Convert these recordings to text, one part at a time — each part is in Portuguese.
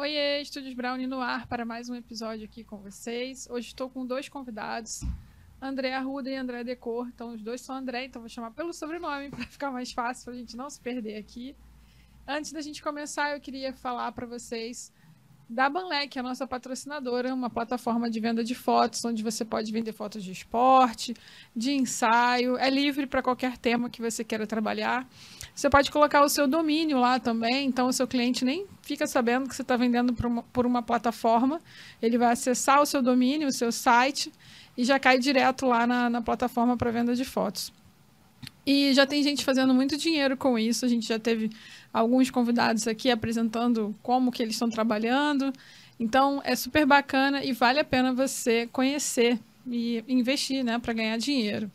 Oiê, Estúdios Brownie no ar para mais um episódio aqui com vocês. Hoje estou com dois convidados, André Arruda e André Decor. Então, os dois são André, então vou chamar pelo sobrenome para ficar mais fácil para a gente não se perder aqui. Antes da gente começar, eu queria falar para vocês da Banlec, a nossa patrocinadora, uma plataforma de venda de fotos, onde você pode vender fotos de esporte, de ensaio, é livre para qualquer tema que você queira trabalhar. Você pode colocar o seu domínio lá também, então o seu cliente nem fica sabendo que você está vendendo por uma, por uma plataforma, ele vai acessar o seu domínio, o seu site, e já cai direto lá na, na plataforma para venda de fotos. E já tem gente fazendo muito dinheiro com isso. A gente já teve alguns convidados aqui apresentando como que eles estão trabalhando. Então é super bacana e vale a pena você conhecer e investir, né, para ganhar dinheiro.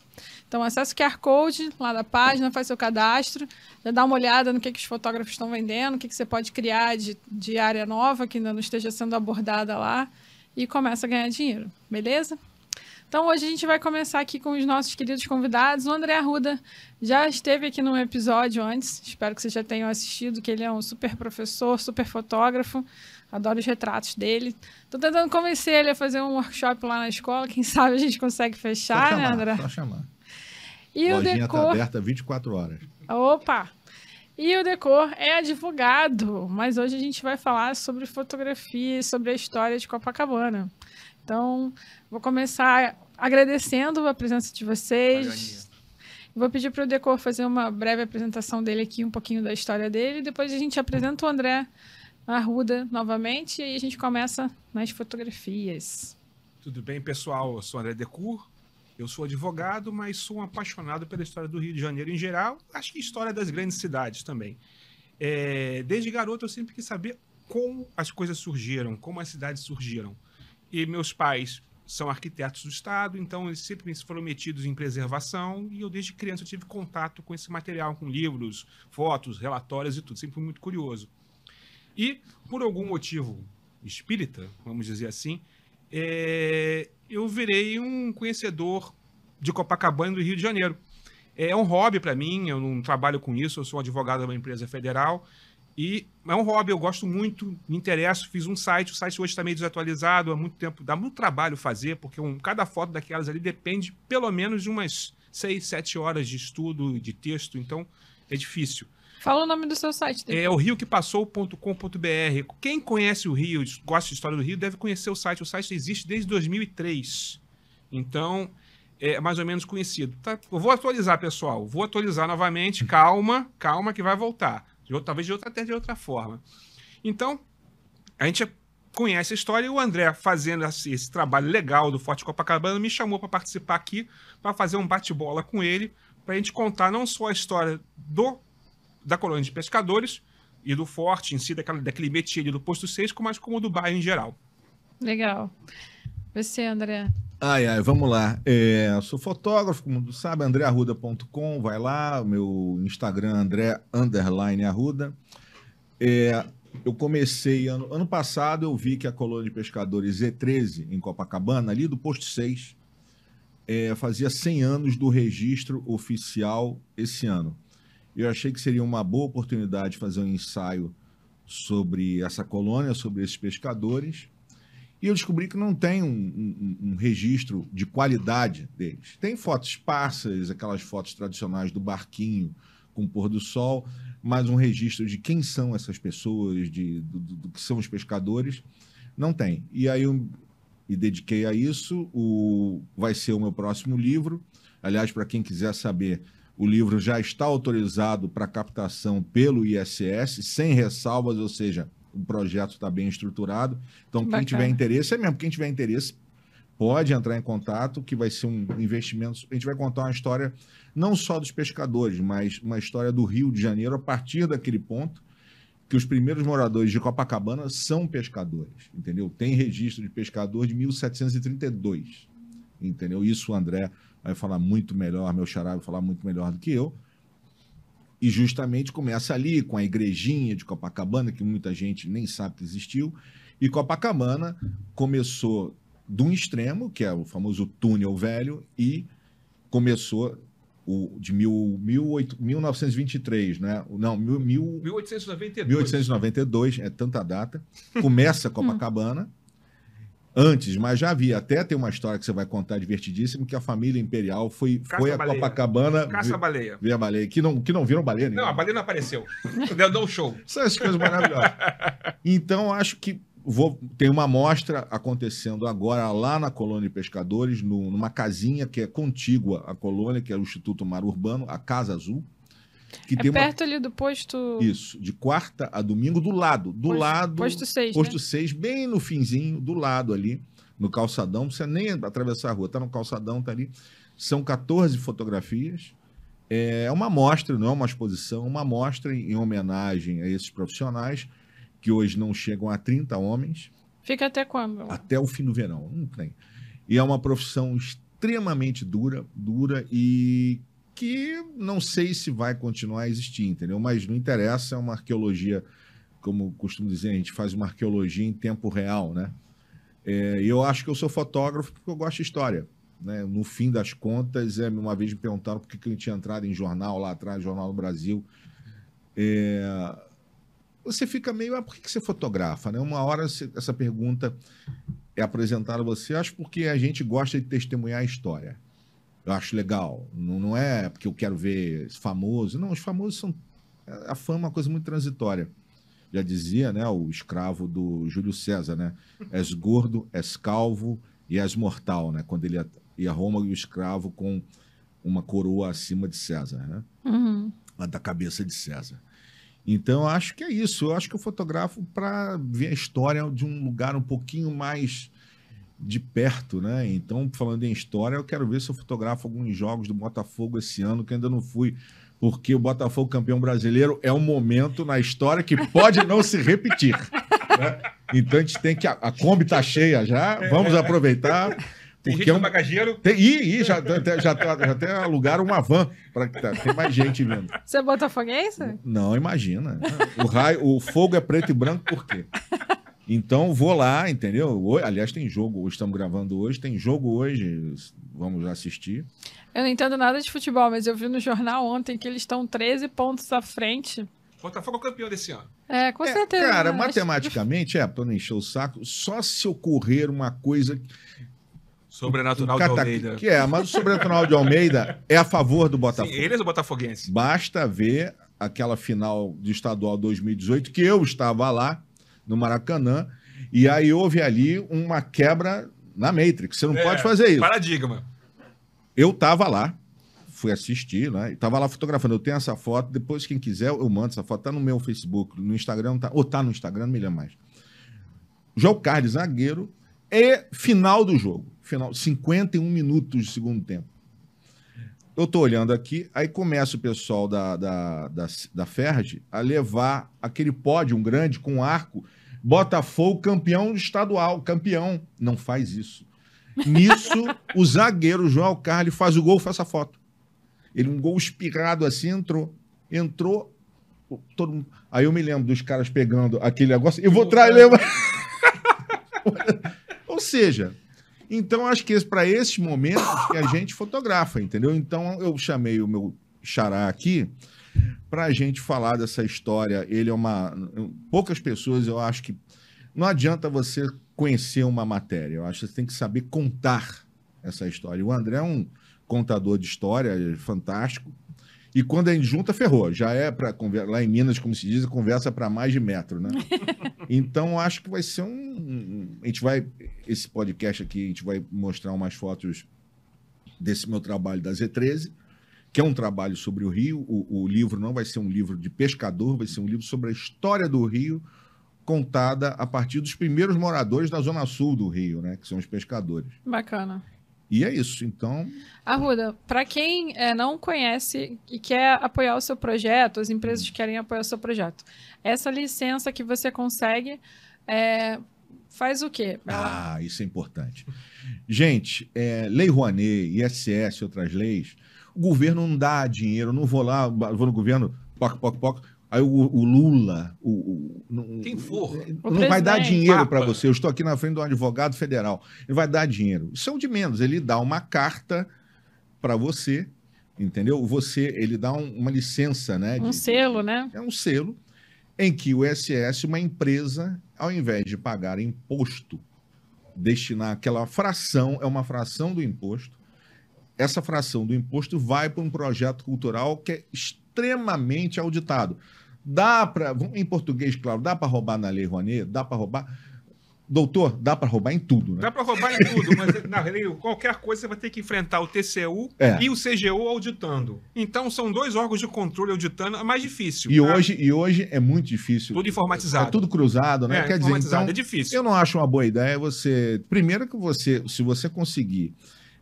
Então acessa o QR Code lá da página, faz seu cadastro, já dá uma olhada no que, que os fotógrafos estão vendendo, o que, que você pode criar de, de área nova que ainda não esteja sendo abordada lá e começa a ganhar dinheiro, beleza? Então hoje a gente vai começar aqui com os nossos queridos convidados. O André Arruda já esteve aqui num episódio antes, espero que vocês já tenham assistido, que ele é um super professor, super fotógrafo, adoro os retratos dele. Estou tentando convencer ele a fazer um workshop lá na escola, quem sabe a gente consegue fechar, só né, chamar, André? Só chamar. E Lojinha o tá decor... aberta 24 horas. Opa! E o Decor é advogado, mas hoje a gente vai falar sobre fotografia e sobre a história de Copacabana. Então, vou começar agradecendo a presença de vocês. Vou pedir para o Decor fazer uma breve apresentação dele aqui, um pouquinho da história dele. Depois a gente apresenta o André Arruda novamente e aí a gente começa nas fotografias. Tudo bem, pessoal? Eu sou André Decor. Eu sou advogado, mas sou um apaixonado pela história do Rio de Janeiro em geral. Acho que história das grandes cidades também. É, desde garoto eu sempre quis saber como as coisas surgiram, como as cidades surgiram. E meus pais são arquitetos do Estado, então eles sempre foram metidos em preservação e eu desde criança eu tive contato com esse material, com livros, fotos, relatórios e tudo, sempre fui muito curioso. E por algum motivo espírita, vamos dizer assim, é, eu virei um conhecedor de Copacabana do Rio de Janeiro. É um hobby para mim, eu não trabalho com isso, eu sou advogado de uma empresa federal e é um hobby, eu gosto muito, me interesso, fiz um site, o site hoje está meio desatualizado, há muito tempo, dá muito trabalho fazer, porque um, cada foto daquelas ali depende pelo menos de umas 6, 7 horas de estudo, de texto, então é difícil. Fala o nome do seu site. É o rioquepassou.com.br. Quem conhece o Rio, gosta de história do Rio, deve conhecer o site. O site existe desde 2003. Então, é mais ou menos conhecido. Tá? Eu vou atualizar, pessoal. Vou atualizar novamente. Calma, calma que vai voltar. De, talvez de outra, até de outra forma. Então, a gente conhece a história e o André, fazendo esse, esse trabalho legal do Forte Copacabana, me chamou para participar aqui, para fazer um bate-bola com ele, para a gente contar não só a história do da colônia de pescadores e do forte em si, daquela, daquele métier do posto 6, mas como do bairro em geral. Legal. Você, André. Ai, ai, vamos lá. É, sou fotógrafo, como tu sabe, andrearruda.com, vai lá, meu Instagram, André Underline Arruda. É, eu comecei, ano, ano passado, eu vi que a colônia de pescadores Z13, em Copacabana, ali do posto 6, é, fazia 100 anos do registro oficial esse ano. Eu achei que seria uma boa oportunidade fazer um ensaio sobre essa colônia, sobre esses pescadores. E eu descobri que não tem um, um, um, registro de qualidade deles. Tem fotos esparsas, aquelas fotos tradicionais do barquinho com o pôr do sol, mas um registro de quem são essas pessoas, de, do, do, que são os pescadores, não tem. E aí eu me dediquei a isso. O, vai ser o meu próximo livro. Aliás, para quem quiser saber, o livro já está autorizado para captação pelo ISS, sem ressalvas, ou seja, o projeto está bem estruturado. Então, quem Bacana. tiver interesse, é mesmo, quem tiver interesse, pode entrar em contato, que vai ser um investimento. A gente vai contar uma história não só dos pescadores, mas uma história do Rio de Janeiro a partir daquele ponto que os primeiros moradores de Copacabana são pescadores, entendeu? Tem registro de pescador de 1732, entendeu? Isso o André vai falar muito melhor, meu xará vai falar muito melhor do que eu. E justamente começa ali com a igrejinha de Copacabana, que muita gente nem sabe que existiu. E Copacabana começou de um extremo, que é o famoso túnel velho, e começou o, de mil, mil, oito- 1923, né? Não, mil, mil, 1892. 1892, é tanta data. Começa Copacabana. Antes, mas já havia. Até tem uma história que você vai contar divertidíssimo, que a família imperial foi, Caça foi a baleia. Copacabana Caça a ver, a baleia. Que não, que não viram baleia Não, nenhuma. a baleia não apareceu. Deu, deu um show. São essas coisas maravilhosas. Então, acho que vou, tem uma mostra acontecendo agora lá na Colônia de Pescadores, no- numa casinha que é contígua à colônia, que é o Instituto Mar Urbano, a Casa Azul. Que É tem uma. perto ali do posto. Isso, de quarta a domingo, do lado. Do posto, lado. Posto 6. Posto 6, bem no finzinho, do lado ali, no calçadão. Não precisa nem atravessar a rua, tá no calçadão, tá ali. São 14 fotografias. É uma mostra, não é uma exposição, uma mostra em, em homenagem a esses profissionais, que hoje não chegam a 30 homens, Fica até quando? até o fim do verão. Não tem. E é uma profissão extremamente dura, dura e que não sei se vai continuar a existir, entendeu? Mas não interessa, é uma arqueologia, como costumo dizer, a gente faz uma arqueologia em tempo real, né? É, E eu acho que eu sou fotógrafo porque eu gosto de história. Né? No fim das contas, é, uma vez me perguntaram por que que eu tinha entrado em jornal lá atrás, Jornal do Brasil. É, Você fica meio, ah, por que que você fotografa? Né? Uma hora você- essa pergunta é apresentada a você, acho porque a gente gosta de testemunhar a história. Eu acho legal. Não, não é porque eu quero ver famoso. Não, os famosos são. A fama é uma coisa muito transitória. Já dizia, né, o escravo do Júlio César, né? És gordo, és calvo e és mortal, né? Quando ele ia, a Roma e o escravo com uma coroa acima de César, né? Uhum. da cabeça de César. Então, eu acho que é isso. Eu acho que eu fotografo para ver a história de um lugar um pouquinho mais de perto, né? Então, falando em história, eu quero ver se eu fotografo alguns jogos do Botafogo esse ano, que ainda não fui, porque o Botafogo campeão brasileiro é um momento na história que pode não se repetir. né? Então, a gente tem que. A, a Kombi tá cheia já, vamos aproveitar. Tem Porque gente é no um, bagageiro. tem, ih, ih, já, até- já, até- já até alugaram uma van para que tá, tem mais gente vindo. Você é botafoguense? Não, imagina. O raio, o fogo é preto e branco por quê? Então vou lá, entendeu? Aliás, tem jogo, estamos gravando hoje, tem jogo hoje, vamos assistir. Eu não entendo nada de futebol, mas eu vi no jornal ontem que eles estão 13 pontos à frente. Botafogo é o campeão desse ano. É, com É, certeza. cara, né? matematicamente, é, para não encher o saco, só se ocorrer uma coisa Sobrenatural de cata- Almeida. que é, mas o sobrenatural de Almeida é a favor do Sim, Botafogo. eles o botafoguense. Basta ver aquela final de estadual 2018, que eu estava lá no Maracanã, e aí houve ali uma quebra na Matrix. Você não É, pode fazer isso. Paradigma. Eu estava lá, fui assistir, né? Estava lá fotografando. Eu tenho essa foto, depois quem quiser eu mando essa foto. Tá no meu Facebook, no Instagram, tá, ou tá no Instagram, não me lembro mais. João Carlos, zagueiro, e final do jogo. Final, 51 minutos de segundo tempo. Eu tô olhando aqui, aí começa o pessoal da, da, da, da Ferdi a levar aquele pódio grande com arco. Botafogo campeão estadual, campeão. Não faz isso. Nisso, o zagueiro João Carlos faz o gol, faz essa foto. Ele, um gol espirrado assim, entrou. Entrou. Todo mundo... Aí eu me lembro dos caras pegando aquele negócio. Eu vou trazer. Ou seja, então acho que para esses momentos que a gente fotografa, entendeu? Então eu chamei o meu xará aqui para a gente falar dessa história. Ele é uma. Poucas pessoas, eu acho que. Não adianta você conhecer uma matéria, eu acho que você tem que saber contar essa história. O André é um contador de história fantástico. E quando a gente junta, ferrou. Já é para lá em Minas, como se diz, conversa para mais de metro, né? então acho que vai ser um, um. A gente vai. Esse podcast aqui, a gente vai mostrar umas fotos desse meu trabalho da Z13, que é um trabalho sobre o Rio. O, o livro não vai ser um livro de pescador, vai ser um livro sobre a história do Rio, contada a partir dos primeiros moradores da zona sul do Rio, né? Que são os pescadores. Bacana. E é isso. Então, Arruda, para quem é, não conhece e quer apoiar o seu projeto, as empresas que querem apoiar o seu projeto, essa licença que você consegue é, faz o quê? Ela- Ah, isso é importante. Gente, é, Lei Rouanet, ISS e outras leis, o governo não dá dinheiro, não vou lá, vou no governo, poc, poc, poc, aí o, o Lula, o, o- não- Quem for. O não vai dar presidente, dinheiro para você. Eu estou aqui na frente de um advogado federal. Ele vai dar dinheiro. Isso é o de menos. Ele dá uma carta para você entendeu? Você, ele dá um- uma licença, né? Um de- selo, né? É um selo em que o SS, uma empresa, ao invés de pagar imposto, destinar aquela fração, é uma fração do imposto, essa fração do imposto vai para um projeto cultural que é extremamente auditado. Dá para, em português, claro, dá para roubar na Lei Rouanet, dá para roubar. Doutor, dá para roubar em tudo, né? Dá para roubar em tudo, mas na lei, qualquer coisa você vai ter que enfrentar o TCU É. e o CGU auditando. Então são dois órgãos de controle auditando, é mais difícil. E tá? hoje, e hoje é muito difícil. Tudo informatizado. É tudo cruzado, né? É, Quer dizer, então, é difícil. Eu não acho uma boa ideia você. Primeiro que você, se você conseguir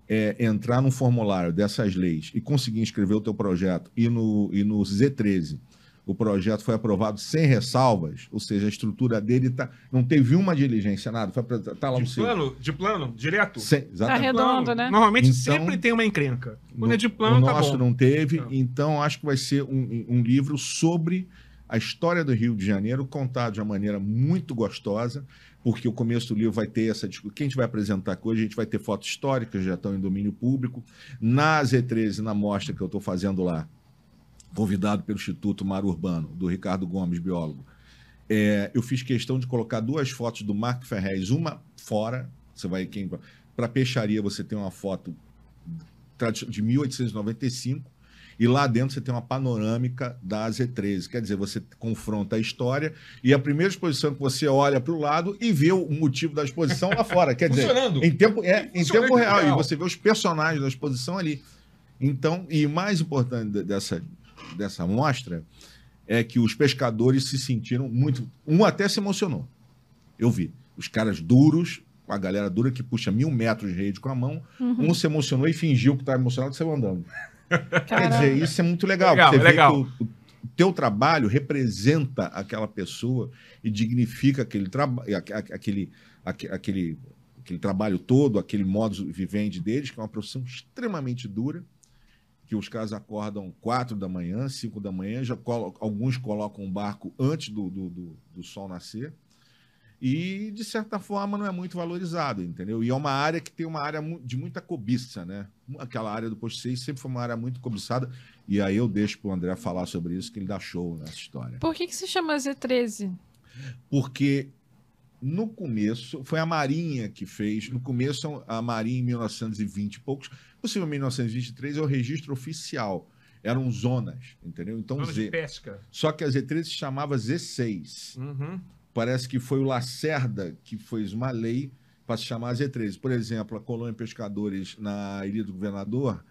é, entrar num formulário dessas leis e conseguir inscrever o teu projeto e no, e no Z13 o projeto foi aprovado sem ressalvas, ou seja, a estrutura dele tá, não teve uma diligência, nada, foi pra, tá lá no De seu. plano, de plano, direto. Sem, Tá exatamente. redondo, Plano. né? Normalmente Então, sempre tem uma encrenca. Quando No- é de plano, o tá nosso bom. não teve, Não. então acho que vai ser um, um livro sobre a história do Rio de Janeiro, contado de uma maneira muito gostosa, porque o começo do livro vai ter essa discussão. Quem a gente vai apresentar hoje, a gente vai ter fotos históricas, já estão em domínio público. Na Z13, na mostra que eu estou fazendo lá, convidado pelo Instituto Mar Urbano, do Ricardo Gomes, biólogo, é, eu fiz questão de colocar duas fotos do Marco Ferrez, uma fora, você vai quem para peixaria você tem uma foto de 1895 e lá dentro você tem uma panorâmica da Z13, quer dizer, você confronta a história e a primeira exposição que você olha para o lado e vê o motivo da exposição lá fora, quer dizer, Funcionando. em tempo, é, em tempo que real. E você vê os personagens da exposição ali. Então, e o mais importante de- dessa, dessa mostra é que os pescadores se sentiram muito. Um até se emocionou. Eu vi. Os caras duros, a galera dura que puxa mil metros de rede com a mão. Uhum. Um se emocionou e fingiu que estava emocionado e saiu andando. Quer dizer, isso é muito legal. Legal, você vê legal. que o, o teu trabalho representa aquela pessoa e dignifica aquele trabalho, aquele, aque- aquele, aquele trabalho todo, aquele modo vivente deles, que é uma profissão extremamente dura, que os caras acordam quatro da manhã, cinco da manhã, já colo- alguns colocam um barco antes do, do, do- do sol nascer. E, de certa forma, não é muito valorizado, entendeu? E é uma área que tem uma área de muita cobiça, né? Aquela área do Posto 6 sempre foi uma área muito cobiçada. E aí eu deixo para o André falar sobre isso, que ele dá show nessa história. Por que, que se chama Z13? Porque no começo, foi a Marinha que fez. No começo, a Marinha, em 1920 e poucos, possivelmente 1923, é o registro oficial. Eram zonas, entendeu? Então, Zona de Z. pesca. Só que a Z13 se chamava Z6. Uhum. Parece que foi o Lacerda que fez uma lei para se chamar Z13. Por exemplo, a colônia de pescadores na Ilha do Governador,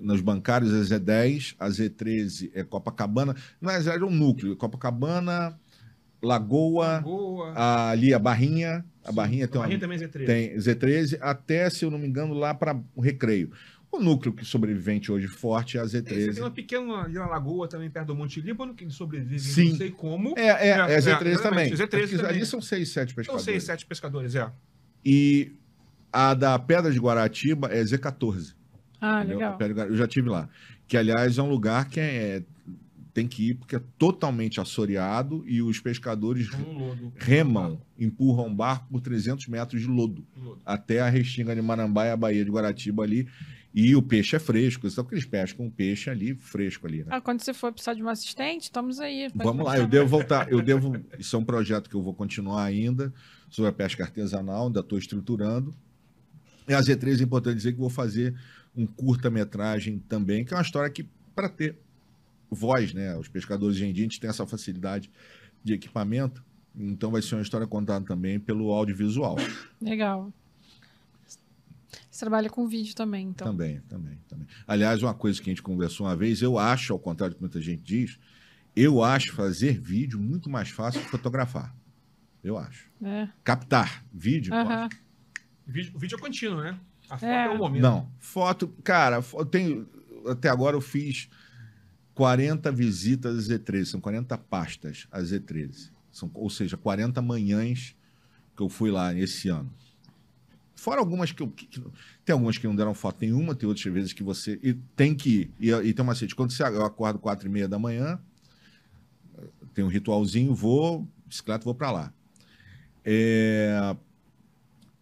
nos bancários é Z10, a Z13 é Copacabana. Na verdade, é um núcleo. Copacabana, Lagoa, Boa. ali a Barrinha. A Sim. Barrinha tem, A Barrinha uma, também é Z13. tem Z13, até, se eu não me engano, lá para o Recreio. O núcleo que sobrevivente hoje forte é a Você tem Z13. uma pequena na lagoa também, perto do Monte Líbano, que sobrevive, Sim. não sei como. É, é, é, É, é, Z13 também. exatamente, Z13 É porque também. Ali são seis, sete São pescadores. seis, sete pescadores, é. E a da Pedra de Guaratiba é Z14. Ah, entendeu? legal. A Eu já tive lá. Que, aliás, é um lugar que é, tem que ir porque é totalmente assoreado e os pescadores remam, empurram o barco por 300 metros de lodo lodo. até a restinga de Marambá e a Baía de Guaratiba ali. E o peixe é fresco, só que eles pescam o peixe ali, fresco ali, né? Ah, quando você for precisar de um assistente, estamos aí. Vamos lá, eu devo voltar, eu devo. Isso é um projeto que eu vou continuar ainda sobre a pesca artesanal, ainda estou estruturando. E a Z3 é importante dizer que vou fazer um curta-metragem também, que é uma história que, para ter voz, né? Os pescadores hoje em dia, a gente tem essa facilidade de equipamento, então vai ser uma história contada também pelo audiovisual. Legal. Você trabalha com vídeo também, então. Também, também, também. Aliás, uma coisa que a gente conversou uma vez, eu acho, ao contrário do que muita gente diz, eu acho fazer vídeo muito mais fácil que fotografar. Eu acho. É. Captar vídeo. Aham. O vídeo, o vídeo é contínuo, né? A foto É. é, o momento. Não, foto, cara, eu tenho, até agora eu fiz 40 visitas a Z13, são 40 pastas a Z13. São, ou seja, 40 manhãs que eu fui lá esse ano. Fora algumas que eu. que- que- tem algumas que não deram foto nenhuma, tem outras vezes que você. E tem que ir. E, e tem uma sede. Quando você, eu acordo 4 e meia da manhã, tem um ritualzinho, vou, bicicleta, vou para lá. É,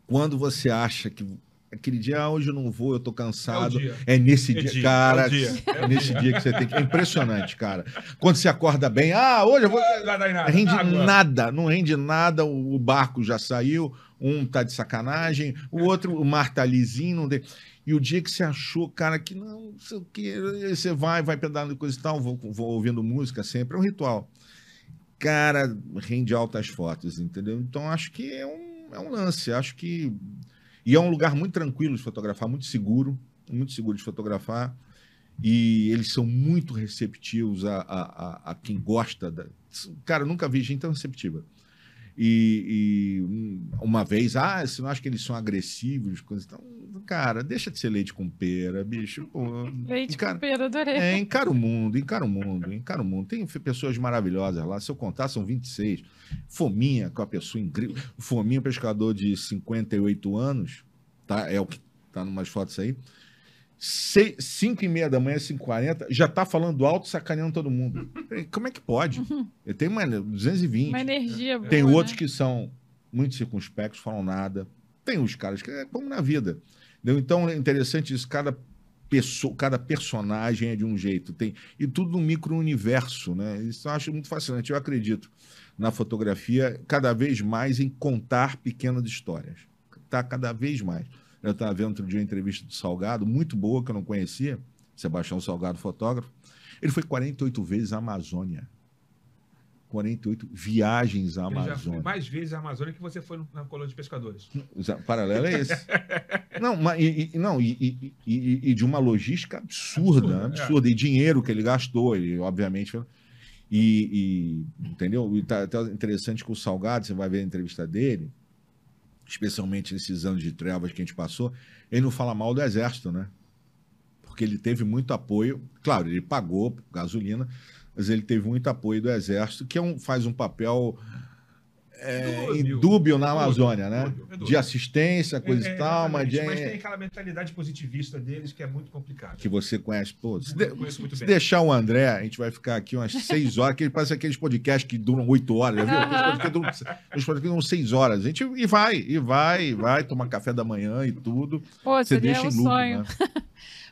quando você acha que aquele dia, ah, hoje eu não vou, eu tô cansado. É o dia. É nesse É dia, dia, cara. é dia, é É nesse dia. dia que você tem que. É impressionante, cara. Quando você acorda bem, ah, hoje eu vou. Não nada. Rende Água. nada, não rende nada. O barco já saiu, um tá de sacanagem, o outro, o mar tá lisinho. Não tem... E o dia que você achou, cara, que não, sei o que, você vai, vai pedalando coisa e tal, vou, vou ouvindo música sempre, é um ritual. Cara, rende altas fotos, entendeu? Então acho que é um, é um lance, acho que. E é um lugar muito tranquilo de fotografar, muito seguro, muito seguro de fotografar. E eles são muito receptivos a, a, a, a quem gosta. Da... Cara, nunca vi gente tão receptiva. E, e, uma vez, ah, você não acha que eles são agressivos? Coisas, então, cara, deixa de ser leite com pera, bicho. Pô, Leite encara, com pera, adorei. é, encara o mundo, encara o mundo, encara o mundo. Tem pessoas maravilhosas lá. Se eu contar, são 26. Fominha, que é uma pessoa incrível. Fominha, pescador de 58 anos, tá? É o que tá numas fotos aí. 5 e meia da manhã, 5 40 já tá falando alto, sacaneando todo mundo. Como é que pode? Eu tenho uma 220. Uma energia boa, Tem né? outros que são muito circunspectos, falam nada. Tem os caras que é como na vida. Entendeu? Então é interessante isso. Cada pessoa, cada personagem é de um jeito. Tem, e tudo num micro-universo. Né? Isso eu acho muito fascinante. Eu acredito na fotografia cada vez mais em contar pequenas histórias. Tá cada vez mais. Eu estava vendo outro dia uma entrevista do Salgado, muito boa, que eu não conhecia. Sebastião Salgado, fotógrafo. Ele foi 48 vezes à Amazônia. 48 viagens à Ele já foi Amazônia. mais vezes à Amazônia que você foi na colônia de pescadores. O paralelo é esse. não, mas, e, não e, e- e- de uma logística absurda, Absurda, absurda, e dinheiro que ele gastou, ele obviamente. E, e- entendeu? E tá, tá interessante que o Salgado, você vai ver a entrevista dele, especialmente nesses anos de trevas que a gente passou, ele não fala mal do exército, né? Porque ele teve muito apoio, claro, ele pagou gasolina, mas ele teve muito apoio do exército, que é um, faz um papel é, Dúbio. dúbio na Amazônia, né? é. De assistência, coisa É, e tal, mas, de, exatamente, mas tem aquela mentalidade positivista deles que é muito complicada. que você conhece. Pô, se, de- se bem. deixar o André, a gente vai ficar aqui umas seis horas, que parece aqueles podcasts que duram oito horas, já viu? Os podcasts duram seis horas. A gente e vai, e vai, e vai tomar café da manhã e tudo. Pô, Você seria deixa um em loop, sonho. né?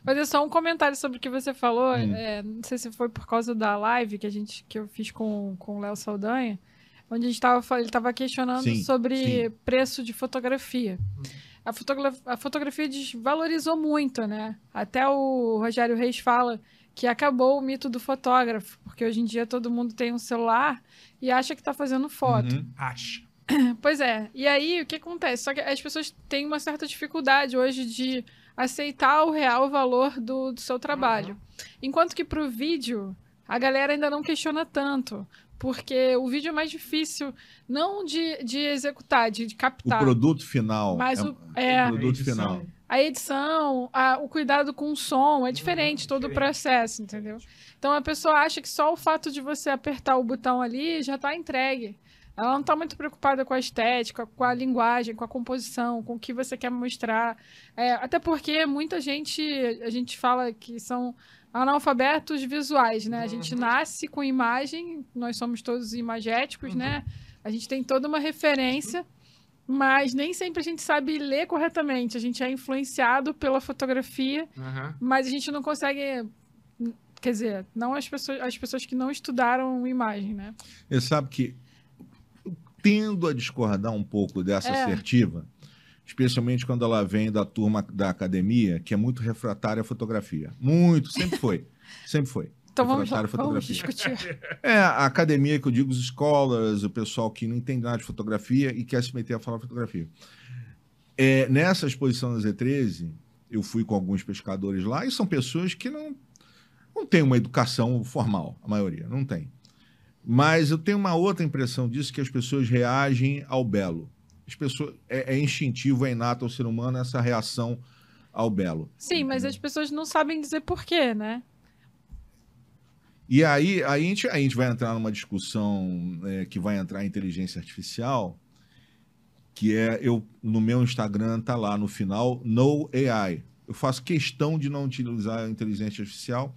Fazer só um comentário sobre o que você falou. Hum. é, não sei se foi por causa da live que, a gente, que eu fiz com, com o Léo Saldanha, onde a gente tava, ele estava questionando Sim, sobre sim. preço de fotografia. A, fotogra a fotografia desvalorizou muito, né? Até o Rogério Reis fala que acabou o mito do fotógrafo, porque hoje em dia todo mundo tem um celular e acha que está fazendo foto. Uhum. Acha. Pois é. E aí, o que acontece? Só que as pessoas têm uma certa dificuldade hoje de aceitar o real valor do, do seu trabalho. Enquanto que pro vídeo, a galera ainda não questiona tanto. Porque o vídeo é mais difícil, não de, de executar, de, de O captar. produto final. Mas é, o- é. o produto final. A edição, a- o cuidado com o som, é diferente, é todo o processo, entendeu? Então a pessoa acha que só o fato de você apertar o botão ali já está entregue. Ela não está muito preocupada com a estética, com a linguagem, com a composição, com o que você quer mostrar. É, até porque muita gente, a gente fala que são analfabetos visuais, né? A gente Uhum. nasce com imagem, nós somos todos imagéticos, né? A gente tem toda uma referência, mas nem sempre a gente sabe ler corretamente. A gente é influenciado pela fotografia, Aham. mas a gente não consegue. Quer dizer, não as pessoas, as pessoas que não estudaram imagem, né? Você sabe que eu tendo a discordar um pouco dessa É. assertiva, especialmente quando ela vem da turma da academia, que é muito refratária à fotografia. Muito, sempre foi. sempre foi. Então vamos lá, vamos discutir. É, a academia que eu digo, os scholars, o pessoal que não entende nada de fotografia e quer se meter a falar fotografia. É, nessa exposição da Z13, eu fui com alguns pescadores lá e são pessoas que não, não têm uma educação formal, a maioria, não tem. Mas eu tenho uma outra impressão disso, que as pessoas reagem ao belo. As pessoas, é, é instintivo, é inato ao ser humano essa reação ao belo. Sim, mas as pessoas não sabem dizer porquê, né? E aí, aí a, gente, a gente vai entrar numa discussão é, que vai entrar a inteligência artificial, que é eu no meu Instagram tá lá no final no AI. Eu faço questão de não utilizar a inteligência artificial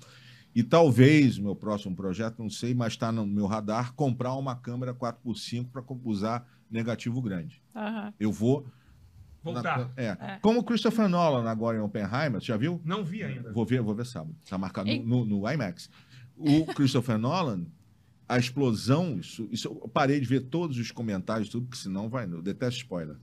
e talvez meu próximo projeto, não sei, mas está no meu radar comprar uma câmera 4x5 para usar negativo grande. Aham. Eu vou Voltar. Na- é. É. Como o Christopher Nolan agora em Oppenheimer, você já viu? Não vi ainda. Vou ver, vou ver sábado. Tá marcado E- no, no, no IMAX. O Christopher Nolan, a explosão, isso, isso eu parei de ver todos os comentários, tudo, porque senão vai, eu detesto spoiler.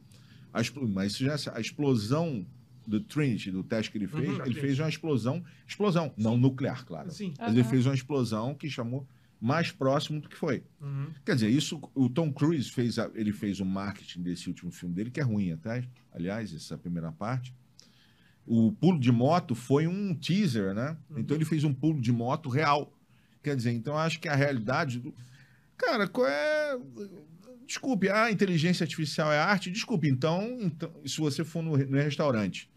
A mas isso já, é a explosão do Trinity, do teste que ele fez, Uhum, ele Trinity. fez uma explosão, explosão, não nuclear, claro. Sim. Mas ele fez uma explosão que chamou mais próximo do que foi. Uhum. Quer dizer, isso o Tom Cruise fez, a- ele fez o marketing desse último filme dele, que é ruim até, aliás, essa primeira parte. O pulo de moto foi um teaser, né? Então ele fez um pulo de moto real. Quer dizer, então eu acho que a realidade do. Cara, qual é. Desculpe, a inteligência artificial é arte? Desculpe, então, então se você for no, no restaurante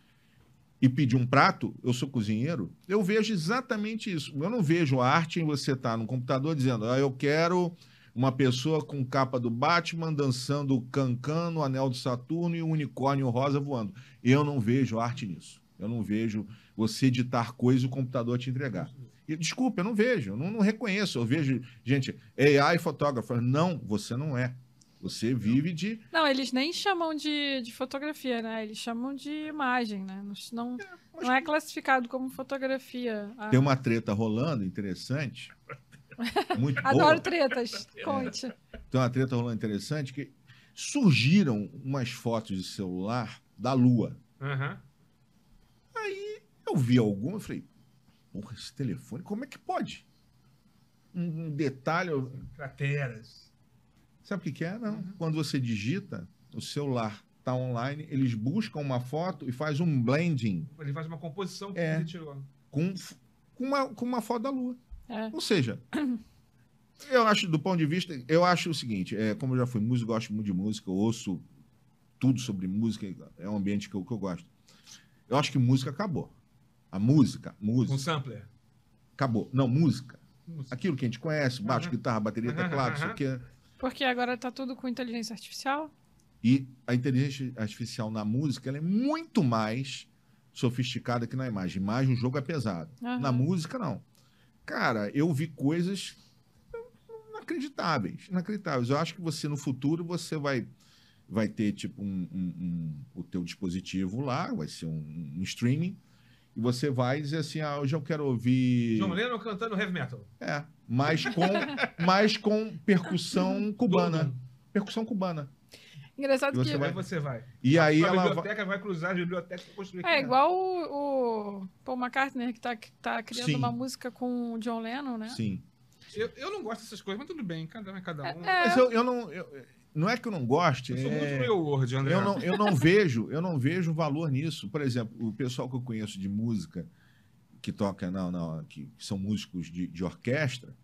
e pedir um prato, eu sou cozinheiro, eu vejo exatamente isso. Eu não vejo arte em você estar no computador dizendo, ah, eu quero uma pessoa com capa do Batman dançando cancan no anel do Saturno e um unicórnio rosa voando. Eu não vejo arte nisso. Eu não vejo você editar coisa e o computador te entregar. E, desculpa, eu não vejo, eu não, não reconheço. Eu vejo, gente, AI fotógrafo. Não, você não é. Você vive de. Não, eles nem chamam de, de fotografia, né? Eles chamam de imagem, né? Não, não, mas não é classificado como fotografia. Ah, Tem uma treta rolando interessante. Muito boa. Adoro tretas. Conte. Tem uma treta rolando interessante que surgiram umas fotos de celular da Lua. Aham. Eu vi alguma e falei, porra, esse telefone, como é que pode? Um, detalhe. Crateras. Sabe o que, que é? Não. Uhum. Quando você digita, o celular está online, eles buscam uma foto e faz um blending Ele faz uma composição que É. ele tirou. com, com, uma, com uma foto da Lua. É. Ou seja, eu acho, do ponto de vista, eu acho o seguinte, é, como eu já fui músico, gosto muito de música, eu ouço tudo sobre música, é um ambiente que eu, que eu gosto. Eu acho que música acabou. A música, Com música, sampler. acabou. Não, música. Música. Aquilo que a gente conhece, baixo, guitarra, bateria, teclado, isso aqui. Porque agora tá tudo com inteligência artificial? E a inteligência artificial na música ela é muito mais sofisticada que na imagem. Imagem, o jogo é pesado. Aham. Na música, não. Cara, eu vi coisas inacreditáveis. Inacreditáveis. Eu acho que você, no futuro, você vai, vai ter, tipo, um, um- um- o teu dispositivo lá, vai ser um, um streaming, e você vai dizer assim, ah, hoje eu quero ouvir... John Lennon cantando heavy metal. É, mas com, mas com percussão cubana. Percussão cubana. Engraçado E você que vai- você vai. E aí a ela vai... biblioteca vai cruzar as bibliotecas para construir é né? igual o, o Paul McCartney que tá, que tá criando Sim. uma música com o John Lennon, né? Sim. Eu, eu não gosto dessas coisas, mas tudo bem, cada um é cada um. É, Mas eu, eu não. eu- não é que eu não goste. Eu sou é- muito real world, André. eu, não, eu não vejo, eu não vejo valor nisso. Por exemplo, o pessoal que eu conheço de música que toca, não, não, que são músicos de, de orquestra,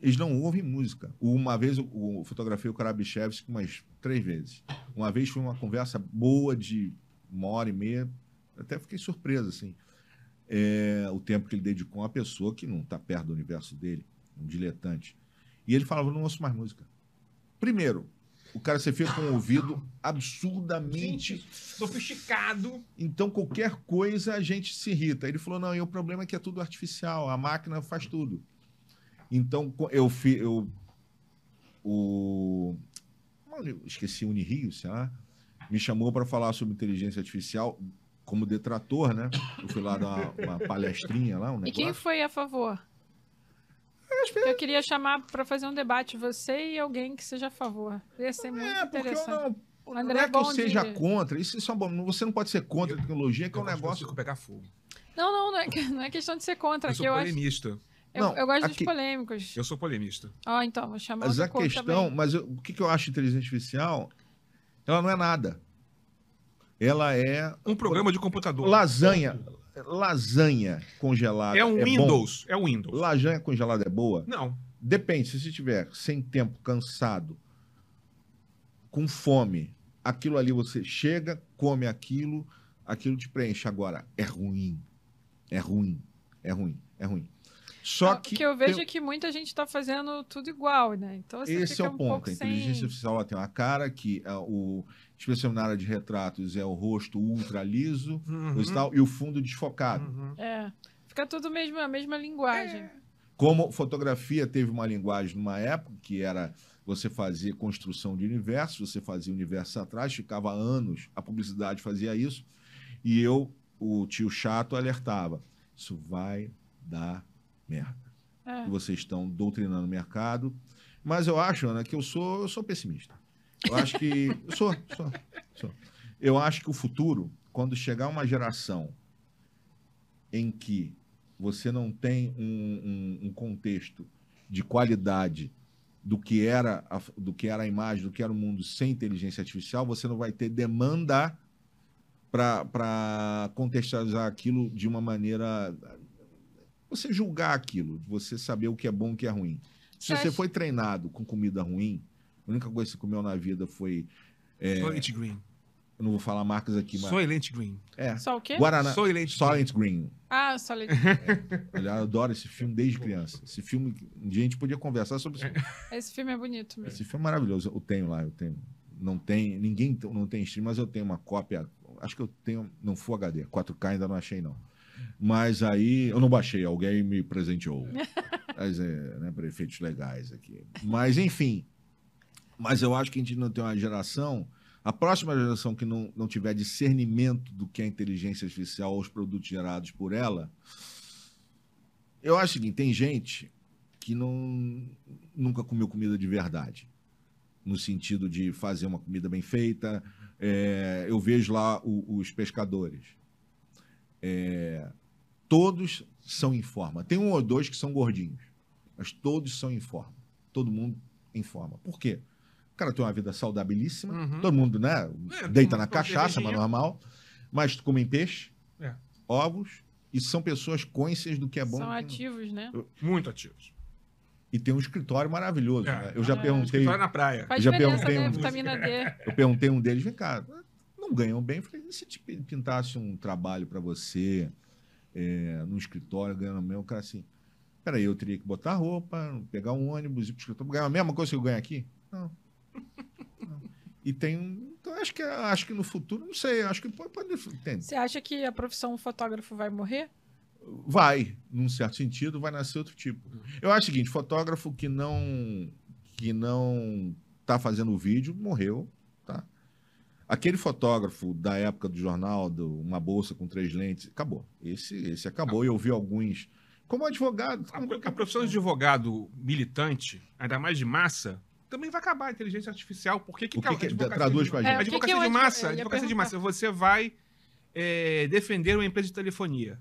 eles não ouvem música. Uma vez eu, eu fotografei o Karabichevski umas três vezes. Uma vez foi uma conversa boa de uma hora e meia. Até fiquei surpreso, assim. É, o tempo que ele dedicou a uma pessoa que não está perto do universo dele, um diletante. E ele falava, não ouço mais música. Primeiro, o cara você fica com o ouvido absurdamente Gente, sofisticado. então, qualquer coisa a gente se irrita. Ele falou: não, e o problema é que é tudo artificial, a máquina faz tudo. Então, eu fiz. Eu, o. eu esqueci, Unirio, sei lá, me chamou para falar sobre inteligência artificial como detrator, né? Eu fui lá dar uma, uma palestrinha lá, um E quem negócio. foi a favor? Eu queria chamar pra fazer um debate, você e alguém que seja a favor. Ia ser muito É, porque eu interessante. não. Não André é que eu seja contra, isso, isso é bom. Você não pode ser contra a tecnologia, que é um Eu negócio. circo pegar fogo. Não, não, não é, que- não é questão de ser contra. Eu que sou eu, acho, polemista. eu, Não, eu gosto aqui- dos polêmicos. Eu sou polemista. Ó, então, vou chamar Mas a questão, também. mas eu- o que, que eu acho de inteligência artificial? Ela não é nada. Ela é Um programa de computador. lasanha. Lasanha congelada. É um bom? Windows. É um Windows. Lasanha congelada é boa? Não. Depende. Se você estiver sem tempo, cansado, com fome, aquilo ali você chega, come aquilo, aquilo te preenche. Agora, é ruim. É ruim. É ruim. É ruim. Só Ah, que. O que eu vejo tem- é que muita gente tá fazendo tudo igual, né? Então você Esse fica é o um ponto. A sem... inteligência artificial ela tem uma cara que, é o, especialmente na área de retratos, é o rosto ultra liso Uhum. e tal, e o fundo desfocado. Uhum. É. Fica tudo mesmo, a mesma linguagem. Como fotografia teve uma linguagem numa época que era você fazia construção de universo, você fazia universo atrás, ficava anos, a publicidade fazia isso, e eu, o tio chato, alertava: isso vai dar merda. É. Vocês estão doutrinando o mercado. Mas eu acho, Ana, que eu sou, eu sou pessimista. Eu acho que. Eu sou, sou, sou. Eu acho que o futuro, quando chegar uma geração em que você não tem um, um, um contexto de qualidade do que era a, do que era a imagem, do que era o mundo sem inteligência artificial, você não vai ter demanda para contextualizar aquilo de uma maneira. Você julgar aquilo, você saber o que é bom e o que é ruim. Se Você você acha- foi treinado com comida ruim, a única coisa que você comeu na vida foi. É, Soylent Green. eu não vou falar marcas aqui, mas. Soylent Green. É. Só o quê? Guaraná. Soylent Silent Green. Ah, só leite. Aliás, eu adoro esse filme desde criança. Esse filme, um dia a gente podia conversar sobre isso. Esse filme é bonito mesmo. Esse filme é maravilhoso. Eu tenho lá, eu tenho. Não tem, ninguém não tem stream, mas eu tenho uma cópia. Acho que eu tenho, não Full HD, 4K ainda não achei não. Mas aí eu não baixei, alguém me presenteou. Mas é, né, para efeitos legais aqui. Mas enfim, mas eu acho que a gente não tem uma geração, a próxima geração que não, não tiver discernimento do que é inteligência artificial ou os produtos gerados por ela, eu acho o seguinte, tem gente que não nunca comeu comida de verdade, no sentido de fazer uma comida bem feita. É, eu vejo lá o- os pescadores. É, todos são em forma. Tem um ou dois que são gordinhos, mas todos são em forma. Todo mundo em forma. Por quê? O cara tem uma vida saudabilíssima, Uhum. todo mundo, né? É, deita na cachaça, mas normal. Mas comem peixe, É. ovos, e são pessoas conscientes do que é bom. São não. ativos, né? Muito ativos. E tem um escritório maravilhoso. É. né? Eu já É. perguntei. Escritório na praia. Faz Já perguntei né? um- Vitamina D. Eu perguntei um deles, vem cá, não ganham bem? Eu falei, se te pintasse um trabalho para você é, no escritório, ganhando bem? O cara assim, peraí, eu teria que botar roupa, pegar um ônibus, ir pro escritório, ganhar a mesma coisa que eu ganho aqui? Não. Não. E tem. Então, acho que, acho que no futuro, não sei, acho que pode. pode entende? Você acha que a profissão fotógrafo vai morrer? Vai, num certo sentido, vai nascer outro tipo. Eu acho o seguinte, fotógrafo que não que não tá fazendo vídeo morreu? Aquele fotógrafo da época do jornal, do uma bolsa com três lentes, acabou. Esse esse acabou. E eu vi alguns como advogado. A, a profissão de advogado militante, ainda mais de massa, também vai acabar a inteligência artificial. Por que, que, O que que- advocacia traduz de- pra É, gente. que advocacia de massa, advocacia de massa, você vai é, defender uma empresa de telefonia.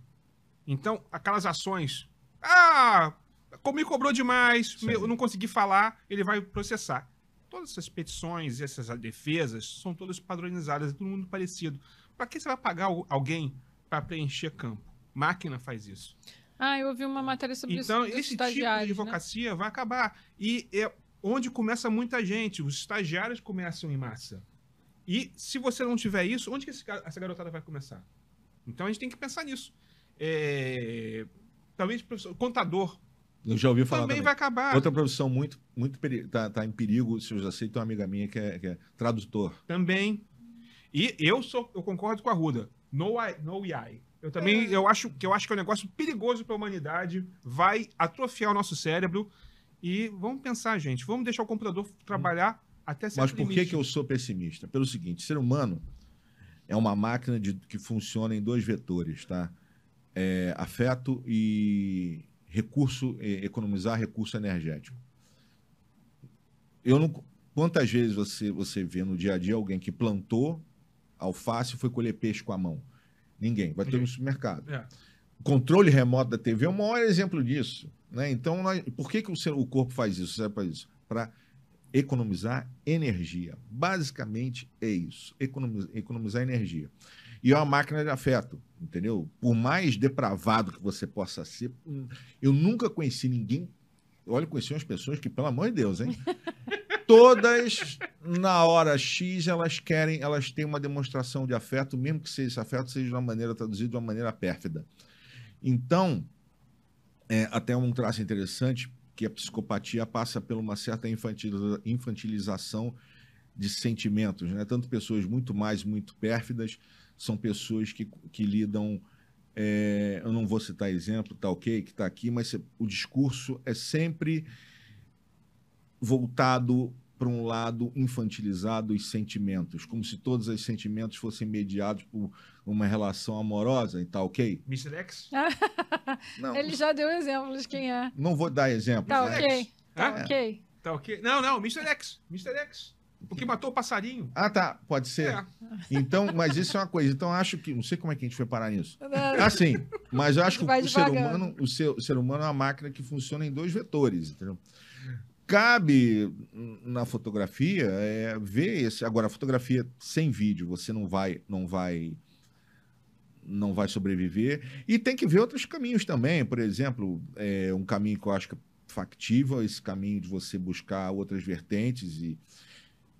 Então, aquelas ações. Ah, como me cobrou demais, eu não consegui falar, ele vai processar. Todas essas petições e essas defesas são todas padronizadas, é todo mundo parecido. Para que você vai pagar al- alguém para preencher campo? Máquina faz isso. Ah, eu ouvi uma matéria sobre Então, isso. dos esse tipo de né? advocacia vai acabar. E é onde começa muita gente. Os estagiários começam em massa. E se você não tiver isso, onde que esse essa garotada vai começar? Então a gente tem que pensar nisso. É... Talvez professor- contador Eu já ouvi falar também, também. vai acabar. Outra profissão muito muito peri- tá, tá em perigo, se eu já sei, tem uma amiga minha que é, que é tradutor. Também. E eu sou, eu concordo com a Ruda. No, AI- no AI. Eu também, eu acho que eu acho que é um negócio perigoso para a humanidade, vai atrofiar o nosso cérebro e vamos pensar, gente, vamos deixar o computador trabalhar até certo Mas por que, limite. que eu sou pessimista? Pelo seguinte, ser humano é uma máquina de, que funciona em dois vetores, tá? É, afeto e recurso, economizar recurso energético. Eu não, quantas vezes você, você vê no dia a dia alguém que plantou alface e foi colher peixe com a mão? Ninguém. Vai ter no supermercado. É. O controle remoto da TV é o maior exemplo disso. Né? Então, nós- por que, que o, ser- o corpo faz isso? Serve para isso? Para economizar energia. Basicamente é isso. Economiz- economizar energia. E é uma máquina de afeto, entendeu? Por mais depravado que você possa ser, hum, eu nunca conheci ninguém. Olha, conheci umas pessoas que, pelo amor de Deus, hein? Todas, na hora X, elas querem, elas têm uma demonstração de afeto, mesmo que seja esse afeto seja de uma maneira traduzida de uma maneira pérfida. Então, é, até um traço interessante que a psicopatia passa por uma certa infantiliza- infantilização de sentimentos, né? Tanto pessoas muito mais muito pérfidas são pessoas que, que lidam É, eu não vou citar exemplo, tá ok, que está aqui, mas o discurso é sempre voltado para um lado infantilizado os sentimentos, como se todos os sentimentos fossem mediados por uma relação amorosa e tá ok? Mr. X? não, Ele já deu exemplos de quem é. Não vou dar exemplos. Tá né? ok. Tá é. ok. Tá ok. Não, não, Mr. X. Mr. X. Porque matou o passarinho. Ah, tá. Pode ser. É. Então, mas isso é uma coisa. Então, acho que. Não sei como é que a gente foi parar nisso. Assim, mas eu acho que o ser, humano, o, ser, o ser humano é uma máquina que funciona em dois vetores, entendeu? Cabe na fotografia é, ver esse. Agora, a fotografia sem vídeo, você não vai, não vai, não vai sobreviver. E tem que ver outros caminhos também. Por exemplo, é, um caminho que eu acho que é factível, esse caminho de você buscar outras vertentes e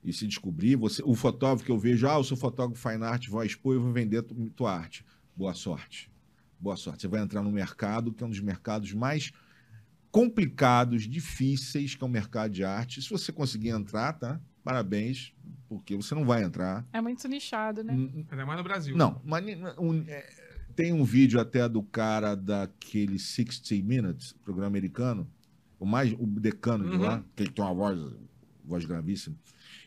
e se descobrir. Você, o fotógrafo que eu vejo, ah, eu sou fotógrafo fine art, vou expor, eu vou vender tua arte. Boa sorte. Boa sorte. Você vai entrar no mercado, que é um dos mercados mais complicados, difíceis, que é o mercado de arte. Se você conseguir entrar, tá? Parabéns, porque você não vai entrar. É muito nichado, né? Ainda mais no Brasil. Não, mas um, é, tem um vídeo até do cara daquele 60 Minutes, programa americano, o mais o decano uhum. de lá, que tem uma voz, voz gravíssima.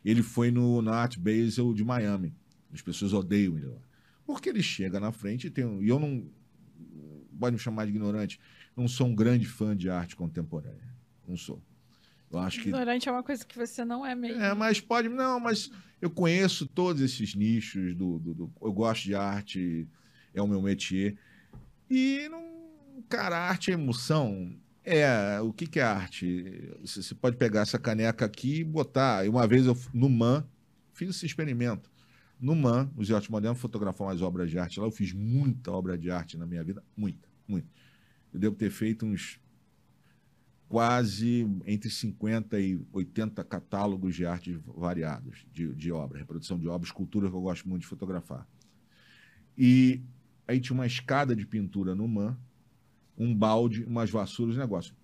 Ele foi no, na Art Basel de Miami. As pessoas odeiam ele lá. Porque ele chega na frente e tem um. E eu não. Pode me chamar de ignorante. Não sou um grande fã de arte contemporânea. Não sou. Eu acho que. Ignorante é uma coisa que você não é mesmo. É, mas pode. Não, mas eu conheço todos esses nichos do, do, do eu gosto de arte, é o meu métier. E não. Cara, arte é emoção. É, o que, que é arte? Você pode pegar essa caneca aqui e botar. Uma vez eu, no MAN, fiz esse experimento. No MAN, Museu de Arte Moderna, fotografar umas obras de arte lá. Eu fiz muita obra de arte na minha vida. Muita, muita. Eu devo ter feito uns quase entre 50 e 80 catálogos de arte variados, de, de obra, reprodução de obras, escultura que eu gosto muito de fotografar. E aí tinha uma escada de pintura no MAN, um balde, umas vassouras, negócio.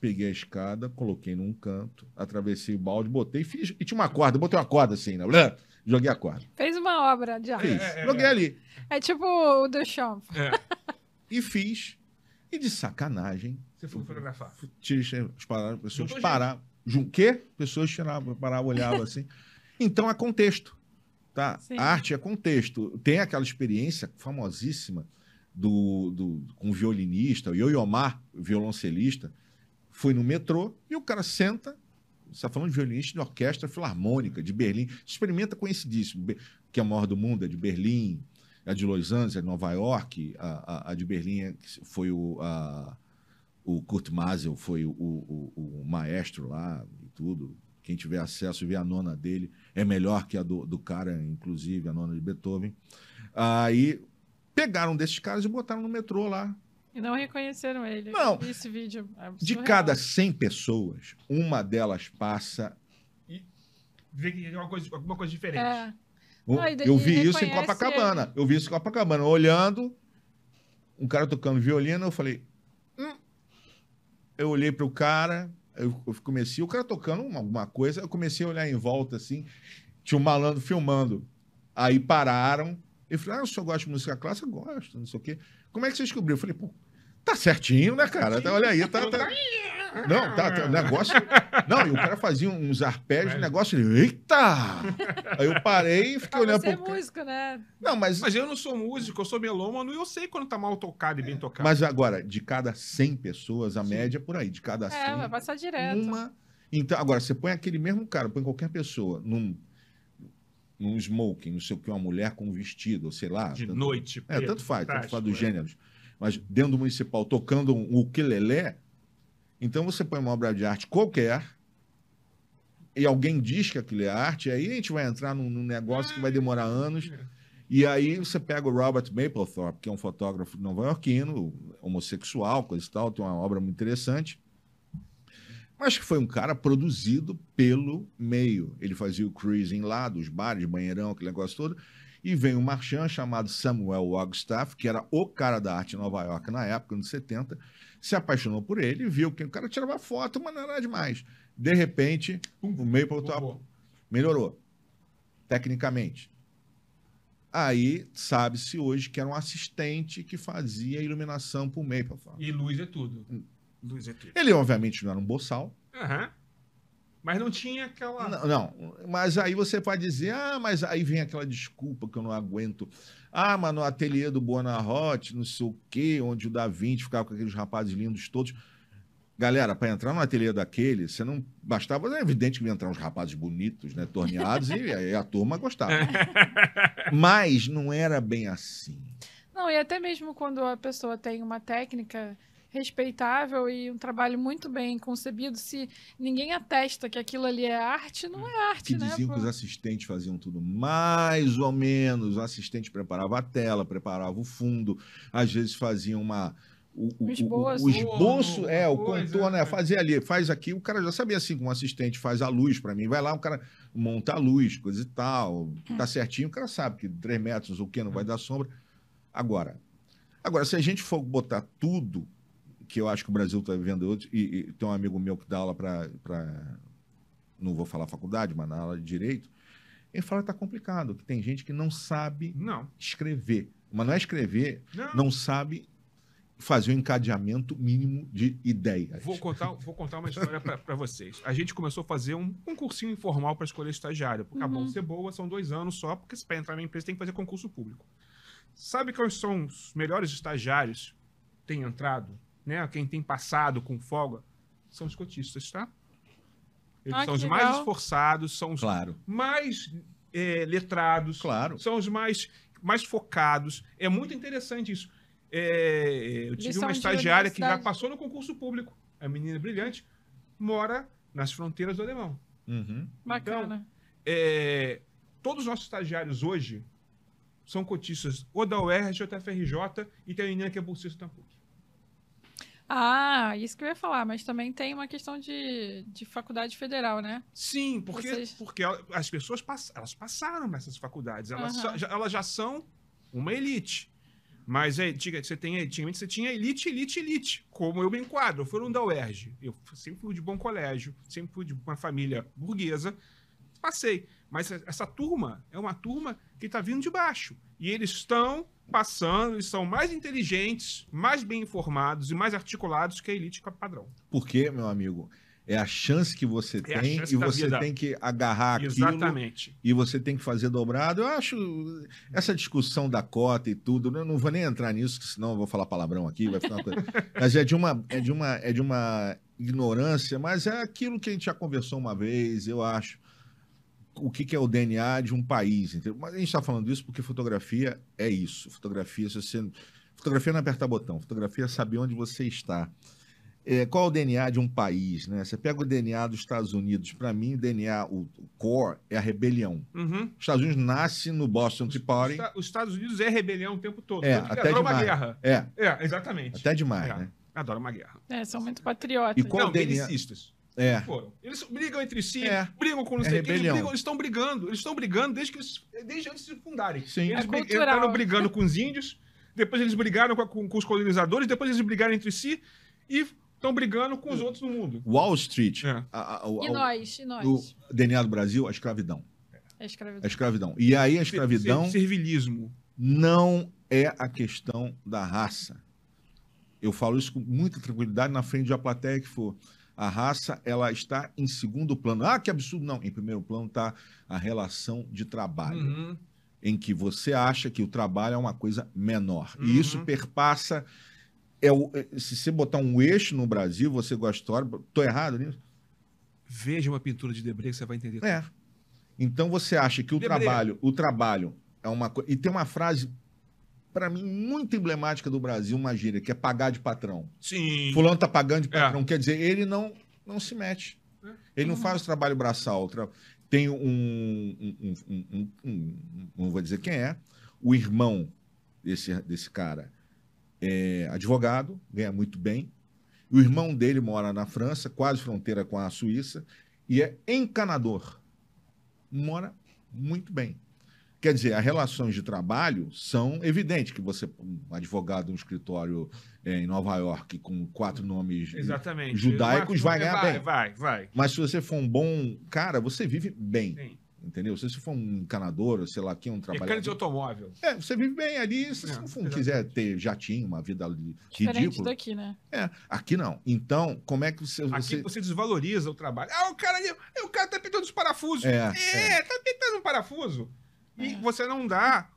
Peguei a escada, coloquei num canto, atravessei o balde, botei fiz. E tinha uma corda, botei uma corda assim, né? Joguei a corda. Fez uma obra de arte. Fiz. É, é, Joguei é. ali. É tipo o do Champ. É. e fiz. E de sacanagem. Você foi fotografar? Tirei as palavras, pessoas paravam. O quê? Pessoas tiravam, paravam, olhavam assim. Então é contexto. Tá? A arte é contexto. Tem aquela experiência famosíssima do, do, com um violinista, o Yoyomar, violoncelista, foi no metrô e o cara senta, você está falando de violinista de orquestra filarmônica de Berlim, experimenta conhecidíssimo, que é a maior do mundo, é de Berlim, a de Los Angeles, é de Nova York, a, a, a de Berlim é, foi o, a, o Kurt Masel, foi o, o, o, maestro lá e tudo. Quem tiver acesso e ver a nona dele é melhor que a do, do cara, inclusive, a nona de Beethoven. Aí pegaram desses caras e botaram no metrô lá. E não reconheceram ele. Não. Esse vídeo. É de cada 100 pessoas, uma delas passa e vê alguma coisa, alguma coisa diferente. É. Não, eu vi isso em Copacabana. Ele. Eu vi isso em Copacabana. Olhando, um cara tocando violino, eu falei. Hum. Eu olhei para o cara, eu, eu comecei, o cara tocando alguma coisa, eu comecei a olhar em volta assim, tinha um malandro filmando. Aí pararam, ele falou, ah, o senhor gosta de música clássica? Gosto, não sei o quê. Como é que você descobriu? Eu falei, pô, tá certinho, né, cara? Tá, olha aí, tá, tá... Não, tá, tá, o negócio... Não, e o cara fazia uns arpejos, o negócio... Eita! Aí eu parei e fiquei ah, olhando... Você pro... é músico, né? Não, mas... Mas eu não sou músico, eu sou melômano e eu sei quando tá mal tocado e bem tocado. Mas agora, de cada 100 pessoas, a Sim. média é por aí. De cada 100... É, vai passar direto. Uma... Então, agora, você põe aquele mesmo cara, põe qualquer pessoa num num smoking, não sei o que, uma mulher com um vestido, sei lá. De tanto, noite. É, tanto faz, tanto faz dos é. gêneros. Mas dentro do municipal, tocando um ukulele, então você põe uma obra de arte qualquer e alguém diz que aquilo é arte, aí a gente vai entrar num, num negócio que vai demorar anos. E aí você pega o Robert Mapplethorpe, que é um fotógrafo nova-iorquino, homossexual, coisa e tal, tem uma obra muito interessante mas que foi um cara produzido pelo meio. Ele fazia o cruising lá, dos bares, banheirão, aquele negócio todo. E vem um marchand chamado Samuel Wagstaff, que era o cara da arte em Nova York na época, nos 70, se apaixonou por ele viu que o cara tirava foto, mas não era demais. De repente, o Maple Top melhorou, tecnicamente. Aí sabe-se hoje que era um assistente que fazia iluminação pro Maplethorpe. E luz é tudo. Ele, obviamente, não era um boçal. Aham. Mas não tinha aquela. Não, não, mas aí você pode dizer, ah, mas aí vem aquela desculpa que eu não aguento. Ah, mas no ateliê do Buonarroti, não sei o quê, onde o Da Vinci ficava com aqueles rapazes lindos todos. Galera, para entrar no ateliê daquele, você não bastava, é evidente que ia entrar uns rapazes bonitos, né, torneados, e aí a turma gostava. Mas não era bem assim. Não, e até mesmo quando a pessoa tem uma técnica respeitável e um trabalho muito bem concebido, se ninguém atesta que aquilo ali é arte, não é arte, Que né? diziam pô? que os assistentes faziam tudo mais ou menos. O assistente preparava a tela, preparava o fundo, às vezes fazia uma. O, o- Um o- esboço. o esboço, é, o Coisa, contorno, é, é. fazia ali, faz aqui, o cara já sabia assim, como um assistente faz a luz para mim, vai lá, o cara monta a luz, coisa e tal, tá certinho, o cara sabe que 3 metros o que não vai dar sombra. Agora, agora, se a gente for botar tudo, que eu acho que o Brasil está vivendo hoje, e, e tem um amigo meu que dá aula para. Não vou falar faculdade, mas na aula de direito, ele fala que tá complicado, que tem gente que não sabe Não. escrever. Mas não é escrever, Não. não sabe fazer o encadeamento mínimo de ideias. Vou contar, vou contar uma história para vocês. A gente começou a fazer um, um cursinho informal para escolher estagiário. Porque a Uhum. bolsa é boa, são dois anos só, porque para entrar na empresa tem que fazer concurso público. Sabe quais são os melhores estagiários que têm entrado? Né? Quem tem passado com folga? São os cotistas, tá? Eles Ah, são os mais legal. esforçados, são os Claro, mais é, letrados, claro. são os mais, mais focados. É muito interessante isso. É, eu tive são uma estagiária que já passou no concurso público. A menina brilhante mora nas fronteiras do Alemão. Uhum. Bacana. É, todos os nossos estagiários hoje são cotistas ou da UERJ ou da FRJ e tem a menina que é bolsista da PUC. Ah, isso que eu ia falar, mas também tem uma questão de, de faculdade federal, né? Sim, porque, Vocês- porque as pessoas pass- elas passaram nessas faculdades, elas, só- já, elas já são uma elite. Mas é, diga, você tem, antigamente você tinha elite, elite, elite, como eu me enquadro. Eu fui um da UERJ. Eu sempre fui de bom colégio, sempre fui de uma família burguesa. Passei. Mas essa turma é uma turma que está vindo de baixo. E eles estão passando, eles são mais inteligentes, mais bem informados e mais articulados que a elite padrão. Porque, meu amigo, é a chance que você É tem e você vida. tem que agarrar aquilo Exatamente. e você tem que fazer dobrado. Eu acho essa discussão da cota e tudo, eu não vou nem entrar nisso, senão eu vou falar palavrão aqui, vai ficar uma coisa. Mas é de uma é de uma é de uma ignorância, mas é aquilo que a gente já conversou uma vez, eu acho. O que, que é o DNA de um país? entendeu? Mas a gente está falando isso porque fotografia é isso. Fotografia, se você fotografia não é apertar botão, fotografia é saber onde você está. É, qual é o DNA de um país? Né? Você pega o DNA dos Estados Unidos, para mim, o DNA, o, o core, é a rebelião. Uhum. Os Estados Unidos nasce no Boston Tea Party. Os, os Estados Unidos é rebelião o tempo todo. É, até adora uma demais. guerra. É, É, exatamente. até demais, É. né? Adora uma guerra. É, são muito patriotas. E qual- Não, o DNA? belicistas. É. Foram. Eles brigam entre si, É. brigam com não É sei o que, eles brigam, eles estão brigando. Eles estão brigando desde, que eles, desde antes de se fundarem. Sim. Eles É cultural. entraram brigando com os índios, depois eles brigaram com, a- com- com os colonizadores, depois eles brigaram entre si e estão brigando com os outros no mundo. Wall Street, É. a- a- o- E o- nós? E nós? o DNA do Brasil, a escravidão. É A escravidão. escravidão. E aí a escravidão Ser- Servilismo. não é a questão da raça. Eu falo isso com muita tranquilidade na frente de uma plateia que for. A raça, ela está em segundo plano. Ah, que absurdo. Não, em primeiro plano está a relação de trabalho. Uhum. em que você acha que o trabalho é uma coisa menor. Uhum. E isso perpassa. É o, é- se você botar um eixo no Brasil, você gosta de história. Tô errado nisso? Veja uma pintura de Debré que você vai entender. É. Então você acha que o Debré. trabalho, o trabalho é uma coisa. E tem uma frase, para mim, muito emblemática do Brasil, uma gíria, que é pagar de patrão. Sim. Fulano tá pagando de É. patrão. Quer dizer, ele não, não se mete. Ele não faz o trabalho braçal. Tem um, um- um- um- um- um- Não vou dizer quem é. O irmão desse, desse cara é advogado, ganha muito bem. O irmão dele mora na França, quase fronteira com a Suíça, e é encanador. Mora muito bem. Quer dizer, as relações de trabalho são evidentes que você, um advogado um escritório eh, em Nova York com quatro nomes Exatamente. judaicos vai ganhar vai, bem. Vai, vai. mas se você for um bom cara, você vive bem. Sim. entendeu? Se você for um encanador, ou sei lá, quem é um Mecânico de trabalhador. automóvel. É, você vive bem ali, se É, você não for- exatamente. quiser ter jatinho, uma vida Diferente ridícula. daqui, né? É, aqui não. Então, como é que você. Aqui você... você desvaloriza o trabalho. Ah, o cara ali, o cara tá apertando os parafusos. É, É, tá apertando um parafuso. E É. você não dá.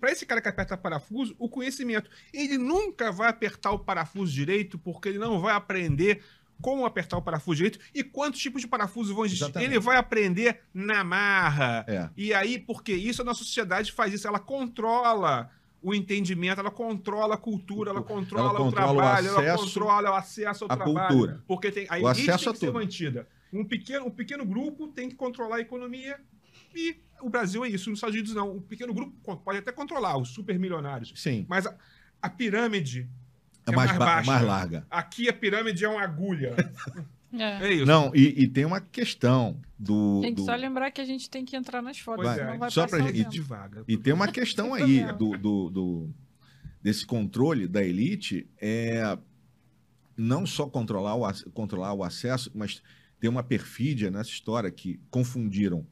Para esse cara que aperta parafuso, o conhecimento. Ele nunca vai apertar o parafuso direito, porque ele não vai aprender como apertar o parafuso direito e quantos tipos de parafusos vão existir. Exatamente. Ele vai aprender na marra. É. E aí, porque isso a nossa sociedade faz isso, ela controla o entendimento, ela controla a cultura, ela controla, controla o o trabalho, ela acesso controla o acesso ao à trabalho. cultura. Porque tem, a O elite acesso tem a que ser tudo. mantida. Um pequeno, um pequeno grupo tem que controlar a economia e o Brasil é isso. Nos Estados Unidos não. Um pequeno grupo pode até controlar os supermilionários. Sim. Mas a, a pirâmide É, é mais, mais ba- baixa. mais larga. Aqui a pirâmide é uma agulha. É. É isso. Não, e, e tem uma questão do. Gente, do- só lembrar que a gente tem que entrar nas fotos, Pois senão é. vai Só pra o gente- E devagar. E tem uma questão aí do, do, do- desse controle da elite é não só controlar o, controlar o acesso, mas tem uma perfídia nessa história que confundiram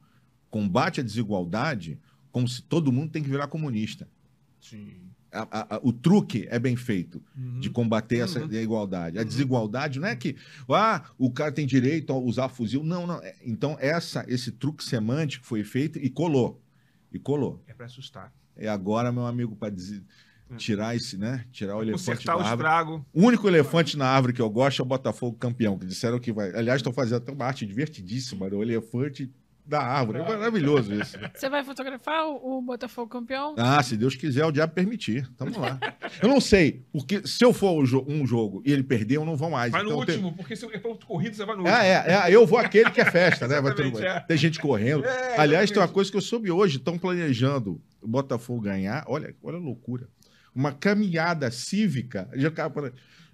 combate à desigualdade como se todo mundo tem que virar comunista. Sim. A- a- a- o truque é bem feito Uhum. de combater essa Uhum. desigualdade. A Uhum. desigualdade não é que ah, o cara tem direito a usar fuzil. Não, não. É- Então, essa, esse truque semântico foi feito e colou. E colou. É pra assustar. É agora, meu amigo, para É. tirar esse, né? Tirar o elefante Consertar da o árvore. estrago. O único elefante na árvore que eu gosto é o Botafogo campeão, que disseram que vai. Aliás, estão fazendo até uma arte divertidíssima, né? o elefante da árvore. É maravilhoso isso. Você vai fotografar o, o Botafogo campeão? Ah, se Deus quiser, o diabo permitir. Tamo lá. Eu não sei, porque se eu for um jogo e ele perder, eu não vou mais. Vai no Então, tem- último, porque se é ponto corrido, você vai no último. É, é, é, eu vou aquele que é festa, né? Vai todo- é. Tem gente correndo. É, Aliás, tem uma coisa que eu soube hoje, estão planejando o Botafogo ganhar. Olha, olha a loucura. Uma caminhada cívica já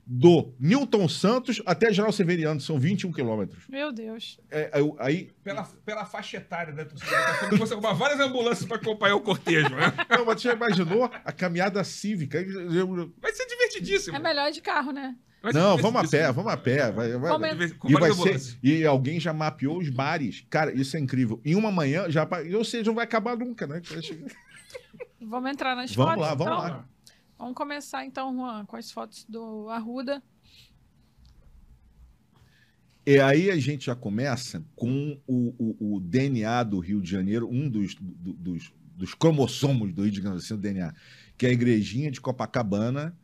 do Newton Santos até General Severiano, são 21 quilômetros. Meu Deus. É, aí- aí, Pela, pela faixa etária do Botafogo, você arrumar várias ambulâncias para acompanhar o cortejo, né? não, mas você já imaginou a caminhada cívica? Vai ser divertidíssimo. É melhor de carro, né? Não, vamos a pé, vamos a pé. Vai, vai- é- E, vai ser, e alguém já mapeou os bares. Cara, isso é incrível. Em uma manhã, já. Ou seja, não vai acabar nunca, né? Vamos entrar nas Vamos fotos? lá, vamos então? lá. Vamos começar então, Juan, com as fotos do Arruda. E aí a gente já começa com o, o- o DNA do Rio de Janeiro, um dos, do- dos, dos cromossomos do Rio Janeiro, assim, o DNA, que é a igrejinha de Copacabana.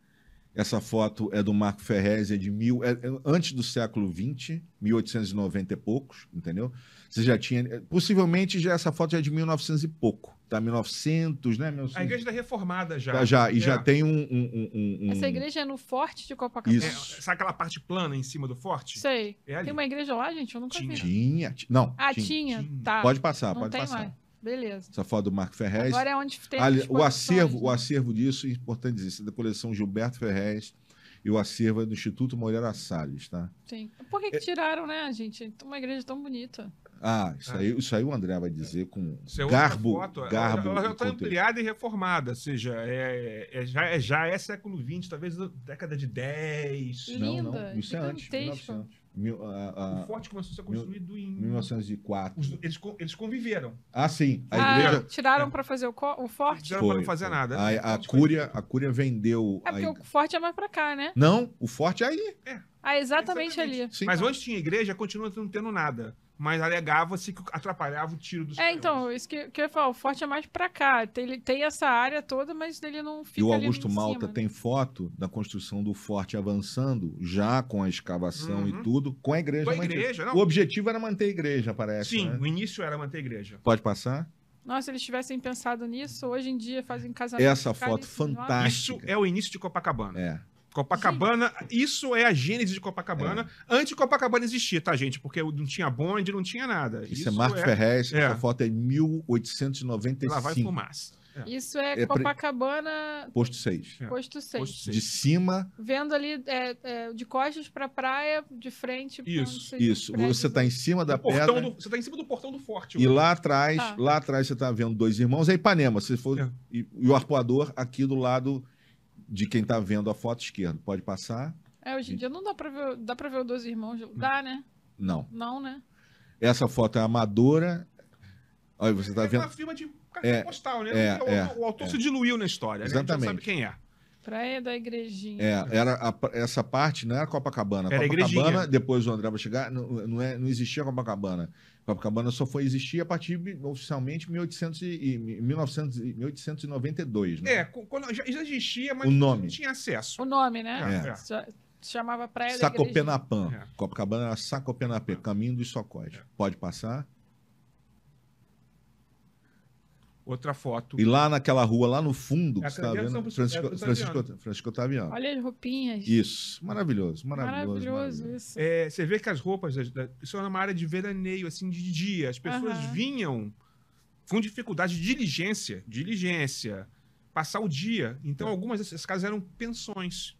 Essa foto é do Marco Ferrez, é de mil, é- é antes do século XX, 1890 e poucos, entendeu? Você já tinha. Possivelmente já essa foto já é de 1900 e pouco, tá? 1900, né? 1900, A igreja está reformada já. já, já, e já É. tem um. um- um- um- Essa igreja é no Forte de Copacabana. É, Isso. sabe aquela parte plana em cima do forte? Sei. É. Tem uma igreja lá, gente? Eu nunca Tinha. vi. Tinha. ti- Não. Ah, tinha. tinha? Tá. Pode passar, Não pode tem passar. mais. Beleza. Essa foto do Marco Ferrez. Agora é onde tem Ali- o acervo, o né? acervo disso, é importante dizer, isso é da coleção Gilberto Ferrez e o acervo é do Instituto Moreira Salles, tá? Sim. Por que, que tiraram, né, gente? Uma igreja tão bonita. Ah, isso, aí, isso aí o André vai dizer com Isso é garbo, foto. Ela- garbo. Ela, já e está ampliada e reformada, ou seja, é, é- já, é, já é século XX, talvez década de 10. Linda, Não, não, isso é antes, gigantesca. 1900. Mil, ah, O ah, forte começou a ser construído em. 1904. os- eles, eles conviveram. Ah, sim, a Ah, igreja tiraram é. para fazer o, o forte? Fizeram para não fazer foi. nada. A, a, O forte foi- Cúria, a Cúria vendeu... É a porque ig- o forte é mais pra cá, né? Não, o forte é aí. Ah, exatamente, Exatamente. ali. Sim. Mas onde tinha igreja, continua não tendo nada. Mas alegava-se que atrapalhava o tiro dos É, canhões. então, isso que, que eu ia falar, o forte é mais pra cá. Tem, ele tem essa área toda, mas ele não fica E o Augusto Malta cima. tem foto da construção do forte avançando, já com a escavação e Uhum. tudo, com a igreja. Com a igreja, não. O objetivo era manter a igreja, parece. Sim, né? o início era manter a igreja. Pode passar? Nossa, se eles tivessem pensado nisso, hoje em dia fazem casamento. Essa foto fantástica. Isso é o início de Copacabana. É. Copacabana, isso é a gênese de Copacabana, antes de Copacabana existir, tá, gente? Porque não tinha bonde, não tinha nada. Isso, é Marco Ferrez, é. essa foto é 1895. Lá vai fumaça. É. Isso é, É Copacabana, Posto 6. É. posto 6. Posto De cima, Vendo ali é, é, de costas pra praia, de frente. Isso, isso. Você está em cima da pedra. do- você tá em cima do portão do forte. E lá atrás, Tá. lá atrás você está vendo dois irmãos, é Ipanema. Se for, É. e, e o arpoador aqui do lado de quem está vendo a foto esquerda. Pode passar? É, hoje em dia não dá pra ver, dá pra ver os dois irmãos. Dá, né? Não. Não, né? Essa foto é amadora. Olha, você tá é vendo. uma firma de cartão É, postal, né? é, o, é, o autor é. se diluiu na história, né? A gente Exatamente. não sabe quem é. Praia da Igrejinha. É, era a- essa parte não era Copacabana. Era a Copacabana, igrejinha. depois o André vai chegar, não, não, é, não existia Copacabana. Copacabana só foi existir a partir, de, oficialmente, 1800 e, 1900, e- 1892. Né? É, quando, já, já existia, mas O nome. não tinha acesso. O nome, né? É, é. Já- Chamava Praia. Sacopenapã. É. Copacabana era Sacopenapé, caminho dos Socós. Pode passar. Outra foto. E lá naquela rua, lá no fundo, que É a você está Candidato vendo, São Francisco, Francisco Francisco, Otaviano. Francisco Otaviano. Olha as roupinhas. Isso, maravilhoso, maravilhoso. Maravilhoso maravilhoso. isso. É, você vê que as roupas, da- isso era uma área de veraneio, assim, de dia. As pessoas vinham com dificuldade de diligência, diligência, passar o dia. Então, algumas dessas casas eram pensões.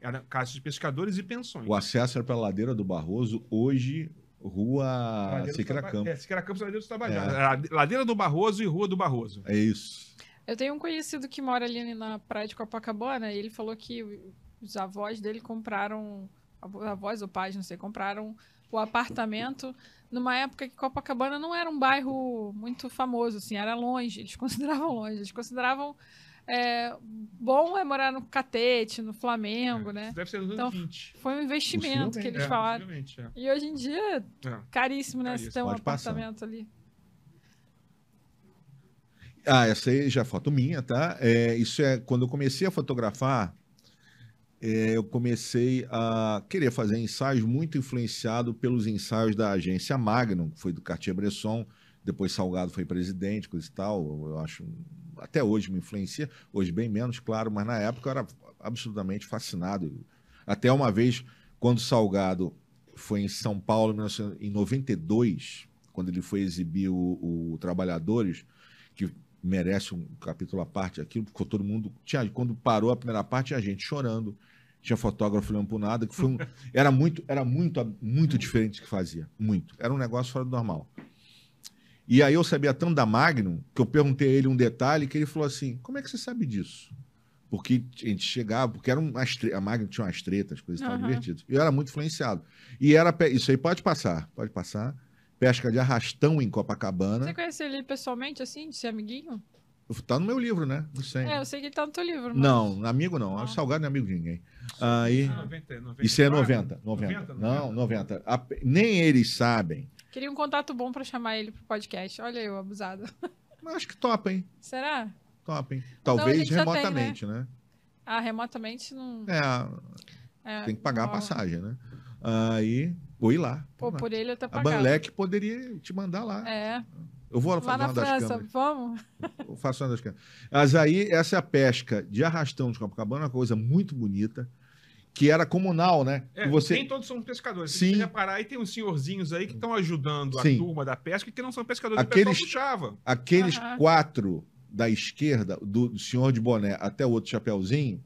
Eram casas de pescadores e pensões. O acesso era pela ladeira do Barroso, hoje, rua Ladeira Siqueira Traba- Campos. É, Siqueira Campos Ladeira. É. Era Ladeira do Barroso e Rua do Barroso. É isso. Eu tenho um conhecido que mora ali na praia de Copacabana e ele falou que os avós dele compraram, avós ou pais, não sei, compraram o apartamento numa época que Copacabana não era um bairro muito famoso, assim, era longe, eles consideravam longe, eles consideravam é, bom é morar no Catete, no Flamengo, né? Deve ser Então, 20. Foi um investimento que eles É, falaram. é. E hoje em dia, É. caríssimo, né? Se Caríssimo. ter um Pode passar. apartamento ali. Ah, essa aí já é foto minha, tá? É, isso é quando eu comecei a fotografar, é, eu comecei a querer fazer ensaios muito influenciado pelos ensaios da agência Magnum, que foi do Cartier-Bresson, depois Salgado foi presidente, coisa e tal. Eu acho, até hoje me influencia, hoje bem menos, claro, mas na época eu era absolutamente fascinado. Até uma vez, quando Salgado foi em São Paulo, em 1900 em 92, quando ele foi exibir o, o Trabalhadores, que merece um capítulo à parte aquilo, ficou todo mundo. Tinha, quando parou a primeira parte, tinha gente chorando, tinha fotógrafo olhando pro nada, que foi um, era muito, era muito, muito diferente do que fazia. Muito. Era um negócio fora do normal. E aí eu sabia tanto da Magnum que eu perguntei a ele um detalhe que ele falou assim: como é que você sabe disso? Porque a gente chegava, porque era tre- a Magnum tinha umas tretas, coisas tão Aham. divertidas. E eu era muito influenciado. E era isso aí pode passar, pode passar. Pesca de arrastão em Copacabana. Você conhece ele pessoalmente, assim, de ser amiguinho? Tá no meu livro, né? Não sei. É, eu sei que ele tá no teu livro. mas- Não, amigo não. Ah. Salgado não é amigo de ninguém. Aí, 90, 90, isso é 90. 90. Não, 90. A- Nem eles sabem. Queria um contato bom pra chamar ele pro podcast. Olha eu, abusada. Mas acho que topem. Será? Topem. a Talvez gente já tem, remotamente, né? Ah, remotamente não. É, é, tem que pagar a ó, passagem, né? Aí, vou ir lá. Pô, por ele eu até A pagava. Banlec poderia te mandar lá. É, Eu vou lá fazer na uma das França. câmeras. Vamos? Eu faço uma das câmeras. Mas aí, essa é a pesca de arrastão de Copacabana, uma coisa muito bonita, que era comunal, né? É, você... Nem todos são pescadores. Sim. Se reparar, aí tem uns senhorzinhos aí que estão ajudando Sim. a turma da pesca que não são pescadores. Aqueles- O pessoal. Aqueles quatro da esquerda, do, do senhor de boné até o outro chapeuzinho,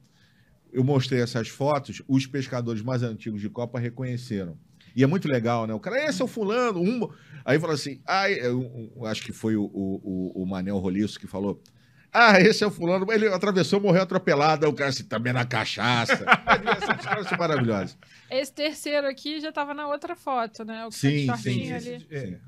eu mostrei essas fotos, os pescadores mais antigos de Copa reconheceram. E é muito legal, né? O cara, esse é o fulano, um... Aí fala assim, ah, eu, eu acho que foi o, o, o, o Manel Roliço que falou, ah, esse é o fulano, ele atravessou, morreu atropelado, o cara assim, também na cachaça. Os caras são maravilhosos. Esse terceiro aqui já tava na outra foto, né? O Sim, sim, ali. É.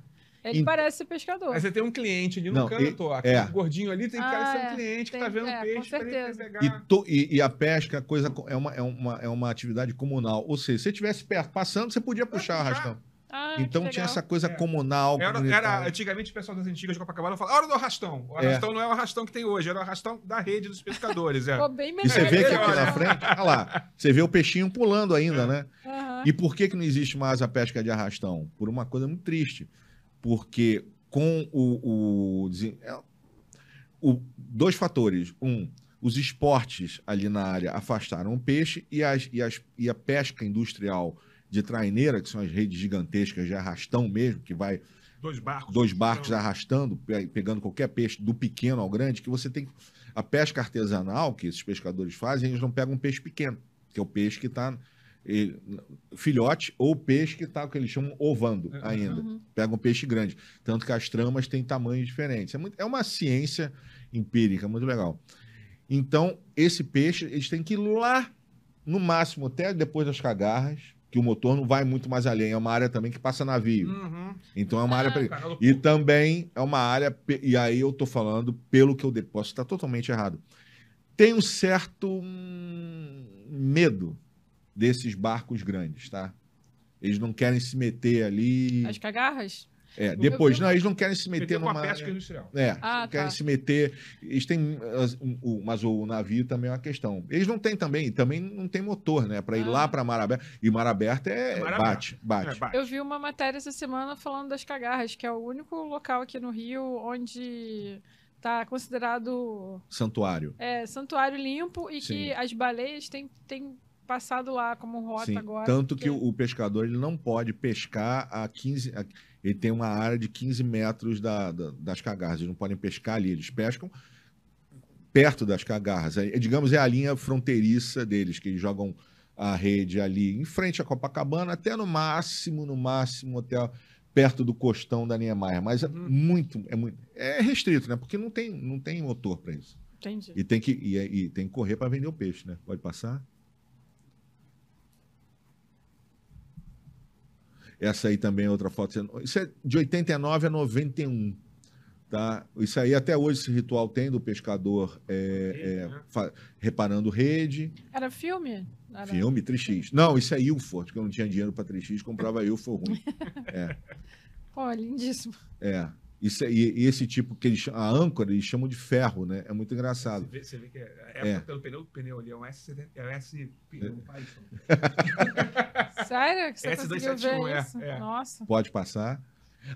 Ele Ent- parece pescador. Aí você tem um cliente ali no Não, canto, e- aquele é. gordinho ali, tem Ah, cara que é é. um cliente que tá Tem- vendo é, com peixe pra ele certeza. pegar. E, to- e- e a pesca é coisa, co- é, uma, é, uma, é uma atividade comunal. Ou seja, se você estivesse perto, passando, você podia puxar o arrastão. Ah, Então tinha essa coisa É. comunal. Era, era- antigamente o pessoal das antigas de Copacabana falava, hora do arrastão. O É. arrastão não é o arrastão que tem hoje, era o arrastão da rede dos pescadores. É. Ficou bem melhor. E você vê que É, aqui na frente, olha lá, você vê o peixinho pulando ainda, né? Aham. E por que, que não existe mais a pesca de arrastão? Por uma coisa muito triste. Porque com o. o, é, o- dois fatores. Um, os esportes ali na área afastaram o peixe e, as, e, as, e a pesca industrial de traineira, que são as redes gigantescas de arrastão mesmo, que vai Dois barcos. dois barcos Então, arrastando, pe- pegando qualquer peixe, do pequeno ao grande, que você tem. A pesca artesanal que esses pescadores fazem, eles não pegam um peixe pequeno, que é o peixe que está. Filhote ou peixe que está, o que eles chamam ovando Uhum. ainda. Uhum. Pegam um peixe grande. Tanto que as tramas têm tamanhos diferentes. É, muito- é uma ciência empírica, muito legal. Então, esse peixe, eles têm que ir lá, no máximo, até depois das cagarras, que o motor não vai muito mais além. É uma área também que passa navio. Uhum. Então é uma área. Ah. peri- Canal do E também é uma área. pe- E aí eu tô falando pelo que eu de- posso estar totalmente errado. Tem um certo hum, medo desses barcos grandes, tá? Eles não querem se meter ali. As cagarras? É, depois, não, eles não querem se meter Meteu com a numa. pesca industrial. É, Ah, não querem tá. se meter. Eles têm. Mas o navio também é uma questão. Eles não têm também, também não tem motor, né? Para ir Ah. lá para mar aberto. E mar aberto é. É mar bate, bate. É, bate. Eu vi uma matéria essa semana falando das cagarras, que é o único local aqui no Rio onde tá considerado Santuário. é, santuário limpo e Sim. que as baleias têm, têm passado lá como rota Sim, agora. Tanto que porque- o, o pescador ele não pode pescar a 15. a- ele tem uma área de 15 metros da, da- das cagarras. Eles não podem pescar ali. Eles pescam perto das cagarras. É, digamos, é a linha fronteiriça deles, que eles jogam a rede ali em frente à Copacabana, até no máximo, no máximo, até perto do costão da Niemeyer. Mas é Uhum. muito, é muito. É restrito, né? Porque não tem, não tem motor para isso. Entendi. E tem que, e, e tem que correr para vender o peixe, né? Pode passar? Essa aí também é outra foto. Isso é de 89 a 91. Tá? Isso aí até hoje esse ritual tem do pescador é, Rede, é, né? reparando rede, Era filme? Era... filme, 3x. Não, isso é Ilford, porque eu não tinha dinheiro para 3x, comprava Ilford ruim. Pô, lindíssimo. É. Isso é- e, e esse tipo que eles chamam, a âncora, eles chamam de ferro, né? É muito engraçado. Você vê, você vê que é, a época É. pelo pneu, pneu ali é um S70, é um S, um Python. Sério que você S271, conseguiu ver é, isso? é. Nossa. Pode passar.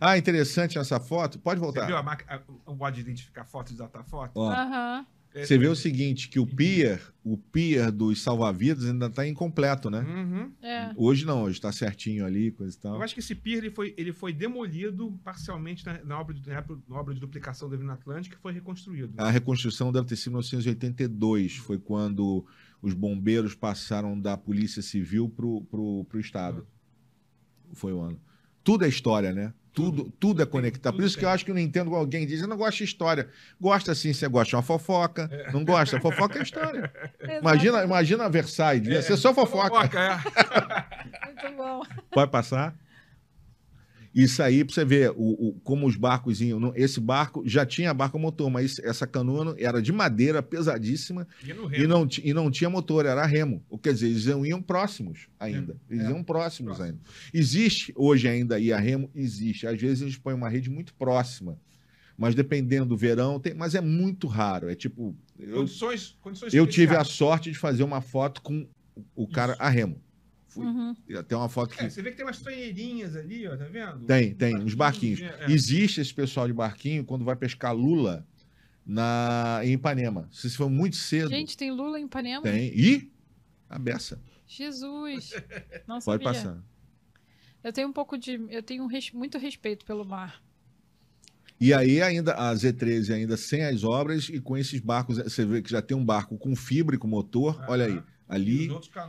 Ah, interessante essa foto. Pode Você voltar. viu a marca, a- o modo de identificar foto e datar foto? Ó, Aham. É, Você vê o seguinte, que o pier, o pier dos salva-vidas ainda está incompleto, né? Uhum. É. Hoje não, hoje está certinho ali, coisa e tal. Eu acho que esse pier ele foi, ele foi demolido parcialmente na, na obra, de, na obra de duplicação da Avenida Atlântica e foi reconstruído. A reconstrução deve ter sido em 1982, foi quando os bombeiros passaram da Polícia Civil pro, pro Estado. Foi o ano. Tudo é história, né? Tudo, Tudo. é conectado. Por isso que eu acho que eu não entendo quando alguém diz, eu não gosto de história. Gosta sim, você gosta de uma fofoca. Não gosta, fofoca é história. Imagina, imagina Versailles, devia ser só fofoca. é. Muito bom. Pode passar? Isso aí, pra você ver o, o- como os barcos iam. Esse barco já tinha barco motor, mas essa canoa era de madeira pesadíssima E não, e não tinha motor, era remo. Quer dizer, eles iam, iam próximos ainda. Eles É. iam próximos Próximo. ainda. Existe hoje ainda aí a remo? Existe. Às vezes eles põem uma rede muito próxima. Mas dependendo do verão, tem, mas é muito raro. É tipo. Eu, Condições, condições eu tive a sorte de fazer uma foto com o cara a remo. Fui. Uhum. Até uma foto que É, você vê que tem umas tonheirinhas ali, ó, tá vendo? tem, tem, uns barquinhos. é, é. Existe esse pessoal de barquinho quando vai pescar lula na, em Ipanema. Se for muito cedo, Gente, tem Lula em Ipanema? tem. E a beça. Jesus. Não Pode sabia. passar. Eu tenho um pouco de. Eu tenho um res- muito respeito pelo mar. E aí ainda a Z13 ainda sem as obras e com esses barcos, você vê que já tem um barco com fibra e com motor, Aham. olha aí, ali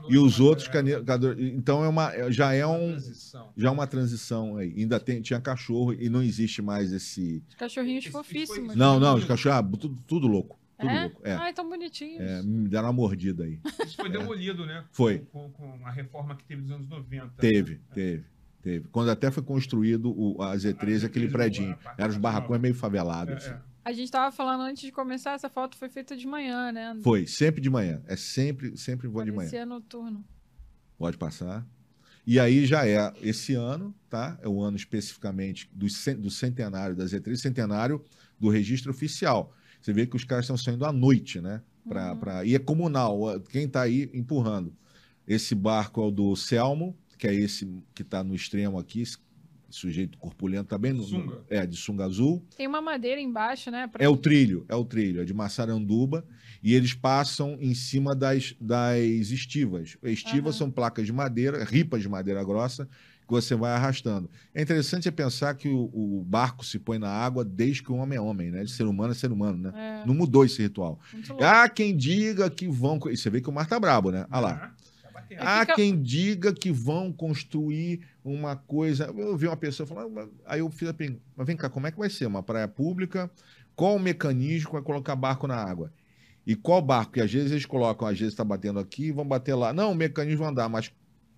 E os outros canoas. né, é, então é uma já é uma um transição. já uma transição aí. Ainda tem, tinha cachorro e não existe mais esse Os cachorrinhos fofíssimos. Não, não, os cachorros, ah, tudo, tudo louco, tudo é? louco. É. Ai, tão bonitinhos. É, me deram uma mordida aí. Isso foi demolido, né? Foi. Com, com a reforma que teve nos anos 90. Teve, né? teve, teve. Quando até foi construído o, a Z13, A aquele Z13, predinho. Eram os barracões meio favelados. É, assim. É. A gente tava falando antes de começar, essa foto foi feita de manhã, né? Foi, sempre de manhã. É sempre, sempre vou de manhã. Parecia noturno. Pode passar. E aí já é esse ano, tá? É o ano especificamente do, do centenário da Z13, centenário do registro oficial. Você vê que os caras estão saindo à noite, né? Pra, Uhum. pra... E é comunal, quem está aí empurrando. Esse barco é o do Selmo, que é esse que está no extremo aqui, esse sujeito corpulento também. No, Sunga. é, de sunga azul. Tem uma madeira embaixo, né? pra- É o trilho, é o trilho, é de Massaranduba, e eles passam em cima das, das estivas. Estivas Aham. são placas de madeira, ripas de madeira grossa, que você vai arrastando. É interessante é pensar que o, o barco se põe na água desde que o homem é homem, né? De ser humano é ser humano, né? É, Não mudou esse ritual. Há quem diga que vão. E você vê que o mar tá brabo, né? Olha lá. Ah, tá batendo. É, Há fica- quem diga que vão construir uma coisa. Eu vi uma pessoa falando, "Mas-" aí eu fiz a pergunta, mas vem cá, como é que vai ser? Uma praia pública? Qual o mecanismo para colocar barco na água? E qual barco? Que às vezes eles colocam, às vezes está batendo aqui, vão bater lá. Não, o mecanismo vai andar, mas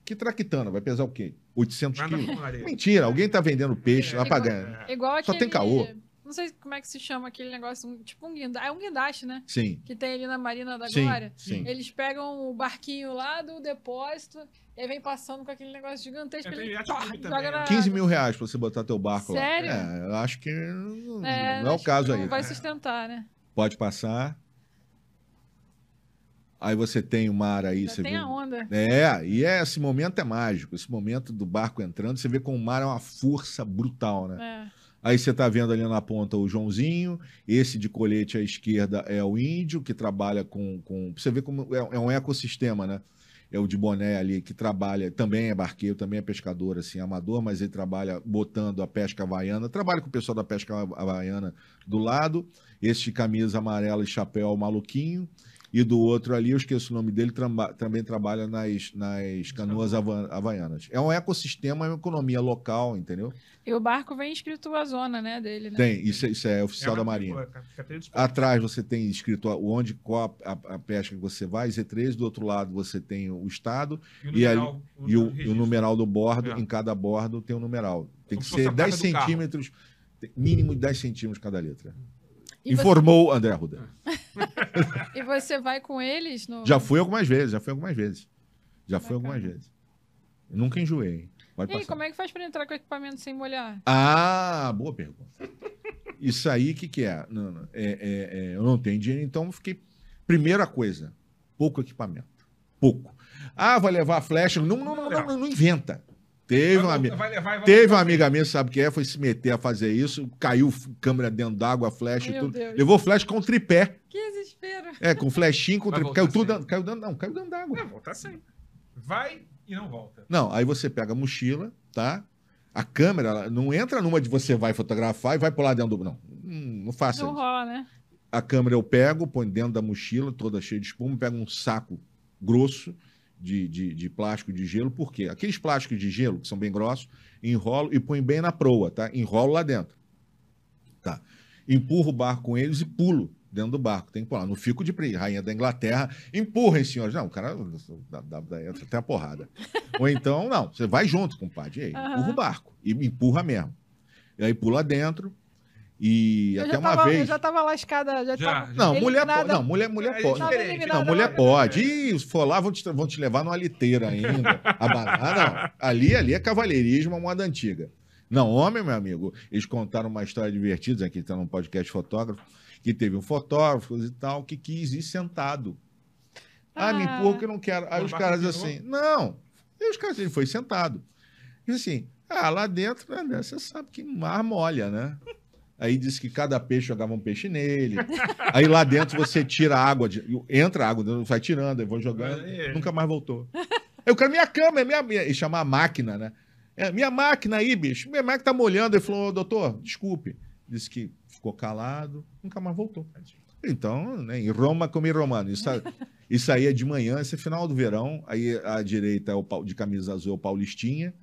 Que traquitana? Vai pesar o quê? 800 Nada quilos? Mentira, alguém tá vendendo peixe É, lá igual-. É. Igual Só aquele... tem caô. Não sei como é que se chama aquele negócio, um- tipo um guindaste. É um guindaste, né? Sim, Que tem ali na Marina da sim, Glória. sim. Eles pegam o barquinho lá do depósito e aí vem passando com aquele negócio gigantesco. É, ele joga né? na 15 água. mil reais pra você botar teu barco Sério? lá. É, eu acho que não É, não é o caso não aí. vai sustentar, né? Pode passar. Aí você tem o mar aí, Já você tem viu? a onda. É, e é, esse momento é mágico. Esse momento do barco entrando, você vê como o mar é uma força brutal, né? É. Aí você tá vendo ali na ponta o Joãozinho, esse de colete à esquerda é o índio, que trabalha com. com você vê como é, é um ecossistema, né? É o de boné ali, que trabalha, também é barqueiro, também é pescador, assim, amador, mas ele trabalha botando a pesca havaiana, trabalha com o pessoal da pesca havaiana do lado, esse de camisa amarela e chapéu maluquinho, e do outro ali, eu esqueço o nome dele, tramba- também trabalha nas, nas canoas hava- havaianas. É um ecossistema, é uma economia local, entendeu? E o barco vem escrito a zona, né, dele, né? Tem, isso, é- isso é oficial É da Marinha. Atrás você tem escrito onde, qual a, a- a pesca que você vai, Z13, do outro lado você tem o estado o e aí- numeral- e o, e o numeral do bordo, É. em cada bordo tem um numeral. Tem Como que ser a placa 10 do carro. centímetros, mínimo de 10 centímetros cada letra. E você, Informou André Arruda. e você vai com eles no. Já fui algumas vezes, já fui algumas vezes. Já fui Bacana. algumas vezes. Nunca enjoei. Pode E passar. como é que faz pra entrar com o equipamento sem molhar? Ah, boa pergunta. Isso aí, o que, que é? Não, não, é, é- é, Eu não tenho dinheiro, então eu fiquei. Primeira coisa, pouco equipamento. Pouco. Ah, vai levar flecha. Não, não, não, não, não, não inventa. Teve uma, ami- Vai levar vai teve uma amiga minha, sabe o que é? Foi se meter a fazer isso, caiu câmera dentro d'água, flecha e Meu tudo. Deus. Levou flecha com tripé. Que desespero. É, com flechinho, com tripé. Caiu tudo caiu dentro, não, caiu dentro d'água. Vai voltar sempre. Vai e não volta. Não, aí você pega a mochila, tá? A câmera ela não entra numa de você vai fotografar e vai pular dentro do. Não, Hum, não faça Não isso. rola, né? A câmera eu pego, ponho dentro da mochila, toda cheia de espuma, pego um saco grosso de, de, de plástico de gelo, por quê? Aqueles plásticos de gelo, que são bem grossos, enrolo e ponho bem na proa, tá? Enrolo lá dentro. Tá. Empurro o barco com eles e pulo dentro do barco. Tem que pular. Não fico de rainha da Inglaterra. Empurrem, senhores. Não, o cara dá, dá, dá, entra até a porrada. Ou então, não, você vai junto, compadre. E aí, Aham. empurra o barco. E empurra mesmo. E aí pula dentro. E Eu até uma tava, eu vez. já tava lascada. Já, Já, tava... Não, mulher pode. Não, mulher, mulher É pode. Não, mulher na- pode. Ih, se for lá, vão te, vão te levar numa liteira ainda. A banana, não. Ali, ali é cavalheirismo, a moda antiga. Não, homem, meu amigo, eles contaram uma história divertida, aqui está num podcast fotógrafo, que teve um fotógrafo e tal, que quis ir sentado. Ah, me Ah. empurra que eu não quero. Aí os caras assim, não. E os caras, ele foi sentado. E assim, ah, lá dentro, né, você sabe que mar molha, né? Aí disse que cada peixe jogava um peixe nele. Aí lá dentro você tira a água, de- entra a água, vai tirando, aí vou jogando. É. Nunca mais voltou. Eu quero minha cama, é minha, minha. E chamar a máquina, né? É, minha máquina aí, bicho. Minha máquina tá molhando. Ele falou, doutor, desculpe. Disse que ficou calado, nunca mais voltou. Então, né, em Roma como em romano. Isso, isso aí é de manhã, esse é final do verão. Aí à direita é o de camisa azul é o Paulistinha.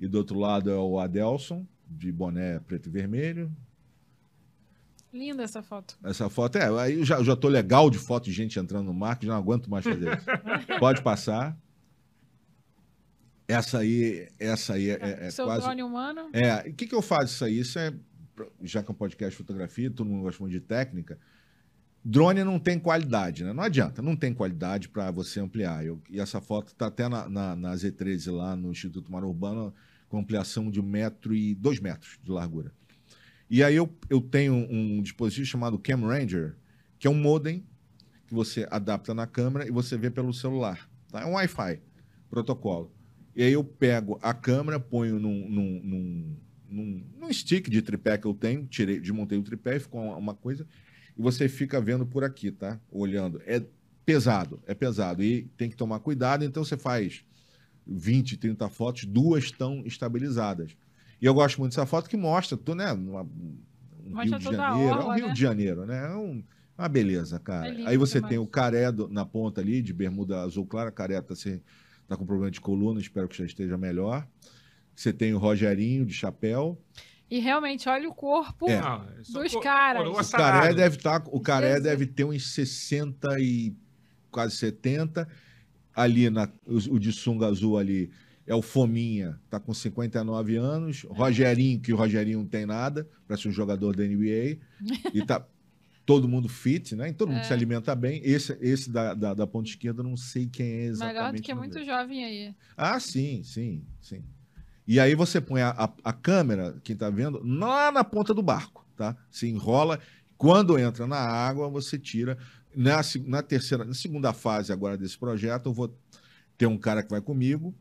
E do outro lado é o Adelson, de boné preto e vermelho. Linda essa foto. Essa foto é. Aí eu já, já tô legal de foto de gente entrando no mar, que já não aguento mais fazer isso. Pode passar. Essa aí, essa aí é, é- é Seu quase. drone humano. É, o que, que eu faço isso aí? Isso é, já que é um podcast de fotografia, todo mundo gosta muito de técnica. Drone não tem qualidade, né? Não adianta, não tem qualidade para você ampliar. Eu- e essa foto está até na, na, na Z13 lá no Instituto Mar Urbano, com ampliação de um metro e dois metros de largura. E aí eu, eu tenho um dispositivo chamado Cam Ranger, que é um modem que você adapta na câmera e você vê pelo celular. Tá? É um Wi-Fi, protocolo. E aí eu pego a câmera, ponho num, num, num, num, num stick de tripé que eu tenho, tirei, desmontei o tripé, ficou uma, uma coisa, e você fica vendo por aqui, tá? Olhando. É pesado, é pesado. E tem que tomar cuidado, então você faz 20, 30 fotos, duas estão estabilizadas. E eu gosto muito dessa foto que mostra, tu, né? Numa, um Mostra Rio de Janeiro. é um orla, Rio né? de Janeiro, né? É um- uma beleza, cara. É lindo Aí você demais. tem o caré do- na ponta ali, de bermuda azul clara, caré tá, sem, tá com problema de coluna, espero que já esteja melhor. Você tem o Rogerinho de chapéu. E realmente, olha o corpo. É. É Dos caras. O caré deve estar, o caré deve ter uns 60 e quase 70. Ali na o, o de sunga azul ali é o Fominha, tá com 59 anos. Rogerinho, que o Rogerinho não tem nada, parece um jogador da NBA. e tá todo mundo fit, né? E todo mundo É. se alimenta bem. Esse, esse da, da, da ponta esquerda, não sei quem é exatamente. Melhor do que nome muito jovem aí. Ah, sim, sim, sim. E aí você põe a, a, a câmera, quem tá vendo, lá na ponta do barco, tá? Se enrola. Quando entra na água, você tira. Na, na terceira, na segunda fase agora desse projeto, eu vou ter um cara que vai comigo.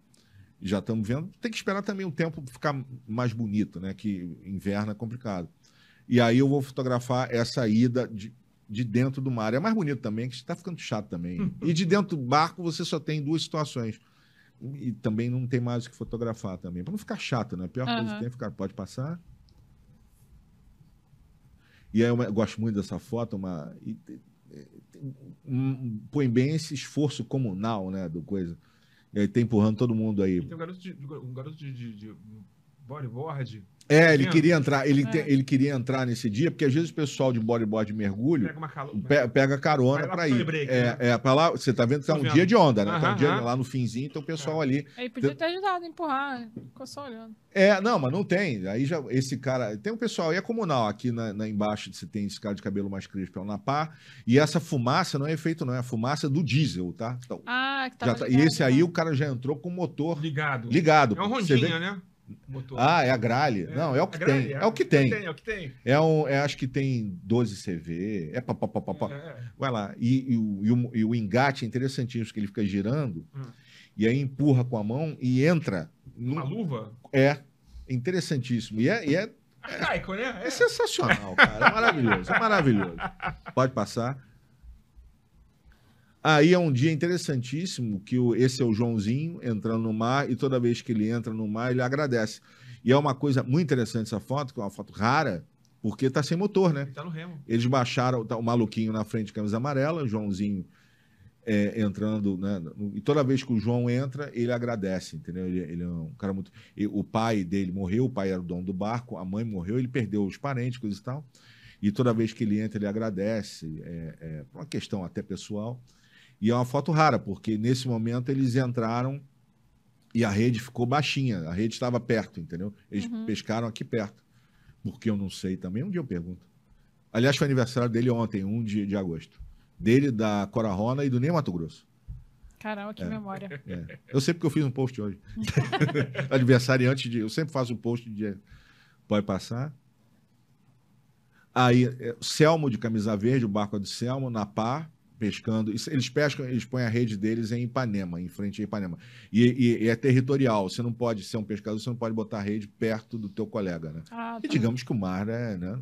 Já estamos vendo. Tem que esperar também um tempo ficar mais bonito, né? Que inverno é complicado. E aí eu vou fotografar essa ida de, de dentro do mar. É mais bonito também, que está ficando chato também. E de dentro do barco você só tem duas situações. E também não tem mais o que fotografar também. Para não ficar chato, né? A pior coisa Aham. que tem é ficar. Pode passar. E aí eu gosto muito dessa foto, uma. e põe bem esse esforço comunal, né? Do coisa. E aí tá empurrando todo mundo aí. Tem um garoto de, um garoto de, de, de bodyboard, É, ele queria entrar, ele, É. te- ele queria entrar nesse dia, porque às vezes o pessoal de bodyboard de mergulho pega calo... pe- pega carona para ir. Break, é, né? é, para lá, você tá vendo que tá um vendo. dia de onda, né? tá um dia aham. lá no finzinho, então o pessoal ali. Aí podia ter ajudado a empurrar. Ficou só olhando. É, não, mas não tem. Aí já esse cara, tem um pessoal, e é comunal aqui na, na- embaixo, você tem esse cara de cabelo mais crespo, é o Napá, e essa fumaça não é efeito, não é a fumaça do diesel, tá? Então, Ah, que tava tá- e esse aí tá. o cara já entrou com o motor ligado. ligado. É um rondinha, né? Motor. Ah, é a gralha. Não, é o que tem. É o que tem. É o que tem. É um, é, acho que tem 12 CV. É pá, pá, pá, pá. É, é. Vai lá. E, e o, e o- e o engate é interessantíssimo, que ele fica girando Hum. e aí empurra com a mão e entra. Uma luva? É interessantíssimo. E é, e é, Arcaico, né? é sensacional, cara. É maravilhoso. É maravilhoso. Pode passar. Aí é um dia interessantíssimo que o, esse é o Joãozinho entrando no mar e toda vez que ele entra no mar ele agradece. E é uma coisa muito interessante essa foto, que é uma foto rara, porque tá sem motor, né? Ele tá no remo. Eles baixaram tá, o maluquinho na frente de camisa amarela, o Joãozinho é, entrando, né? E toda vez que o João entra, ele agradece, entendeu? Ele, ele é um cara muito. e o pai dele morreu, o pai era o dono do barco, a mãe morreu, ele perdeu os parentes, coisa e tal. E toda vez que ele entra, ele agradece. É, é uma questão até pessoal. E é uma foto rara, porque nesse momento eles entraram e a rede ficou baixinha, a rede estava perto, entendeu? Eles Uhum. pescaram aqui perto. Porque eu não sei também, um dia eu pergunto. Aliás, foi aniversário dele ontem, 1 de, de agosto. Dele, da Cora Rona e do Ney Mato Grosso. Caramba, que É. memória. É. Eu sei porque eu fiz um post hoje. Aniversário antes de. Eu sempre faço um post de. Pode passar. Aí, é, Selmo de camisa verde, o barco é do Selmo, na pá, pescando. Eles pescam, eles põem a rede deles em Ipanema, em frente a Ipanema. E, e- e é territorial. Você não pode ser um pescador, você não pode botar a rede perto do teu colega, né? Ah, E tá. digamos que o mar é, né,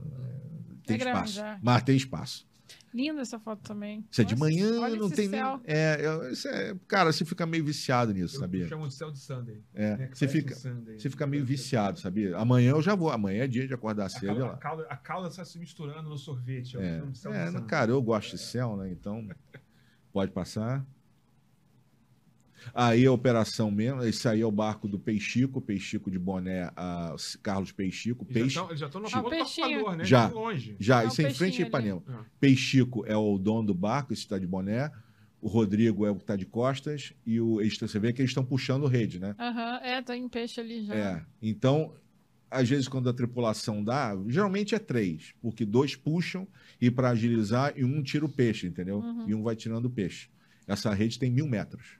tem É grande, espaço. é. Mar tem espaço. Linda essa foto também. Isso é de manhã, olha não esse tem nem. céu. É, é, isso é- cara, você fica meio viciado nisso, Eu sabia? chamo de céu de Sunday. É, né, você fica, Sunday. você fica meio viciado, sabia? Amanhã eu já vou. Amanhã é dia de acordar A cedo. calda, lá. a, calda, a calda está se misturando no sorvete. É, é, de Sunday. cara, eu gosto de céu, né? Então, pode passar. Aí a operação mesmo, esse aí é o barco do Peixico, Peixico de Boné, a Carlos Peixico. Peixe, já tão- Eles já estão no Ah, o ponto peixinho. passador, né? Já. De longe. já, É isso é em frente a peixinho ali. Ipanema. Ah. Peixico é o dono do barco, esse está de boné. O Rodrigo é o que está de costas. E o, eles- você vê que eles estão puxando rede, né? Aham, é, tá em peixe ali já. É. Então, às vezes, quando a tripulação dá, geralmente é três, porque dois puxam e para agilizar, e um tira o peixe, entendeu? Uhum. E um vai tirando o peixe. Essa rede tem mil metros.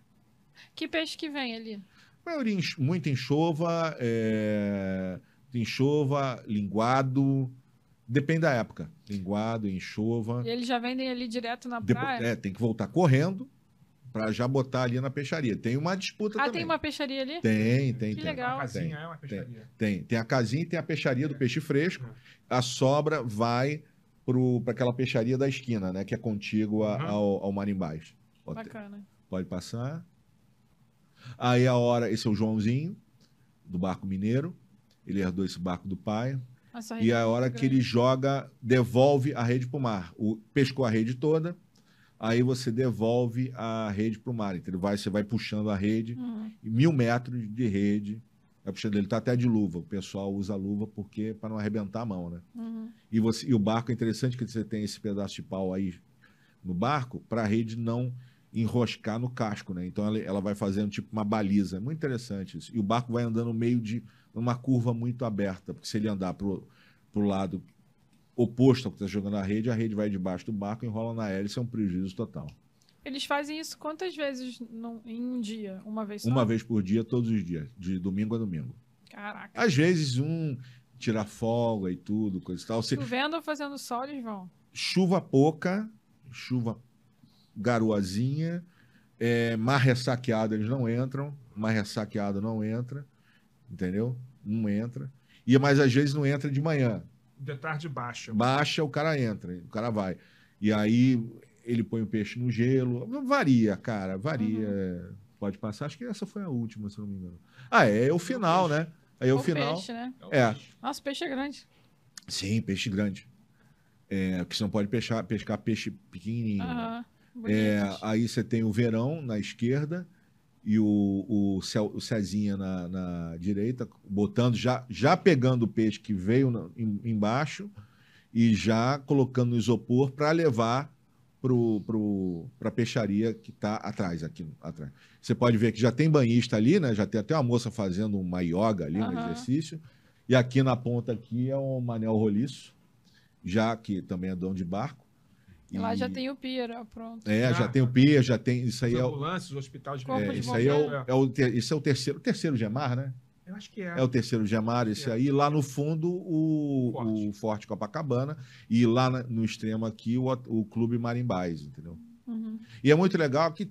Que peixe que vem ali? Maioria, muita enxova, é... enxova, linguado. Depende da época. Linguado, enxova. E eles já vendem ali direto na Depois- praia? é, tem que voltar correndo para já botar ali na peixaria. Tem uma disputa ah, também. tem uma peixaria ali? Tem, tem, Que tem. legal. Uma casinha é uma peixaria. Tem, tem a casinha e tem a peixaria do peixe fresco. Uhum. A sobra vai para aquela peixaria da esquina, né? Que é contígua Uhum. ao, ao Marimbás. Bacana. pode passar. Aí a hora, esse é o Joãozinho, do barco mineiro. Ele herdou esse barco do pai. Nossa, E a é hora que ele joga, devolve a rede para o mar. O, pescou a rede toda, aí você devolve a rede para o mar. Então ele vai, você vai puxando a rede, Uhum. mil metros de rede. Vai puxando, ele tá até de luva. O pessoal usa luva porque para não arrebentar a mão, né? Uhum. E, você, e o barco é interessante que você tem esse pedaço de pau aí no barco para a rede não enroscar no casco, né? Então ela, ela vai fazendo tipo uma baliza. É muito interessante isso. E o barco vai andando no meio de uma curva muito aberta, porque se ele andar pro, pro lado oposto ao que está jogando a rede, a rede vai debaixo do barco, enrola na hélice, é um prejuízo total. Eles fazem isso quantas vezes num- em um dia? Uma vez só? Uma vez por dia, todos os dias, de domingo a domingo. Caraca. Às vezes um tira folga e tudo, coisa e tal. Se, Chovendo ou fazendo sol, eles vão. chuva pouca, chuva garoazinha, é, mar ressaqueado eles não entram, mar ressaqueado não entra, entendeu? Não entra. E mas às vezes não entra de manhã. De tarde baixa. Baixa, o cara entra, o cara vai. E aí ele põe o peixe no gelo. Varia, cara, varia. Pode passar. Acho que essa foi a última, se eu não me engano. Ah, é, é o final, né? Aí é o Ou final. peixe, né? o É. peixe. Nossa, o peixe é grande. Sim, peixe grande. É, porque você não pode pescar, pescar peixe pequenininho. né? É, aí você tem o verão na esquerda e o, o, Cel- o Cezinha na, na direita, botando, já, já pegando o peixe que veio na- em- embaixo e já colocando no isopor para levar pro, pro, para a peixaria que está atrás, aqui atrás. Você pode ver que já tem banhista ali, né? Já tem até uma moça fazendo uma yoga ali, um Aham. exercício. E aqui na ponta aqui é o Manel Roliço, já que também é dono de barco. E lá já tem o ó, pronto. É, Ah, já tem o PIA, já tem. Isso aí Os é, o- ambulâncias, o hospital de é, de isso aí é o, é o, ter- esse é o terceiro, o terceiro Gemar, né? Eu acho que é. É o terceiro Gemar, esse É. aí. Lá no fundo, o, Forte. o Forte Copacabana. E lá na- no extremo aqui, o, o Clube Marimbás, entendeu? Uhum. E é muito legal que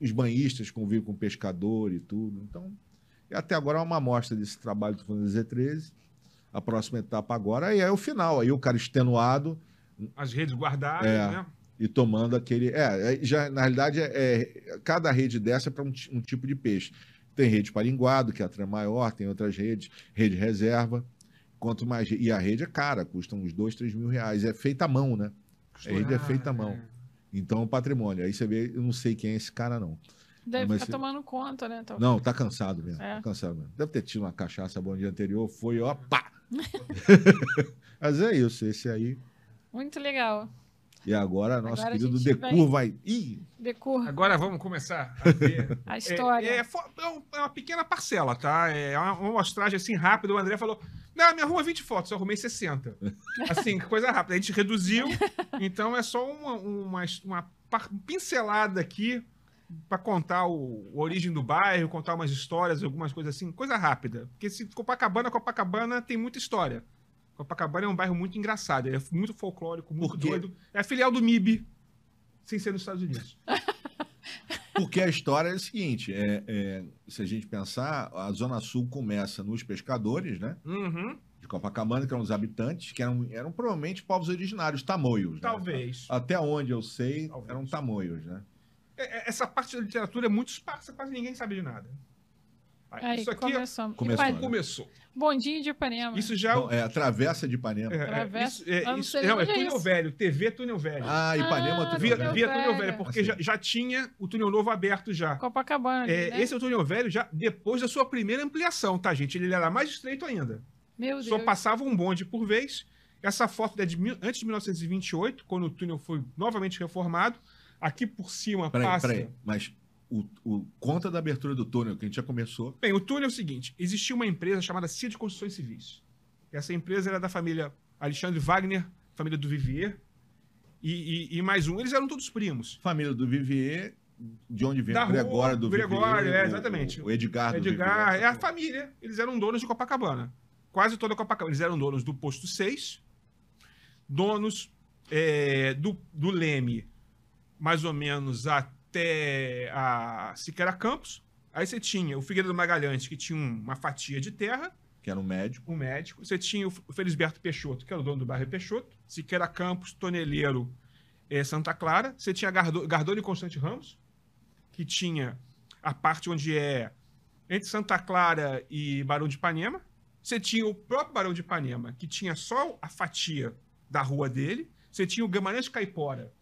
os banhistas convivem com o pescador e tudo. Então, e até agora é uma amostra desse trabalho do Fundo Z13. A próxima etapa agora aí é o final. Aí o cara extenuado As redes guardadas, É. né? e tomando aquele. É, é, já, na realidade, é, é- cada rede dessa é para um, um tipo de peixe. Tem rede paringuado, que é a trama maior, tem outras redes, rede reserva. Quanto mais. E a rede é cara, custa uns 2, 3 mil reais. É feita à mão, né? A rede é feita à mão. Então, é um patrimônio. Aí você vê, eu não sei quem é esse cara, não. Deve Mas ficar tomando conta, né? talvez. Não, tá cansado mesmo. É. Tá cansado mesmo. Deve ter tido uma cachaça bom dia anterior, foi, ó, pá! Mas é isso, esse aí. Muito legal. E agora, nosso Agora querido Decur vai. Ih! Decur Agora vamos começar a ver. a história. É, é é é uma pequena parcela, tá? É uma, uma amostragem assim rápida. O André falou: Não, minha rua é 20 fotos, eu arrumei 60. Assim, coisa rápida. A gente reduziu, então é só uma, uma, uma pincelada aqui para contar o, a origem do bairro, contar umas histórias, algumas coisas assim, coisa rápida. Porque se Copacabana, Copacabana tem muita história. Copacabana é um bairro muito engraçado, é muito folclórico, muito doido. É a filial do MIB, sem ser nos Estados Unidos. Porque a história é a seguinte: é, é, se a gente pensar, a Zona Sul começa nos pescadores, né? Uhum, De Copacabana, que eram os habitantes, que eram, eram provavelmente povos originários, tamoios. né? talvez. Até onde eu sei, Talvez. eram tamoios, né? É- é- Essa parte da literatura é muito esparsa, quase ninguém sabe de nada. Aí, Isso aqui é- começamos. Começou, Ipa- né? começou. Bondinho de Ipanema. Isso já é o- Não, é a Travessa de Ipanema. É, é, Travessa- isso, é, não isso- não, é é túnel isso. velho, TV túnel velho. Ah, Ipanema, Ah, Túnel via, Velho. via túnel velho. porque Assim. já, já tinha o túnel novo aberto já. Copacabana. É, né? Esse é o túnel velho já depois da sua primeira ampliação, tá, gente? Ele era mais estreito ainda. Meu Só Deus. passava um bonde por vez. Essa foto é de mil- antes de 1928, quando o túnel foi novamente reformado. Aqui por cima Peraí, passa. peraí. Mas o, o- conta da abertura do túnel, que a gente já começou. Bem, o túnel é o seguinte: existia uma empresa chamada CIA de Construções Civis. Essa empresa era da família Alexandre Wagner, família do Vivier, e, e- e mais um. Eles eram todos primos. Família do Vivier, de onde vem Da o Gregório do Gregório, Vivier. é, o- exatamente. O, Edgar, do Edgar, Vivier. é a família. Eles eram donos de Copacabana. Quase toda Copacabana. Eles eram donos do posto 6, donos é, do, do Leme, mais ou menos até a Siqueira Campos. Aí você tinha o Figueiredo Magalhães, que tinha uma fatia de terra, Que era um médico. o médico. Você tinha o Felisberto Peixoto, que era o dono do bairro Peixoto. Siqueira Campos, Toneleiro, eh, Santa Clara. Você tinha Gardo, Gardone e Constante Ramos, que tinha a parte onde é entre Santa Clara e Barão de Ipanema. Você tinha o próprio Barão de Ipanema, que tinha só a fatia da rua dele. Você tinha o Guimarães Caipora,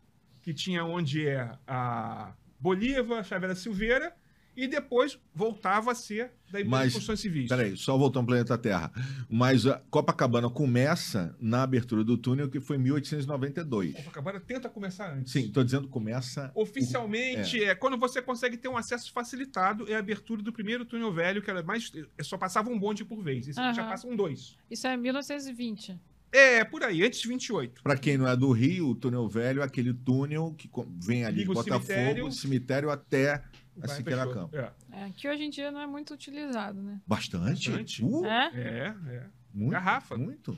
que tinha onde é a Bolívar, Xavier da Silveira. e depois voltava a ser da empresa Mas, de construções civis. Peraí, só voltando ao planeta Terra. Mas a Copacabana começa na abertura do túnel, que foi em 1892. Copacabana tenta começar antes. Sim, estou dizendo começa. Oficialmente, é. quando você consegue ter um acesso facilitado, é a abertura do primeiro túnel velho, que era mais. é, Só passava um bonde por vez. Esse aqui já passam dois. Isso é 1920. É, por aí, antes de 28. Para quem não é do Rio, o túnel velho é aquele túnel que vem ali Liga de Botafogo, cemitério. cemitério, até a Siqueira. É. É, que hoje em dia não é muito utilizado, né? Bastante? Bastante. Uh, É? É, é. muito, Garrafa. Muito.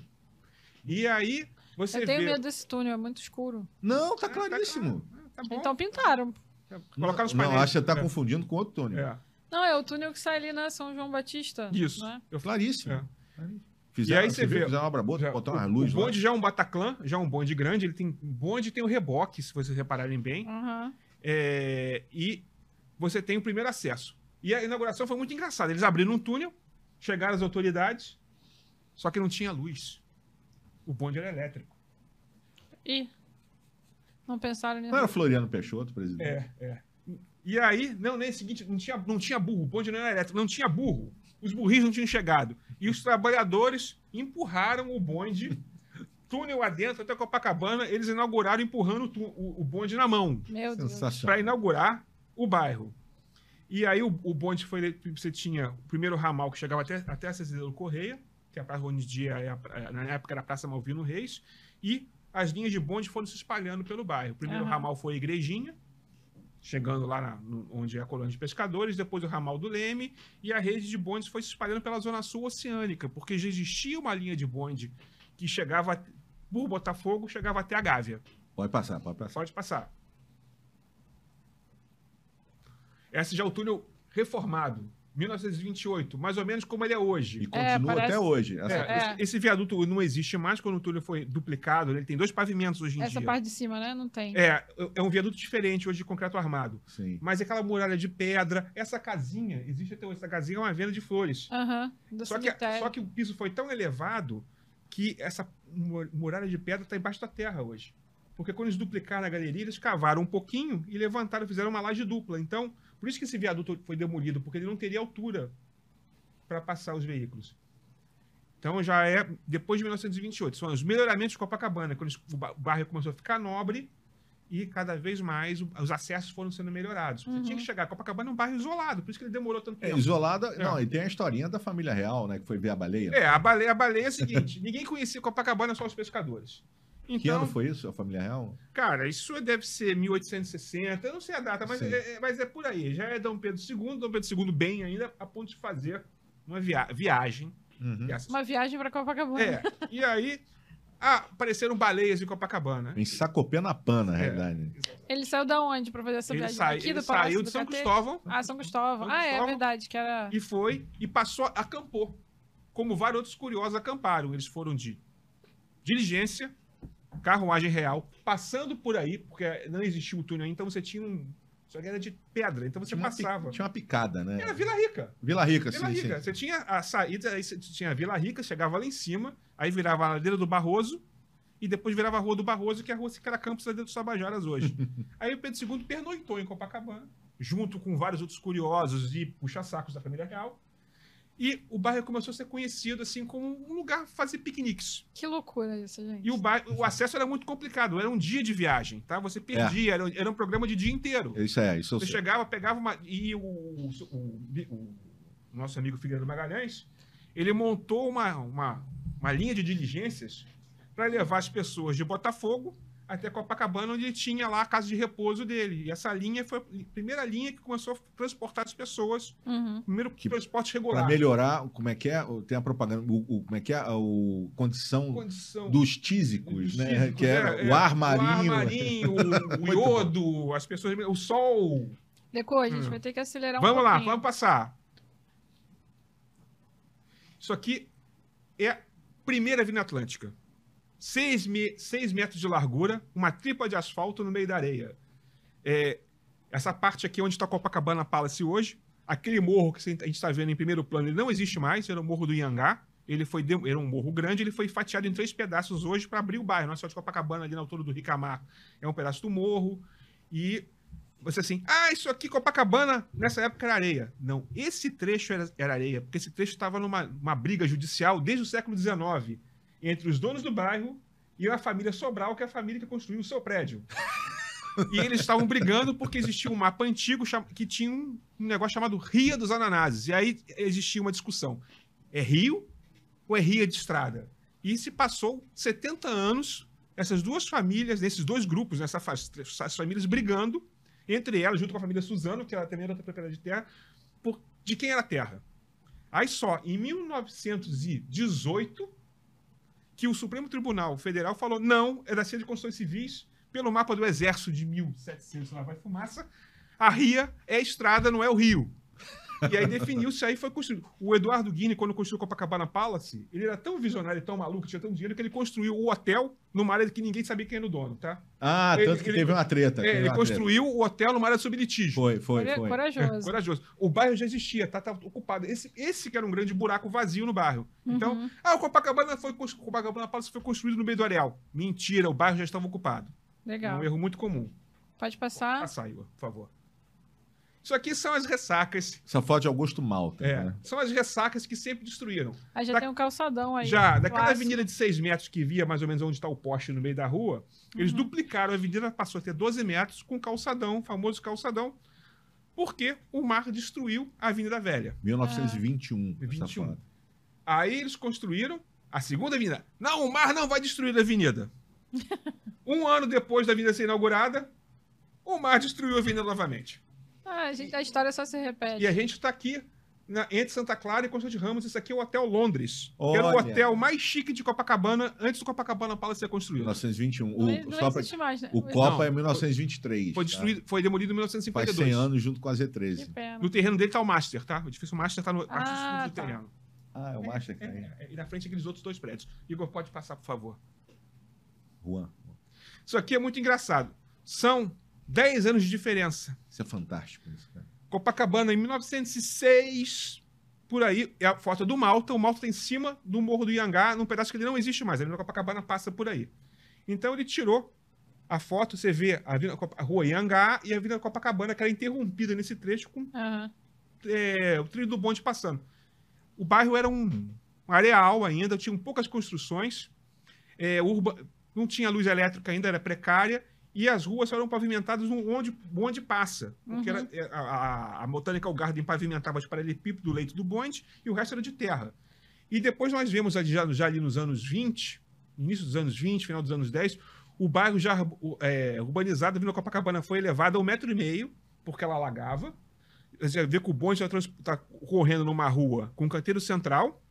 E aí, você Eu tenho vê. medo desse túnel, é muito escuro. Não, tá Ah, claríssimo. claro. Ah, Tá bom. Então pintaram. Colocar nos não, painéis. acho que você tá É. confundindo com outro túnel. É. Não, é o túnel que sai ali na São João Batista. Isso. né? Eu Claríssimo. É. Fizeram, E aí você vê- Fizeram uma obra boa, Já- botaram o, uma o luz lá. bonde já é um Bataclan, já é um bonde grande. Ele tem o bonde tem o reboque, se vocês repararem bem. Aham. É, e você tem o primeiro acesso. E a inauguração foi muito engraçada. Eles abriram um túnel, chegaram as autoridades, só que não tinha luz. O bonde era elétrico. E não pensaram nisso. Não era Floriano Peixoto, presidente? É, é. E aí, não, nem é o seguinte, não tinha, não tinha burro, o bonde não era elétrico, não tinha burro. Os burrinhos não tinham chegado. E os trabalhadores empurraram o bonde, túnel adentro até Copacabana, eles inauguraram empurrando o, o- bonde na mão. Meu Deus. para inaugurar o bairro. E aí o, o bonde foi. Você tinha o primeiro ramal que chegava até, até a Cecília Correia, que é a praça onde dia é a na época era a Praça Malvino Reis, e as linhas de bonde foram se espalhando pelo bairro. O primeiro Aham. ramal foi a Igrejinha, chegando lá na- no- onde é a colônia de pescadores, depois o ramal do Leme, e a rede de bondes foi se espalhando pela zona sul oceânica, porque já existia uma linha de bonde que chegava por Botafogo, chegava até a Gávea. Pode passar, pode passar. Pode passar. Esse já é o túnel reformado, 1928, mais ou menos como ele é hoje. E continua parece- até hoje. Essa- É, É. Esse, viaduto não existe mais quando o túnel foi duplicado. Ele tem dois pavimentos hoje em Essa dia. parte de cima, né? Não tem. É, é um viaduto diferente hoje de concreto armado. Sim. Mas aquela muralha de pedra, essa casinha, existe até hoje. Essa casinha é uma venda de flores. Aham. Do Só que, só que o piso foi tão elevado que essa mu- muralha de pedra está embaixo da terra hoje. Porque quando eles duplicaram a galeria, eles cavaram um pouquinho e levantaram, fizeram uma laje dupla. Então, por isso que esse viaduto foi demolido, porque ele não teria altura para passar os veículos. Então já é depois de 1928. São os melhoramentos de Copacabana, quando o ba- o bairro começou a ficar nobre e cada vez mais os acessos foram sendo melhorados. Você Uhum. tinha que chegar. Copacabana é um bairro isolado, por isso que ele demorou tanto É, tempo. isolada. É. Não, e tem a historinha da família real, né? Que foi ver a baleia. É, a baleia, a baleia é a seguinte: ninguém conhecia Copacabana, só os pescadores. Que Então, ano foi isso, a família real? cara, isso deve ser 1860, eu não sei a data, mas é, é- mas é por aí. Já é Dom Pedro II, Dom Pedro II bem ainda, a ponto de fazer uma via- viagem. Uhum. E, essa- Uma viagem pra Copacabana. é, e aí ah, apareceram baleias em Copacabana. Em Sacopena-Pan, na É. realidade. Ele saiu da onde pra fazer essa Ele, viagem? sai- Aqui ele do Palácio saiu do de São Catete? Cristóvão Ah, São Cristóvão. São ah, é Cristóvão. verdade, que era... e foi e passou, acampou. Como vários outros curiosos acamparam. Eles foram de diligência, carruagem real, passando por aí, porque não existia o túnel então você tinha um. Só que era de pedra, então você Tinha uma, passava. tinha uma picada, né? Era Vila Rica. Vila Rica, Vila sim, Rica. sim. Você tinha a saída, aí você tinha a Vila Rica, chegava lá em cima, aí virava a ladeira do Barroso, e depois virava a Rua do Barroso, que é a Rua Siqueira Campos, ladeira dos Tabajaras hoje. aí o Pedro II pernoitou em Copacabana, junto com vários outros curiosos e puxa-sacos da família real. E o bairro começou a ser conhecido assim como um lugar para fazer piqueniques. Que loucura isso, gente. E o, bairro, o acesso era muito complicado, era um dia de viagem, tá? Você perdia, era, era um programa de dia inteiro. Isso é, isso Você sei. chegava, pegava uma. E o, o, o- o nosso amigo Figueiredo Magalhães, ele montou uma, uma, uma linha de diligências para levar as pessoas de Botafogo até Copacabana, onde ele tinha lá a casa de repouso dele. E essa linha foi a primeira linha que começou a transportar as pessoas, Uhum. primeiro Que- transporte Para regular. melhorar, como é que é? Tem a propaganda, o, o- como é que é? A o, condição Condição. dos tísicos, Dos né? tísicos, que era é, o é, ar marinho. O ar marinho, o, o iodo, as pessoas. O sol. Depois, a gente Hum. vai ter que acelerar um Vamos lá, vamos passar. Isso aqui é a primeira Avenida Atlântica. Seis, me- seis metros de largura, uma tripa de asfalto no meio da areia. É, essa parte aqui onde está Copacabana Palace hoje, aquele morro que a gente está vendo em primeiro plano, ele não existe mais, era o morro do Iangá. Ele foi era um morro grande, ele foi fatiado em três pedaços hoje para abrir o bairro. Nossa de Copacabana, ali na altura do Ricamar, é um pedaço do morro. E você assim, ah, isso aqui, Copacabana, nessa época era areia. Não, esse trecho era, era areia, porque esse trecho estava numa uma briga judicial desde o século XIX entre os donos do bairro e a família Sobral, que é a família que construiu o seu prédio. E eles estavam brigando porque existia um mapa antigo que tinha um negócio chamado Ria dos Ananases. E aí existia uma discussão: é rio ou é ria de estrada? E se passou 70 anos, essas duas famílias, nesses dois grupos, essas famílias brigando, entre elas, junto com a família Suzano, que ela também era outra propriedade de terra, por, de quem era a terra. Aí só, em 1918, que o Supremo Tribunal Federal falou: não, é da Cia de Construções Civis, pelo mapa do Exército de 1700, lá vai fumaça, a Ria é a estrada, não é o rio. E aí definiu-se, aí foi construído. O Eduardo Guini, quando construiu o Copacabana Palace, ele era tão visionário e tão maluco, tinha tanto dinheiro, que ele construiu o hotel numa área que ninguém sabia quem era o dono, tá? Ah, ele, tanto que ele, teve uma treta. É, ele construiu treta. o hotel numa área sob litígio. Foi, foi, foi. Corajoso. corajoso. O bairro já existia, tá, tá, ocupado. Esse, esse que era um grande buraco vazio no bairro. Então, uhum. ah, o Copacabana, foi, o Copacabana Palace foi construído no meio do areal. Mentira, o bairro já estava ocupado. Legal. Um erro muito comum. Pode passar. Pode passar, Igor, por favor. Isso aqui são as ressacas. Essa foto de Augusto Malta. É, né? São as ressacas que sempre destruíram. Aí já da... tem um calçadão aí. Já, daquela avenida de 6 metros que via mais ou menos onde está o poste no meio da rua, uhum. eles duplicaram a avenida, passou a ter 12 metros com calçadão, o famoso calçadão, porque o mar destruiu a Avenida Velha. 1921. Ah. 21. Aí eles construíram a segunda avenida. Não, o mar não vai destruir a avenida. um ano depois da avenida ser inaugurada, o mar destruiu a avenida novamente. Ah, a, gente, a história só se repete. E a gente está aqui na, entre Santa Clara e Constante Ramos. Esse aqui é o Hotel Londres. Olha. Era o hotel mais chique de Copacabana antes do Copacabana Palace ser construído. 1921. O, não, não existe pra, mais, né? O Copa não, é 1923. Foi, destruído, tá? foi demolido em 1952. Faz 100 anos junto com a Z13. No terreno dele está o Master, tá? O edifício Master está no ah, do tá. terreno. Ah, é o Master que é, é, é, E na frente aqueles outros dois prédios. Igor, pode passar, por favor. Juan. Isso aqui é muito engraçado. São 10 anos de diferença. Isso é fantástico. Isso, cara. Copacabana, em 1906, por aí, é a foto do Malta. O Malta está em cima do Morro do Iangá, num pedaço que ele não existe mais. A Avenida Copacabana passa por aí. Então ele tirou a foto, você vê a, Avenida, a Rua Iangá e a Avenida Copacabana, que era interrompida nesse trecho com uhum. é, o trilho do bonde passando. O bairro era um, um areal ainda, tinha poucas construções, é, urba, não tinha luz elétrica ainda, era precária, e as ruas eram pavimentadas onde bonde passa. Porque uhum. era, é, a, a, a Botanical Garden pavimentava os paralelepípedos do leito do bonde e o resto era de terra. E depois nós vemos já, já ali nos anos 20, início dos anos 20, final dos anos 10, o bairro já é, urbanizado, vindo Copacabana, foi elevado a um metro e meio, porque ela alagava. Você vê que o bonde está correndo numa rua com canteiro central.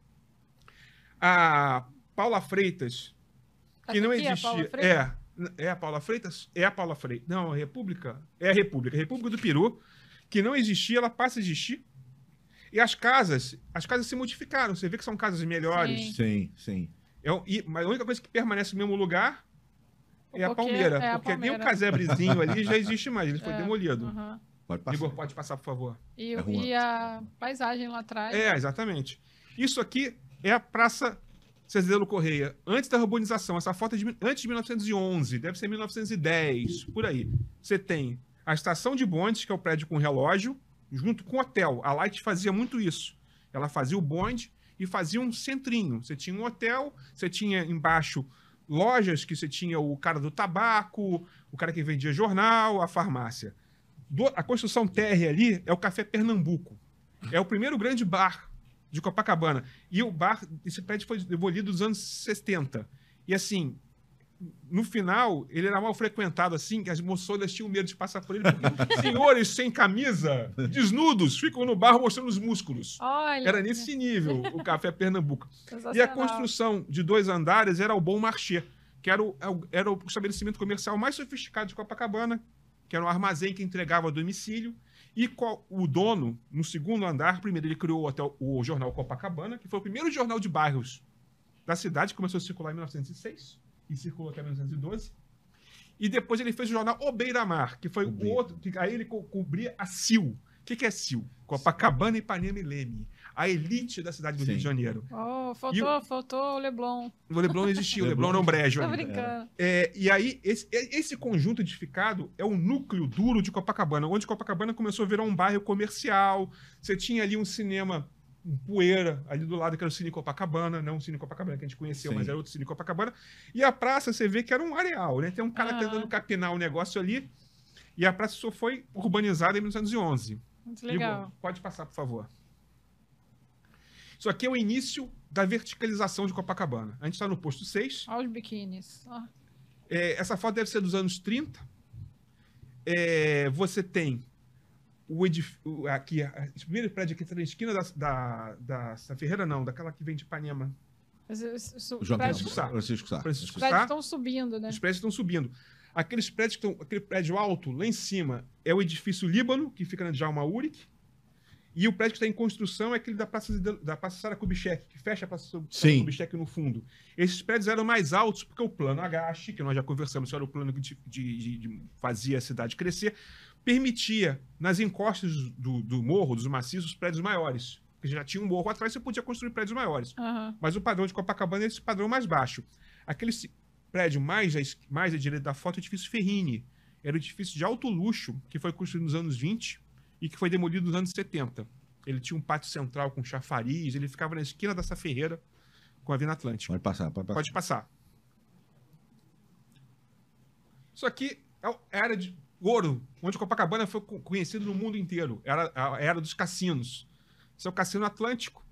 A Paula Freitas, que não existia. É, é a Paula Freitas? É a Paula Freitas. Não, a República. É a República. A República do Peru, que não existia, ela passa a existir. E as casas, as casas se modificaram. Você vê que são casas melhores. Sim, sim. É, e, mas a única coisa que permanece no mesmo lugar é a Palmeira. É a porque Palmeira. nem o casebrezinho ali já existe mais. Ele foi é, demolido. Uhum. Pode passar. Igor, pode passar, por favor. E, é e a paisagem lá atrás. É, exatamente. Isso aqui é a Praça Cezelo Correia, antes da urbanização, essa foto é de, antes de 1911, deve ser 1910, por aí. Você tem a estação de bondes, que é o prédio com relógio, junto com o hotel. A Light fazia muito isso. Ela fazia o bonde e fazia um centrinho. Você tinha um hotel, você tinha embaixo lojas que você tinha o cara do tabaco, o cara que vendia jornal, a farmácia. Do, a construção térrea ali é o Café Pernambuco. É o primeiro grande bar de Copacabana. E o bar, esse prédio foi demolido nos anos 70. E assim, no final, ele era mal frequentado, assim, que as moçonas tinham medo de passar por ele. senhores sem camisa, desnudos, ficam no bar mostrando os músculos. Olha. Era nesse nível o Café Pernambuco. E a construção de dois andares era o Bom Marché, que era o, era o estabelecimento comercial mais sofisticado de Copacabana, que era um armazém que entregava a domicílio. E qual, o dono, no segundo andar, primeiro ele criou o, hotel, o jornal Copacabana, que foi o primeiro jornal de bairros da cidade, que começou a circular em 1906 e circulou até 1912. E depois ele fez o jornal O Beira-Mar, que foi o outro, que aí ele co cobria a CIL. O que, que é CIL? Copacabana, Ipanema e Leme. A elite da cidade do Rio Sim. de Janeiro. Oh, faltou, faltou o Leblon. O Leblon não existia, o Leblon era um brejo Tô ainda. brincando. É, e aí, esse, esse conjunto edificado é o núcleo duro de Copacabana, onde Copacabana começou a virar um bairro comercial. Você tinha ali um cinema, um poeira, ali do lado, que era o Cine Copacabana, não o Cine Copacabana que a gente conheceu, Sim. mas era outro Cine Copacabana. E a praça, você vê que era um areal, né? Tem um cara Ah. tentando capinar o negócio ali. E a praça só foi urbanizada em 1911. Muito legal. Igor, pode passar, por favor. Isso aqui é o início da verticalização de Copacabana. A gente está no posto 6. Olha os biquínis. É, essa foto deve ser dos anos 30. É, você tem o edifício. Aqui, esse primeiro prédio aqui está na esquina da, da, da, da Ferreira, não, daquela que vem de Ipanema. O João prédios- Francisco Sá. Francisco Sá. Francisco Os prédios estão subindo, né? Os prédios estão subindo. Aqueles prédios que estão. Aquele prédio alto, lá em cima, é o edifício Líbano, que fica na Djalma Uric. E o prédio que está em construção é aquele da Praça, da Praça Sara Kubitschek, que fecha a Praça Sara. Kubitschek no fundo. Esses prédios eram mais altos porque o plano Agache, que nós já conversamos, que era o plano que de, de- de- fazia a cidade crescer, permitia, nas encostas do, do morro, dos maciços, prédios maiores. Porque já tinha um morro atrás, você podia construir prédios maiores. Aham. Mas o padrão de Copacabana é esse padrão mais baixo. Aquele prédio mais à, mais à direita da foto é o edifício Ferrini. Era um edifício de alto luxo que foi construído nos anos 20 e que foi demolido nos anos 70. Ele tinha um pátio central com chafariz, ele ficava na esquina dessa ferreira com a Vina Atlântica. Pode passar, pode passar. Pode passar. Isso aqui é a era de ouro, onde Copacabana foi co- conhecido no mundo inteiro. Era a era dos cassinos. Esse é o Cassino Atlântico,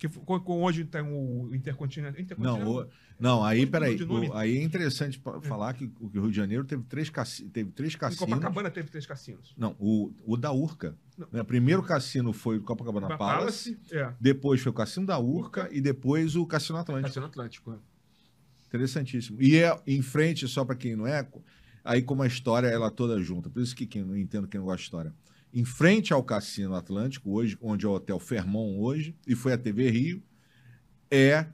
que foi- com, com hoje tem o Intercontinental. Não, Intercontinental? o- não, aí, peraí. o- aí é interessante pa- falar que o Rio de Janeiro teve três, teve três Em cassinos. Copacabana teve três cassinos. Não, o, o da Urca. Não. Né? Primeiro cassino foi o Copacabana Uma Palace, é. depois foi o Cassino da Urca e depois o Cassino Atlântico. Cassino Atlântico. é. Interessantíssimo. E é em frente, só para quem não é, aí como a história ela é toda junta. Por isso que quem não entendo quem não gosta de história. Em frente ao Cassino Atlântico, hoje, onde é o Hotel Fermon hoje, e foi a TV Rio, é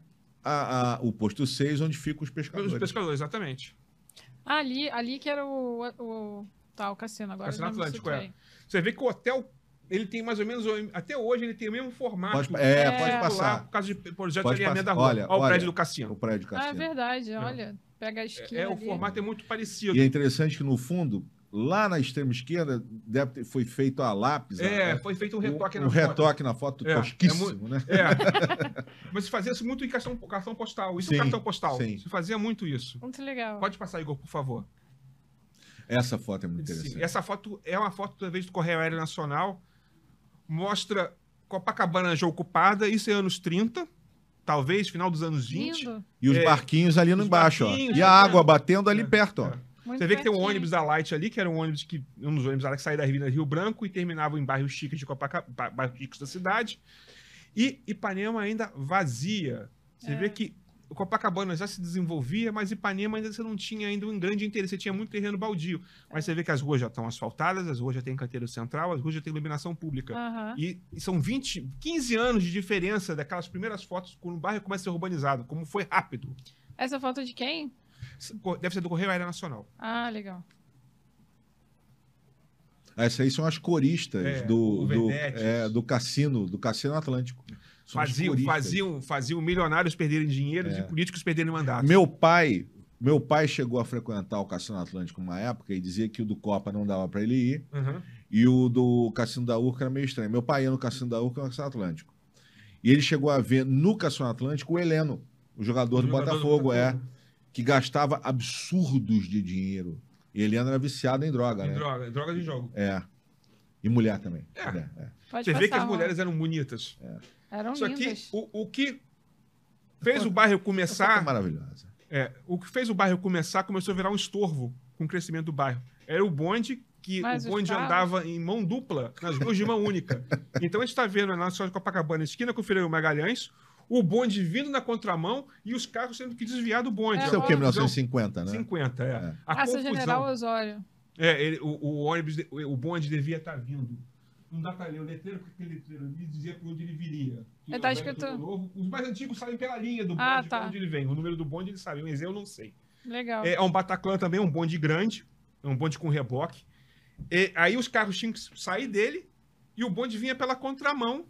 a- a- o posto 6, onde ficam os pescadores. Os pescadores, exatamente. Ah, ali, ali que era o, o, tá, o cassino agora. Cassino Atlântico, situei. Você vê que o hotel, ele tem mais ou menos, o- até hoje, ele tem o mesmo formato. Pode, é, É. pode Lá, passar. por causa de projeto Pode de alinhamento da passar. rua. Olha, Olha, o prédio do O cassino. prédio Ah, é Cassino. verdade, olha. Pega a esquina É, é, o ali. formato é muito parecido. E é interessante que, no fundo, lá na extrema esquerda, deve ter, foi feito a lápis. É, a- foi feito um retoque um, na um foto. retoque na foto É, tosquíssimo, né? É. Mas fazia isso muito em cartão, cartão postal. Isso é Sim, cartão postal. sim. Se fazia muito isso. Muito legal. Pode passar, Igor, por favor. Essa foto é muito Sim, interessante. Essa foto é uma foto, talvez, do Correio Aéreo Nacional. Mostra Copacabana já ocupada. Isso é anos 30, talvez, final dos anos 20. Lindo. E os É, barquinhos ali no embaixo, ó. E a tá água batendo ali É, perto, ó. é. Muito Você vê que tem um ônibus da Light ali, que era um ônibus que. Um dos ônibus lá que saía da Avenida Rio Branco e terminava em bairros chiques de Copacabana, bairros chiques da cidade. E Ipanema ainda vazia. Você É. vê que o Copacabana já se desenvolvia, mas Ipanema ainda você não tinha ainda um grande interesse, você tinha muito terreno baldio. Mas você vê que as ruas já estão asfaltadas, as ruas já têm canteiro central, as ruas já têm iluminação pública. Aham. E, e são 20, 15 anos de diferença daquelas primeiras fotos quando o bairro começa a ser urbanizado, como foi rápido. Essa foto de quem? Deve ser do Correio Aéreo Nacional. Ah, legal. Essas aí são as coristas É, do, o do, é, do cassino, do Cassino Atlântico. São Faziam, faziam, faziam milionários perderem dinheiro É. e políticos perderem mandato. Meu pai, meu pai chegou a frequentar o Cassino Atlântico uma época e dizia que o do Copa não dava para ele ir Uhum. e o do Cassino da Urca era meio estranho. Meu pai ia no Cassino da Urca e no Cassino Atlântico. E ele chegou a ver no Cassino Atlântico o Heleno, o jogador, do, Jogador Botafogo, é, Botafogo. Que gastava absurdos de dinheiro. E Heleno era viciado em droga, Em né? droga, droga de jogo. É. E mulher também. É. É. Pode Você passar, vê que as mulheres eram bonitas. Eram Isso aqui, lindas. o, o que fez o bairro foto é começar, maravilhosa. é, o que fez o bairro começar começou a virar um estorvo com o crescimento do bairro. Era o bonde que Mas o bonde andava em mão dupla nas ruas de mão única. Então a gente está vendo na de Copacabana, esquina com o Freire Magalhães, o bonde vindo na contramão e os carros tendo que desviar do bonde. É, Isso é o ó, que? ó, 1950, né? 50, é. É. A Essa confusão. General Osório. É, ele- o, o ônibus, o, bonde devia estar vindo. Não dá pra ler o letreiro, porque aquele letreiro ali dizia por onde ele viria. Que É, tá o escrito- novo- os mais antigos sabem pela linha do bonde, Ah, tá. onde ele vem. O número do bonde eles sabem, mas eu não sei. Legal. É, é um Bataclan também, um bonde grande, é um bonde com reboque. E aí os carros tinham que sair dele e o bonde vinha pela contramão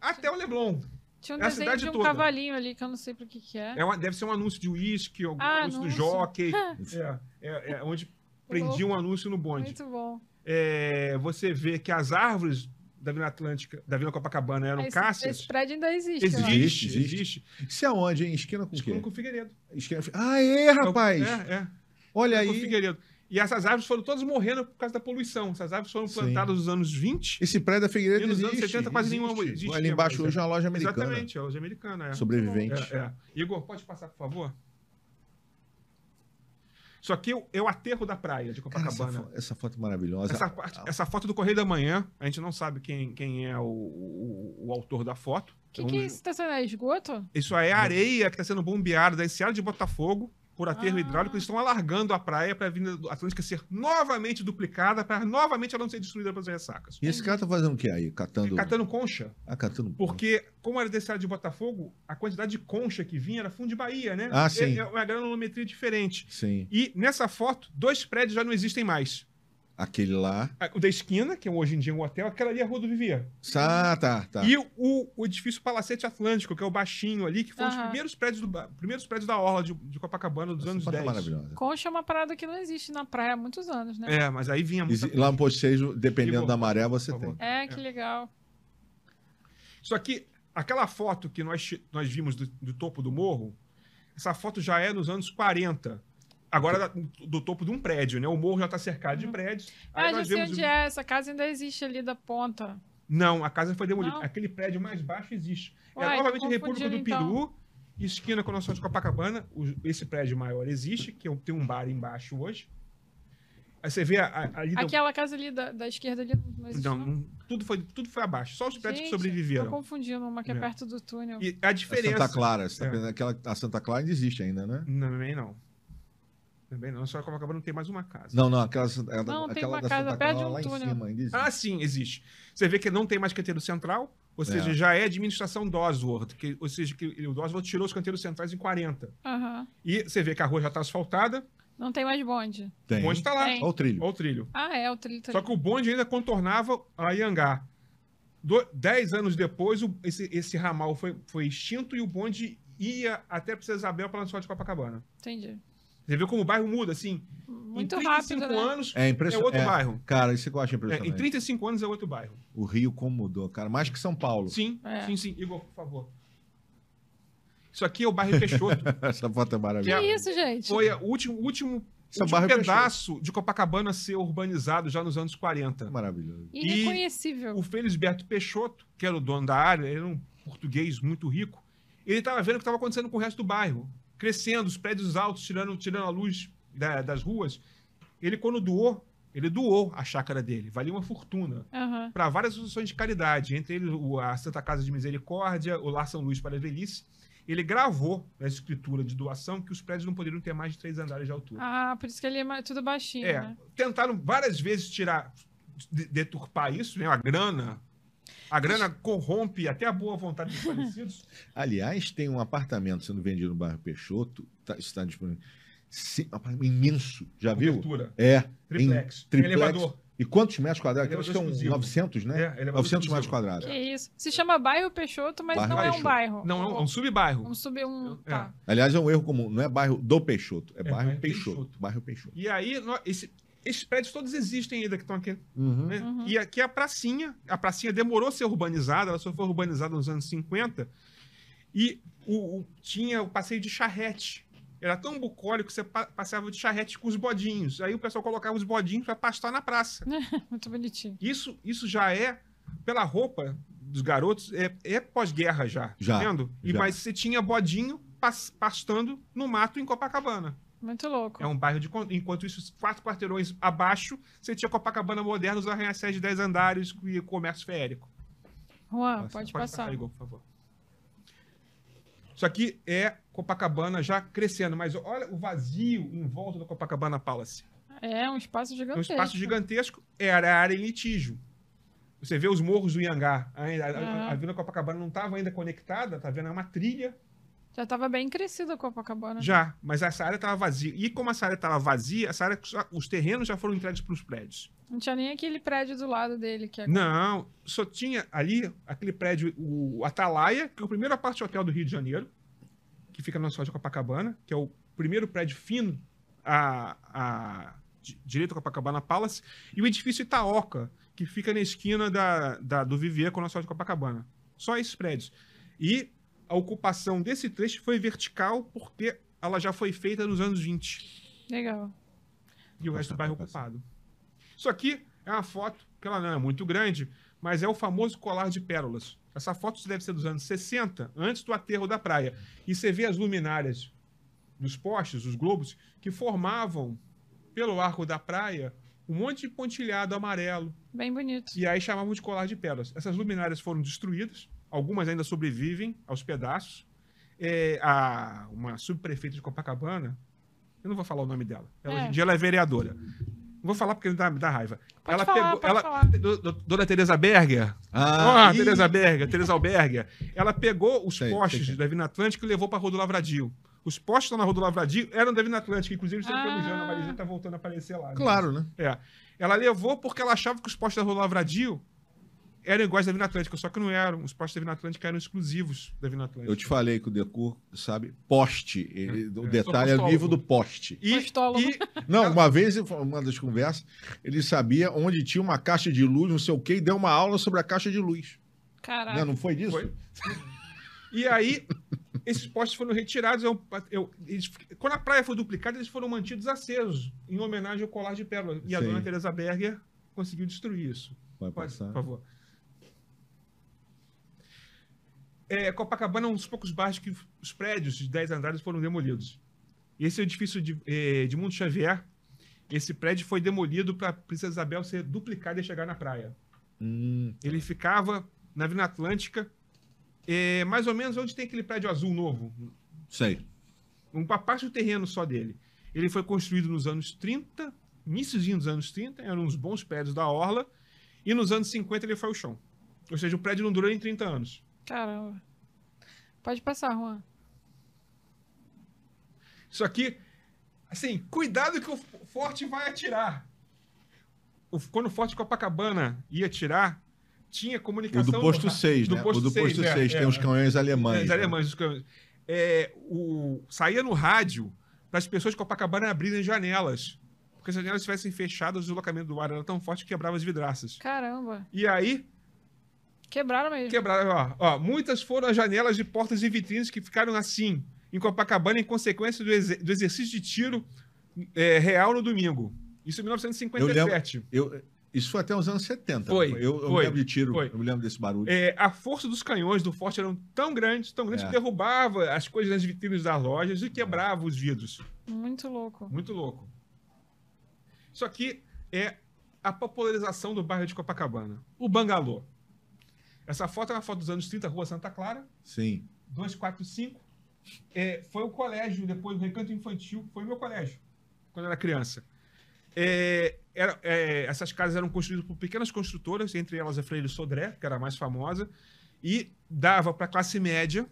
até o Leblon. Tinha um É desenho de um toda. cavalinho ali que eu não sei pro que que é. É uma- deve ser um anúncio de uísque, algum Ah, anúncio do anúncio. jockey. é, é, é onde prendia um anúncio no bonde. Muito bom. É, você vê que as árvores da Vila Atlântica, da Vila Copacabana eram Esse, cásseas. esse prédio ainda existe. Existe, Existe, existe. Isso é onde, hein? Esquina com o Esquina quê? com o Figueiredo. Esquina... Ah, é, rapaz! É, é. Olha Com o aí. Figueiredo. E essas árvores foram todas morrendo por causa da poluição. Essas árvores foram Sim. plantadas nos anos 20. Esse prédio da Figueiredo E nos anos existe. 70 quase nenhuma existe. Ali embaixo mais, hoje é uma loja americana. Exatamente, é a loja americana. É. Sobrevivente. É, é. Igor, pode passar, por favor? Isso aqui é o- é aterro da praia de Cara, essa, Copacabana. fo- essa foto é maravilhosa. Essa, parte- essa foto do Correio da Manhã, a gente não sabe quem, quem é o, o- o autor da foto. O que, É que é isso? Tá sendo é esgoto? Isso aí é areia que está sendo bombeada da Enseada de Botafogo por aterro Ah. hidráulico. Eles estão alargando a praia para a Avenida Atlântica ser novamente duplicada, para novamente ela não ser destruída pelas ressacas. E esse cara tá fazendo o que aí? Catando. Catando concha, Ah, catando. porque, como era Enseada de Botafogo, a quantidade de concha que vinha era fundo de Bahia, né? Ah, sim. É, é uma granometria diferente. Sim. E nessa foto, dois prédios já não existem mais. Aquele lá. O da esquina, que é hoje em dia um hotel, aquela ali é a Rua do Vivier. Ah, tá, tá. E o, o edifício Palacete Atlântico, que é o baixinho ali, que foi um dos primeiros prédios, do, primeiros prédios da Orla de, de Copacabana dos Essa anos foto é 10. maravilhosa. Concha é uma parada que não existe na praia há muitos anos, né? É, mas aí vinha muita Lá no postejo, dependendo da maré, você tem. favor. É, que legal. Só que aquela foto que nós, nós vimos do, do topo do morro, essa foto já é nos anos 40. Agora do topo de um prédio, né? O morro já está cercado de prédios. Aí Ah, já sei vemos onde é. Essa casa ainda existe ali da ponta. Não, a casa foi demolida. Não? Aquele prédio mais baixo existe. Uai, é novamente República do então. Peru, esquina com a Nossa de Copacabana. O- esse prédio maior existe, que é tem um bar embaixo hoje. Aí você vê a- a- ali. do- Aquela casa ali da, da esquerda ali não existe. Não, não- tudo, foi, tudo foi abaixo. Só os prédios que Gente, sobreviveram. Tô confundindo uma que é, É. perto do túnel. E a A diferença. Santa Clara. Você tá É. aquela, a Santa Clara ainda existe ainda, né? Não, Também não. Também não. Só Copacabana não tem mais uma casa. Não, não, aquela, aquela, Não, tem aquela uma da casa Santa perto de Clara um túnel. cima. Ah, sim, existe. Você vê que não tem mais canteiro central, ou seja, É. já é administração Dosworth, que, ou seja, que o Dosworth tirou os canteiros centrais em 40. Aham. E você vê que a rua já está asfaltada, Não tem mais bonde. tem. o bonde está lá, Tem. Olha o trilho. olha o trilho. Ah, é, o trilho. Só que o bonde ainda contornava a Iangá. Do- dez anos depois, o- esse, esse ramal foi, foi extinto e o bonde ia até Princesa Isabel para Lançol de Copacabana. Entendi. Você vê como o bairro muda, assim. Muito em 35 rápido, né? anos É é outro bairro. Cara, isso que eu acho É, impressionante. em 35 anos é outro bairro. O Rio como mudou, cara. Mais que São Paulo. Sim, É. sim, sim. Igor, por favor. Isso aqui é o bairro Peixoto. Essa foto é Que maravilhosa. isso, gente? Foi o último, último, Essa último é pedaço de Copacabana a ser urbanizado já nos anos 40. Maravilhoso. Irreconhecível. O Felisberto Peixoto, que era o dono da área, ele era um português muito rico, ele estava vendo o que estava acontecendo com o resto do bairro. Crescendo, os prédios altos, tirando, tirando a luz da- das ruas. Ele, quando doou, ele doou a chácara dele. Valia uma fortuna. Aham. Para várias associações de caridade, entre eles o- a Santa Casa de Misericórdia, o Lar São Luís para a Velhice. Ele gravou na escritura de doação que os prédios não poderiam ter mais de três andares de altura. Ah, por isso que ele é tudo baixinho, É, né? tentaram várias vezes tirar, de- deturpar isso, né? A grana. A grana corrompe até a boa vontade dos falecidos. Aliás, tem um apartamento sendo vendido no bairro Peixoto. Tá, está disponível. Sim, um apartamento imenso. Já viu? Cobertura. É. Triplex. Em triplex. Elevador. E quantos metros quadrados? Elevador são exclusivo. 900, né? É, elevador 900 exclusivo. metros quadrados. Que isso. Se chama bairro Peixoto, mas Bairro não é um Peixoto. bairro. Não, é um, é um subbairro. Vamos subir um. É. Tá. Aliás, é um erro comum. Não é bairro do Peixoto, é, É bairro bairro Peixoto. Peixoto. Bairro Peixoto. E aí, esse- esses prédios todos existem ainda que estão aqui. Uhum. né? Uhum. E aqui a pracinha, a pracinha demorou a ser urbanizada, ela só foi urbanizada nos anos 50. E o, o- tinha o passeio de charrete. Era tão bucólico que você pa- passeava de charrete com os bodinhos. Aí o pessoal colocava os bodinhos para pastar na praça. Muito bonitinho. Isso, isso já é, pela roupa dos garotos, é, é pós-guerra já. Já, Tá vendo? E, já. mas você tinha bodinho pas- pastando no mato em Copacabana. Muito louco. É um bairro de. Enquanto isso, quatro quarteirões abaixo, você tinha Copacabana moderna, os arranha-céus de 10 andares e comércio feérico. Juan, Passa- pode, passar. Igor, por favor. Isso aqui é Copacabana já crescendo, mas olha o vazio em volta da Copacabana Palace. É um espaço É um gigantesco. espaço gigantesco, era a área em litígio. Você vê os morros do Iangá. A, a- a Vila Copacabana não estava ainda conectada, tá vendo? É uma trilha Já tava bem crescida a Copacabana. Já, mas essa área estava vazia. E como essa área estava vazia, essa área, os terrenos já foram entregues para os prédios. Não tinha nem aquele prédio do lado dele que é. Não, só tinha ali aquele prédio, o Atalaia, que é o primeiro aparte hotel do Rio de Janeiro, que fica na cidade de Copacabana, que é o primeiro prédio fino a, a direito Copacabana Palace, e o edifício Itaoca, que fica na esquina da, da do Vivier com a cidade de Copacabana. Só esses prédios. E a ocupação desse trecho foi vertical porque ela já foi feita nos anos 20. Legal. E o resto do bairro ocupado. Isso aqui é uma foto que ela não é muito grande, mas é o famoso colar de pérolas. Essa foto deve ser dos anos 60, antes do aterro da praia. E você vê as luminárias dos postes, os globos, que formavam pelo arco da praia um monte de pontilhado amarelo. Bem bonito. E aí chamavam de colar de pérolas. Essas luminárias foram destruídas, algumas ainda sobrevivem aos pedaços. É, a, uma subprefeita de Copacabana, eu não vou falar o nome dela, ela, é. hoje em dia ela é vereadora. Não vou falar porque me dá, me dá raiva. Pode ela falar, pegou. Ela, falar. do, do, Dona Teresa Berger. Ah, oh, Teresa Berger, Teresa Alberger. Ela pegou os Sei, postes sei que- da Vina Atlântica e levou para a Rua do Lavradio. Os postes estão na Rua do Lavradio eram da Vina Atlântica. Inclusive, você Ah. pelo tá voltando a aparecer lá. né? Claro, né? É. Ela levou porque ela achava que os postes da Rua do Lavradio eram iguais da Vina Atlântica, só que não eram. Os postes da Vina Atlântica eram exclusivos da Vina Atlântica. Eu te falei que o Decur sabe poste. Ele- o É, detalhe é o nível do poste. E, e Não, uma vez, uma das conversas, ele sabia onde tinha uma caixa de luz, não sei o quê, e deu uma aula sobre a caixa de luz. Caraca. Né? Não foi disso? Foi. E aí, esses postes foram retirados. Eu, eu- eles- quando a praia foi duplicada, eles foram mantidos acesos, em homenagem ao colar de pérolas. E a Sim. dona Teresa Berger conseguiu destruir isso. Vai Pode, passar. por favor. É, Copacabana é um dos poucos bairros que os prédios de 10 andares foram demolidos. Esse é o edifício de, eh, de Mundo Xavier. Esse prédio foi demolido para a Princesa Isabel ser duplicada e chegar na praia. Hum, Ele ficava na Vila Atlântica, é, mais ou menos onde tem aquele prédio azul novo. sei. Um parte do terreno só dele. Ele foi construído nos anos 30, iníciozinho dos anos 30, eram uns bons prédios da Orla, e nos anos 50 ele foi ao chão. Ou seja, o prédio não durou nem 30 anos. Caramba. Pode passar, Juan. Isso aqui, assim, cuidado que o Forte vai atirar. O- quando o Forte Copacabana ia atirar, tinha O comunicação... do posto 6, do né? posto o do posto 6, é, 6, é, tem os canhões alemães. É, os né? alemães, os canhões. É, o, saía no rádio para as pessoas de Copacabana abrirem janelas. Porque se as janelas estivessem fechadas, o deslocamento do ar era tão forte que quebrava as vidraças. Caramba. E aí, Quebraram mesmo. quebraram. Ó, ó, muitas foram as janelas de portas e vitrines que ficaram assim, em Copacabana, em consequência do, exer- do exercício de tiro é, real no domingo. Isso em 1957. Eu, isso foi até os anos 70. Foi, Eu, eu foi, lembro de tiro, foi. eu me lembro desse barulho. É, a força dos canhões do forte eram tão grandes, tão grandes, É. que derrubava as coisas nas vitrines das lojas e quebrava os vidros. Muito louco. Muito louco. Isso aqui é a popularização do bairro de Copacabana. O Bangalô. Essa foto é uma foto dos anos 30, Rua Santa Clara, Sim. 245. É, foi o colégio, depois do recanto infantil, foi o meu colégio, quando eu era criança. É, era- é, essas casas eram construídas por pequenas construtoras, entre elas a Freire Sodré, que era a mais famosa, e dava para a classe média,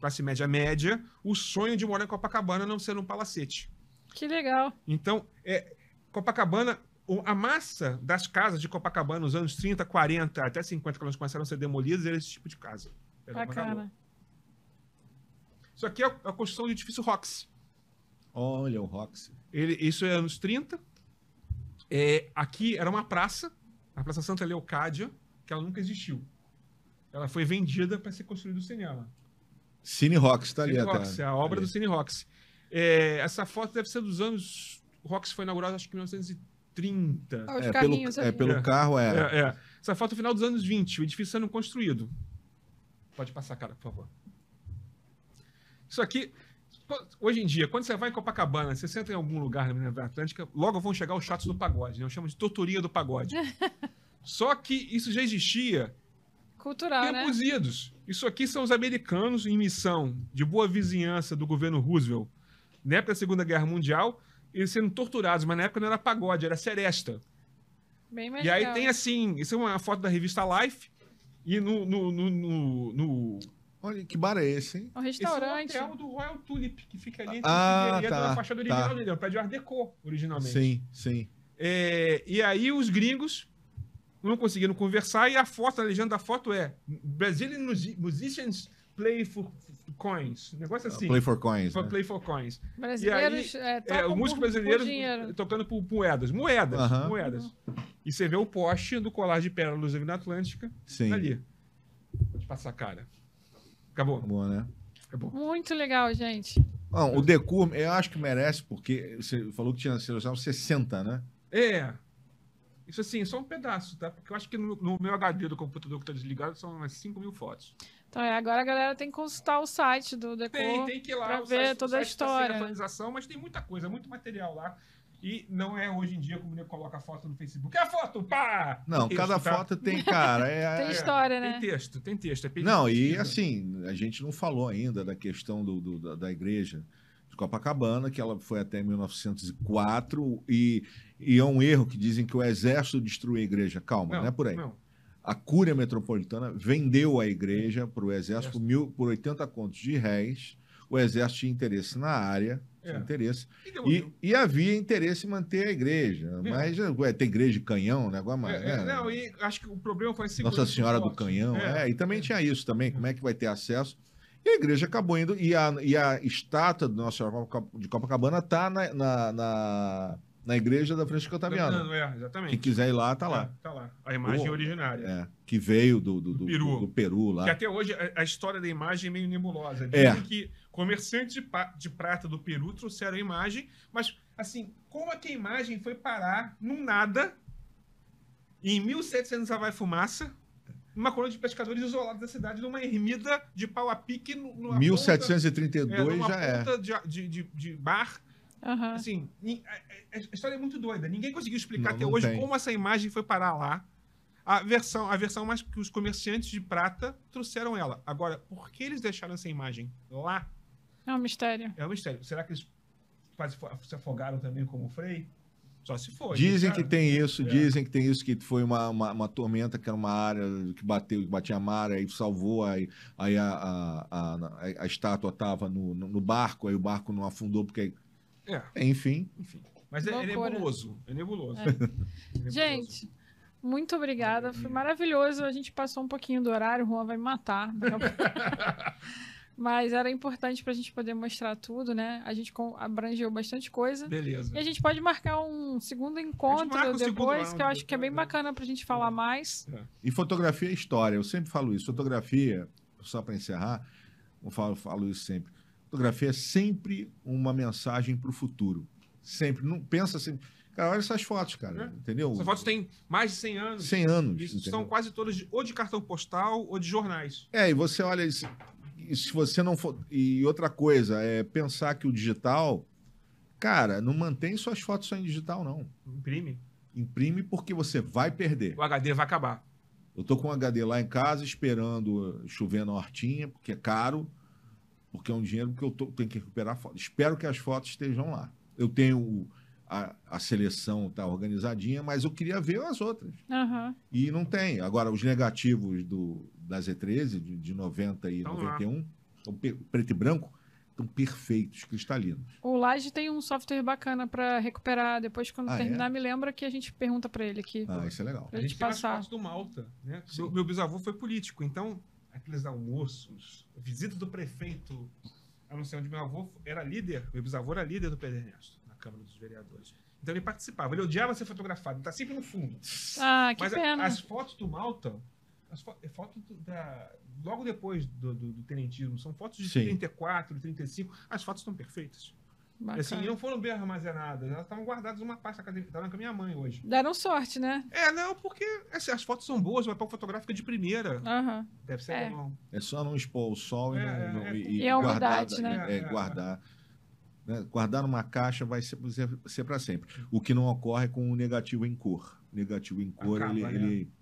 classe média média, o sonho de morar em Copacabana não ser um palacete. Que legal. Então, é, Copacabana, o- a massa das casas de Copacabana nos anos 30, 40, até 50, quando elas começaram a ser demolidas, era esse tipo de casa. Era. Bacana. Isso aqui é a construção do edifício Roxy. Olha o Roxy. Ele, isso é anos 30. É, aqui era uma praça, a Praça Santa Leocádia, que ela nunca existiu. Ela foi vendida para ser construído o cinema. Cine Roxy tá ali Cine. Roxy, a obra Ali. do Cine Roxy. É, essa foto deve ser dos anos. O Roxy foi inaugurado, acho que em 1930. Ah, Os É, carrinhos pelo, é, ali. pelo É. carro, é. É, é. Essa foto é final dos anos 20, o edifício sendo construído. Pode passar, cara, por favor. Isso aqui, hoje em dia, quando você vai em Copacabana, você senta em algum lugar na Atlântica, logo vão chegar os chatos do pagode, né? Eu chamo de torturia do pagode. Só que isso já existia Cultural, né? idos. Isso aqui são os americanos em missão de boa vizinhança do governo Roosevelt, na época da Segunda Guerra Mundial, eles sendo torturados, mas na época não era pagode, era seresta. Bem mais E aí legal. tem assim, isso é uma foto da revista Life, e no, no, no, no, no- Olha, que bar é esse, hein? Um Esse é o restaurante. hotel do Royal Tulip, que fica ali Ah, a Figueiredo tá, fachada original tá. dele. É um prédio Art Deco, originalmente. Sim, sim. É, e aí os gringos não conseguiram conversar e a foto, a legenda da foto é Brazilian musi- musicians play for coins. Um negócio assim. Play for coins. For né? play for coins. Brasileiros é, É, tocam o músico brasileiro tocando por moedas. Moedas. Aham. Moedas. E você vê o poste do colar de pérolas da Atlântica Sim. ali. Pode passar a cara. Acabou. Bom, né? Acabou. Muito legal, gente. Não, o Decur, eu acho que merece, porque você falou que tinha seleção 60, né? É. Isso assim, só um pedaço, tá? Porque eu acho que no, no meu HD do computador que tá desligado são umas 5 mil fotos. Então, é, agora a galera tem que consultar o site do Decor. Tem, tem que ir lá. pra o ver site- toda a site tá história, né? atualização, mas tem muita coisa, muito material lá. E não é hoje em dia como ele coloca a foto no Facebook. É a foto, pá! Não, Tem cada texto, tá? foto tem, cara. É, Tem é- história, Tem né? texto, tem texto. É Não, e assim, a gente não falou ainda da questão do, do- da, da igreja de Copacabana, que ela foi até 1904, e, e é um erro que dizem que o exército destruiu a igreja. Calma, não, é por aí. Não. A Cúria Metropolitana vendeu a igreja para o exército por, mil, por 80 contos de réis. O exército tinha interesse na área, tinha É. interesse. E. E, e havia interesse em manter a igreja. Mas ué, tem igreja de canhão, negócio mais. É, é, né? não, e acho que o problema foi a Nossa Senhora do. Canhão. É. É. e também tinha isso também, como é que vai ter acesso. E a igreja acabou indo, e a, e a estátua do Nossa Senhora de Copacabana está na, na, na, na igreja da Francisco Otaviano. É, exatamente. Quem quiser ir lá, tá lá. É, tá lá. A imagem Oh, originária. É, que veio do, do, Do Peru. do Peru lá. Que até hoje a, a história da imagem é meio nebulosa. É. Dizem que comerciantes de, de prata do Peru trouxeram a imagem, mas, assim, como é que a imagem foi parar num nada, em 1700 a vai fumaça, numa colônia de pescadores isolados da cidade, numa ermida de pau a pique, nu- numa 1732 ponta, é, numa já é. ponta de, de, de, de bar. Aham. Assim, a, história é muito doida. Ninguém conseguiu explicar Não, até não hoje tem. como essa imagem foi parar lá. A versão, a versão mais que os comerciantes de prata trouxeram ela. Agora, por que eles deixaram essa imagem lá? É um mistério. É um mistério. Será que eles quase se afogaram também como o Frei? Só se for. Dizem Cara, que tem isso, É. dizem que tem isso, que foi uma, uma, uma tormenta, que era uma área que bateu, que batia a mar, aí salvou, aí, aí a, a, a, a estátua estava no, no no barco, aí o barco não afundou, porque. É, Enfim. enfim. Mas é, é nebuloso. É nebuloso. É. É nebuloso. Gente, muito obrigada. Foi maravilhoso. A gente passou um pouquinho do horário. O Juan vai me matar. daqui a pouco. Mas era importante pra gente poder mostrar tudo, né? A gente abrangeu bastante coisa. Beleza. E a gente pode marcar um segundo encontro segundo depois, que eu acho que é bem né? bacana pra gente falar mais. E fotografia é história, eu sempre falo isso. Fotografia, só para encerrar, eu falo, falo isso sempre. Fotografia é sempre uma mensagem para o futuro. Sempre. Não pensa assim. Cara, olha essas fotos, cara. É. Entendeu? Essas fotos têm mais de 100 anos. 100 anos. São quase todas de- ou de cartão postal ou de jornais. É, e você olha isso. E se você não for. E outra coisa, é pensar que o digital. Cara, não mantém suas fotos só em digital, não. Imprime. Imprime porque você vai perder. O HD vai acabar. Eu tô com um HD lá em casa esperando chover na hortinha, porque é caro, porque é um dinheiro que eu tô- tenho que recuperar foto. Espero que as fotos estejam lá. Eu tenho a, a seleção tá organizadinha, mas eu queria ver as outras. Aham. E não tem. Agora, os negativos do, da Z13, de, de 90 e Tão lá. 91, são pe- preto e branco, estão perfeitos, cristalinos. O Laje tem um software bacana pra recuperar. Depois, quando Ah, é? terminar, me lembra que a gente pergunta pra ele aqui. Ah, isso é legal. A gente gente tem as passar. fotos do Malta, né? Meu, meu bisavô foi político, então aqueles almoços, visita do prefeito, a não ser onde meu avô era líder, meu bisavô era líder do Pedro Ernesto, na Câmara dos Vereadores. Então ele participava, ele odiava ser fotografado, ele tá sempre no fundo. Ah, que Mas a- pena. as fotos do Malta, as fo é foto do- da, logo depois do, do, do tenentismo, são fotos de Sim. 34, 35, as fotos estão perfeitas. Bacana. Assim, e não foram bem armazenadas, elas estavam guardadas numa pasta acadêmica, estavam com a minha mãe hoje. Deram sorte, né? É, não, porque assim, as fotos são boas, o papel fotográfico é de primeira. Aham. Deve ser É. bom. É só não expor o sol e, É, não, é, não- é. e, E a guardar, umidade, né? é, É, é, guardar. né? Guardar numa caixa vai ser, ser, ser para sempre. O que não ocorre com o negativo em cor. Negativo em cor, Acaba, ele, né? ele,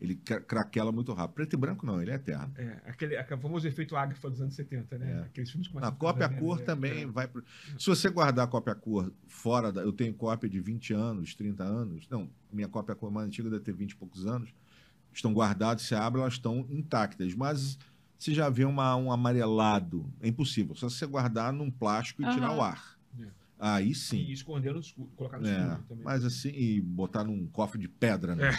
ele cra- craquela muito rápido. Preto e branco não, ele é eterno. É, aquele, aquele famoso efeito Ágafa dos anos 70, né? É. Aqueles filmes com Na cópia a cor também vai pro... Se você guardar a cópia a cor fora da... Eu tenho cópia de 20 anos, 30 anos. Não, minha cópia a cor mais antiga deve ter 20 e poucos anos. Estão guardadas, se abre, elas estão intactas. Mas você já vê uma, um amarelado. É impossível. Só você guardar num plástico e tirar Aham. o ar. É. Aí E sim. esconder no escuro, colocar no É, escuro também. mas assim, e botar num cofre de pedra, né?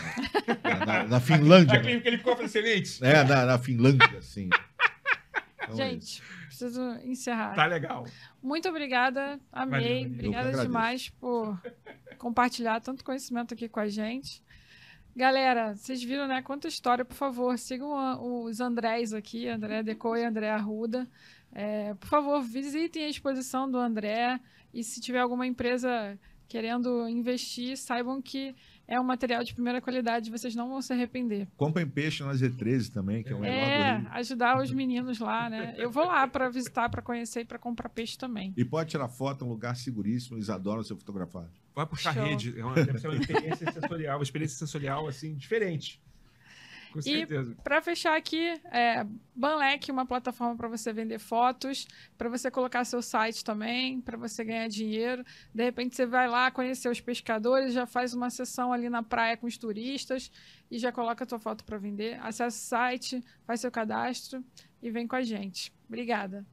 É. Na, na- na Finlândia. Aquele, aquele cofre de sementes. É, na, na Finlândia, assim. Então, é. Gente, preciso encerrar. Tá legal. Muito obrigada, amei. Valeu, obrigada demais por compartilhar tanto conhecimento aqui com a gente. Galera, vocês viram, né? Quanta história, por favor, sigam a- os Andrés aqui, André Deco e André Arruda. É, por favor, visitem a exposição do André e se tiver alguma empresa querendo investir, saibam que é um material de primeira qualidade, vocês não vão se arrepender. Comprem peixe na Z13 também, que é o melhor É, ajudar os meninos lá, né? Eu vou lá para visitar, para conhecer e para comprar peixe também. E pode tirar foto, é um lugar seguríssimo, eles adoram ser fotografados. Vai puxar Show. rede. É uma, deve ser uma experiência sensorial, uma experiência sensorial, assim, diferente. Com certeza. Para fechar aqui, é, Banlec, uma plataforma para você vender fotos, para você colocar seu site também, para você ganhar dinheiro. De repente você vai lá conhecer os pescadores, já faz uma sessão ali na praia com os turistas e já coloca a tua foto para vender. Acesse o site, faz seu cadastro e vem com a gente. Obrigada.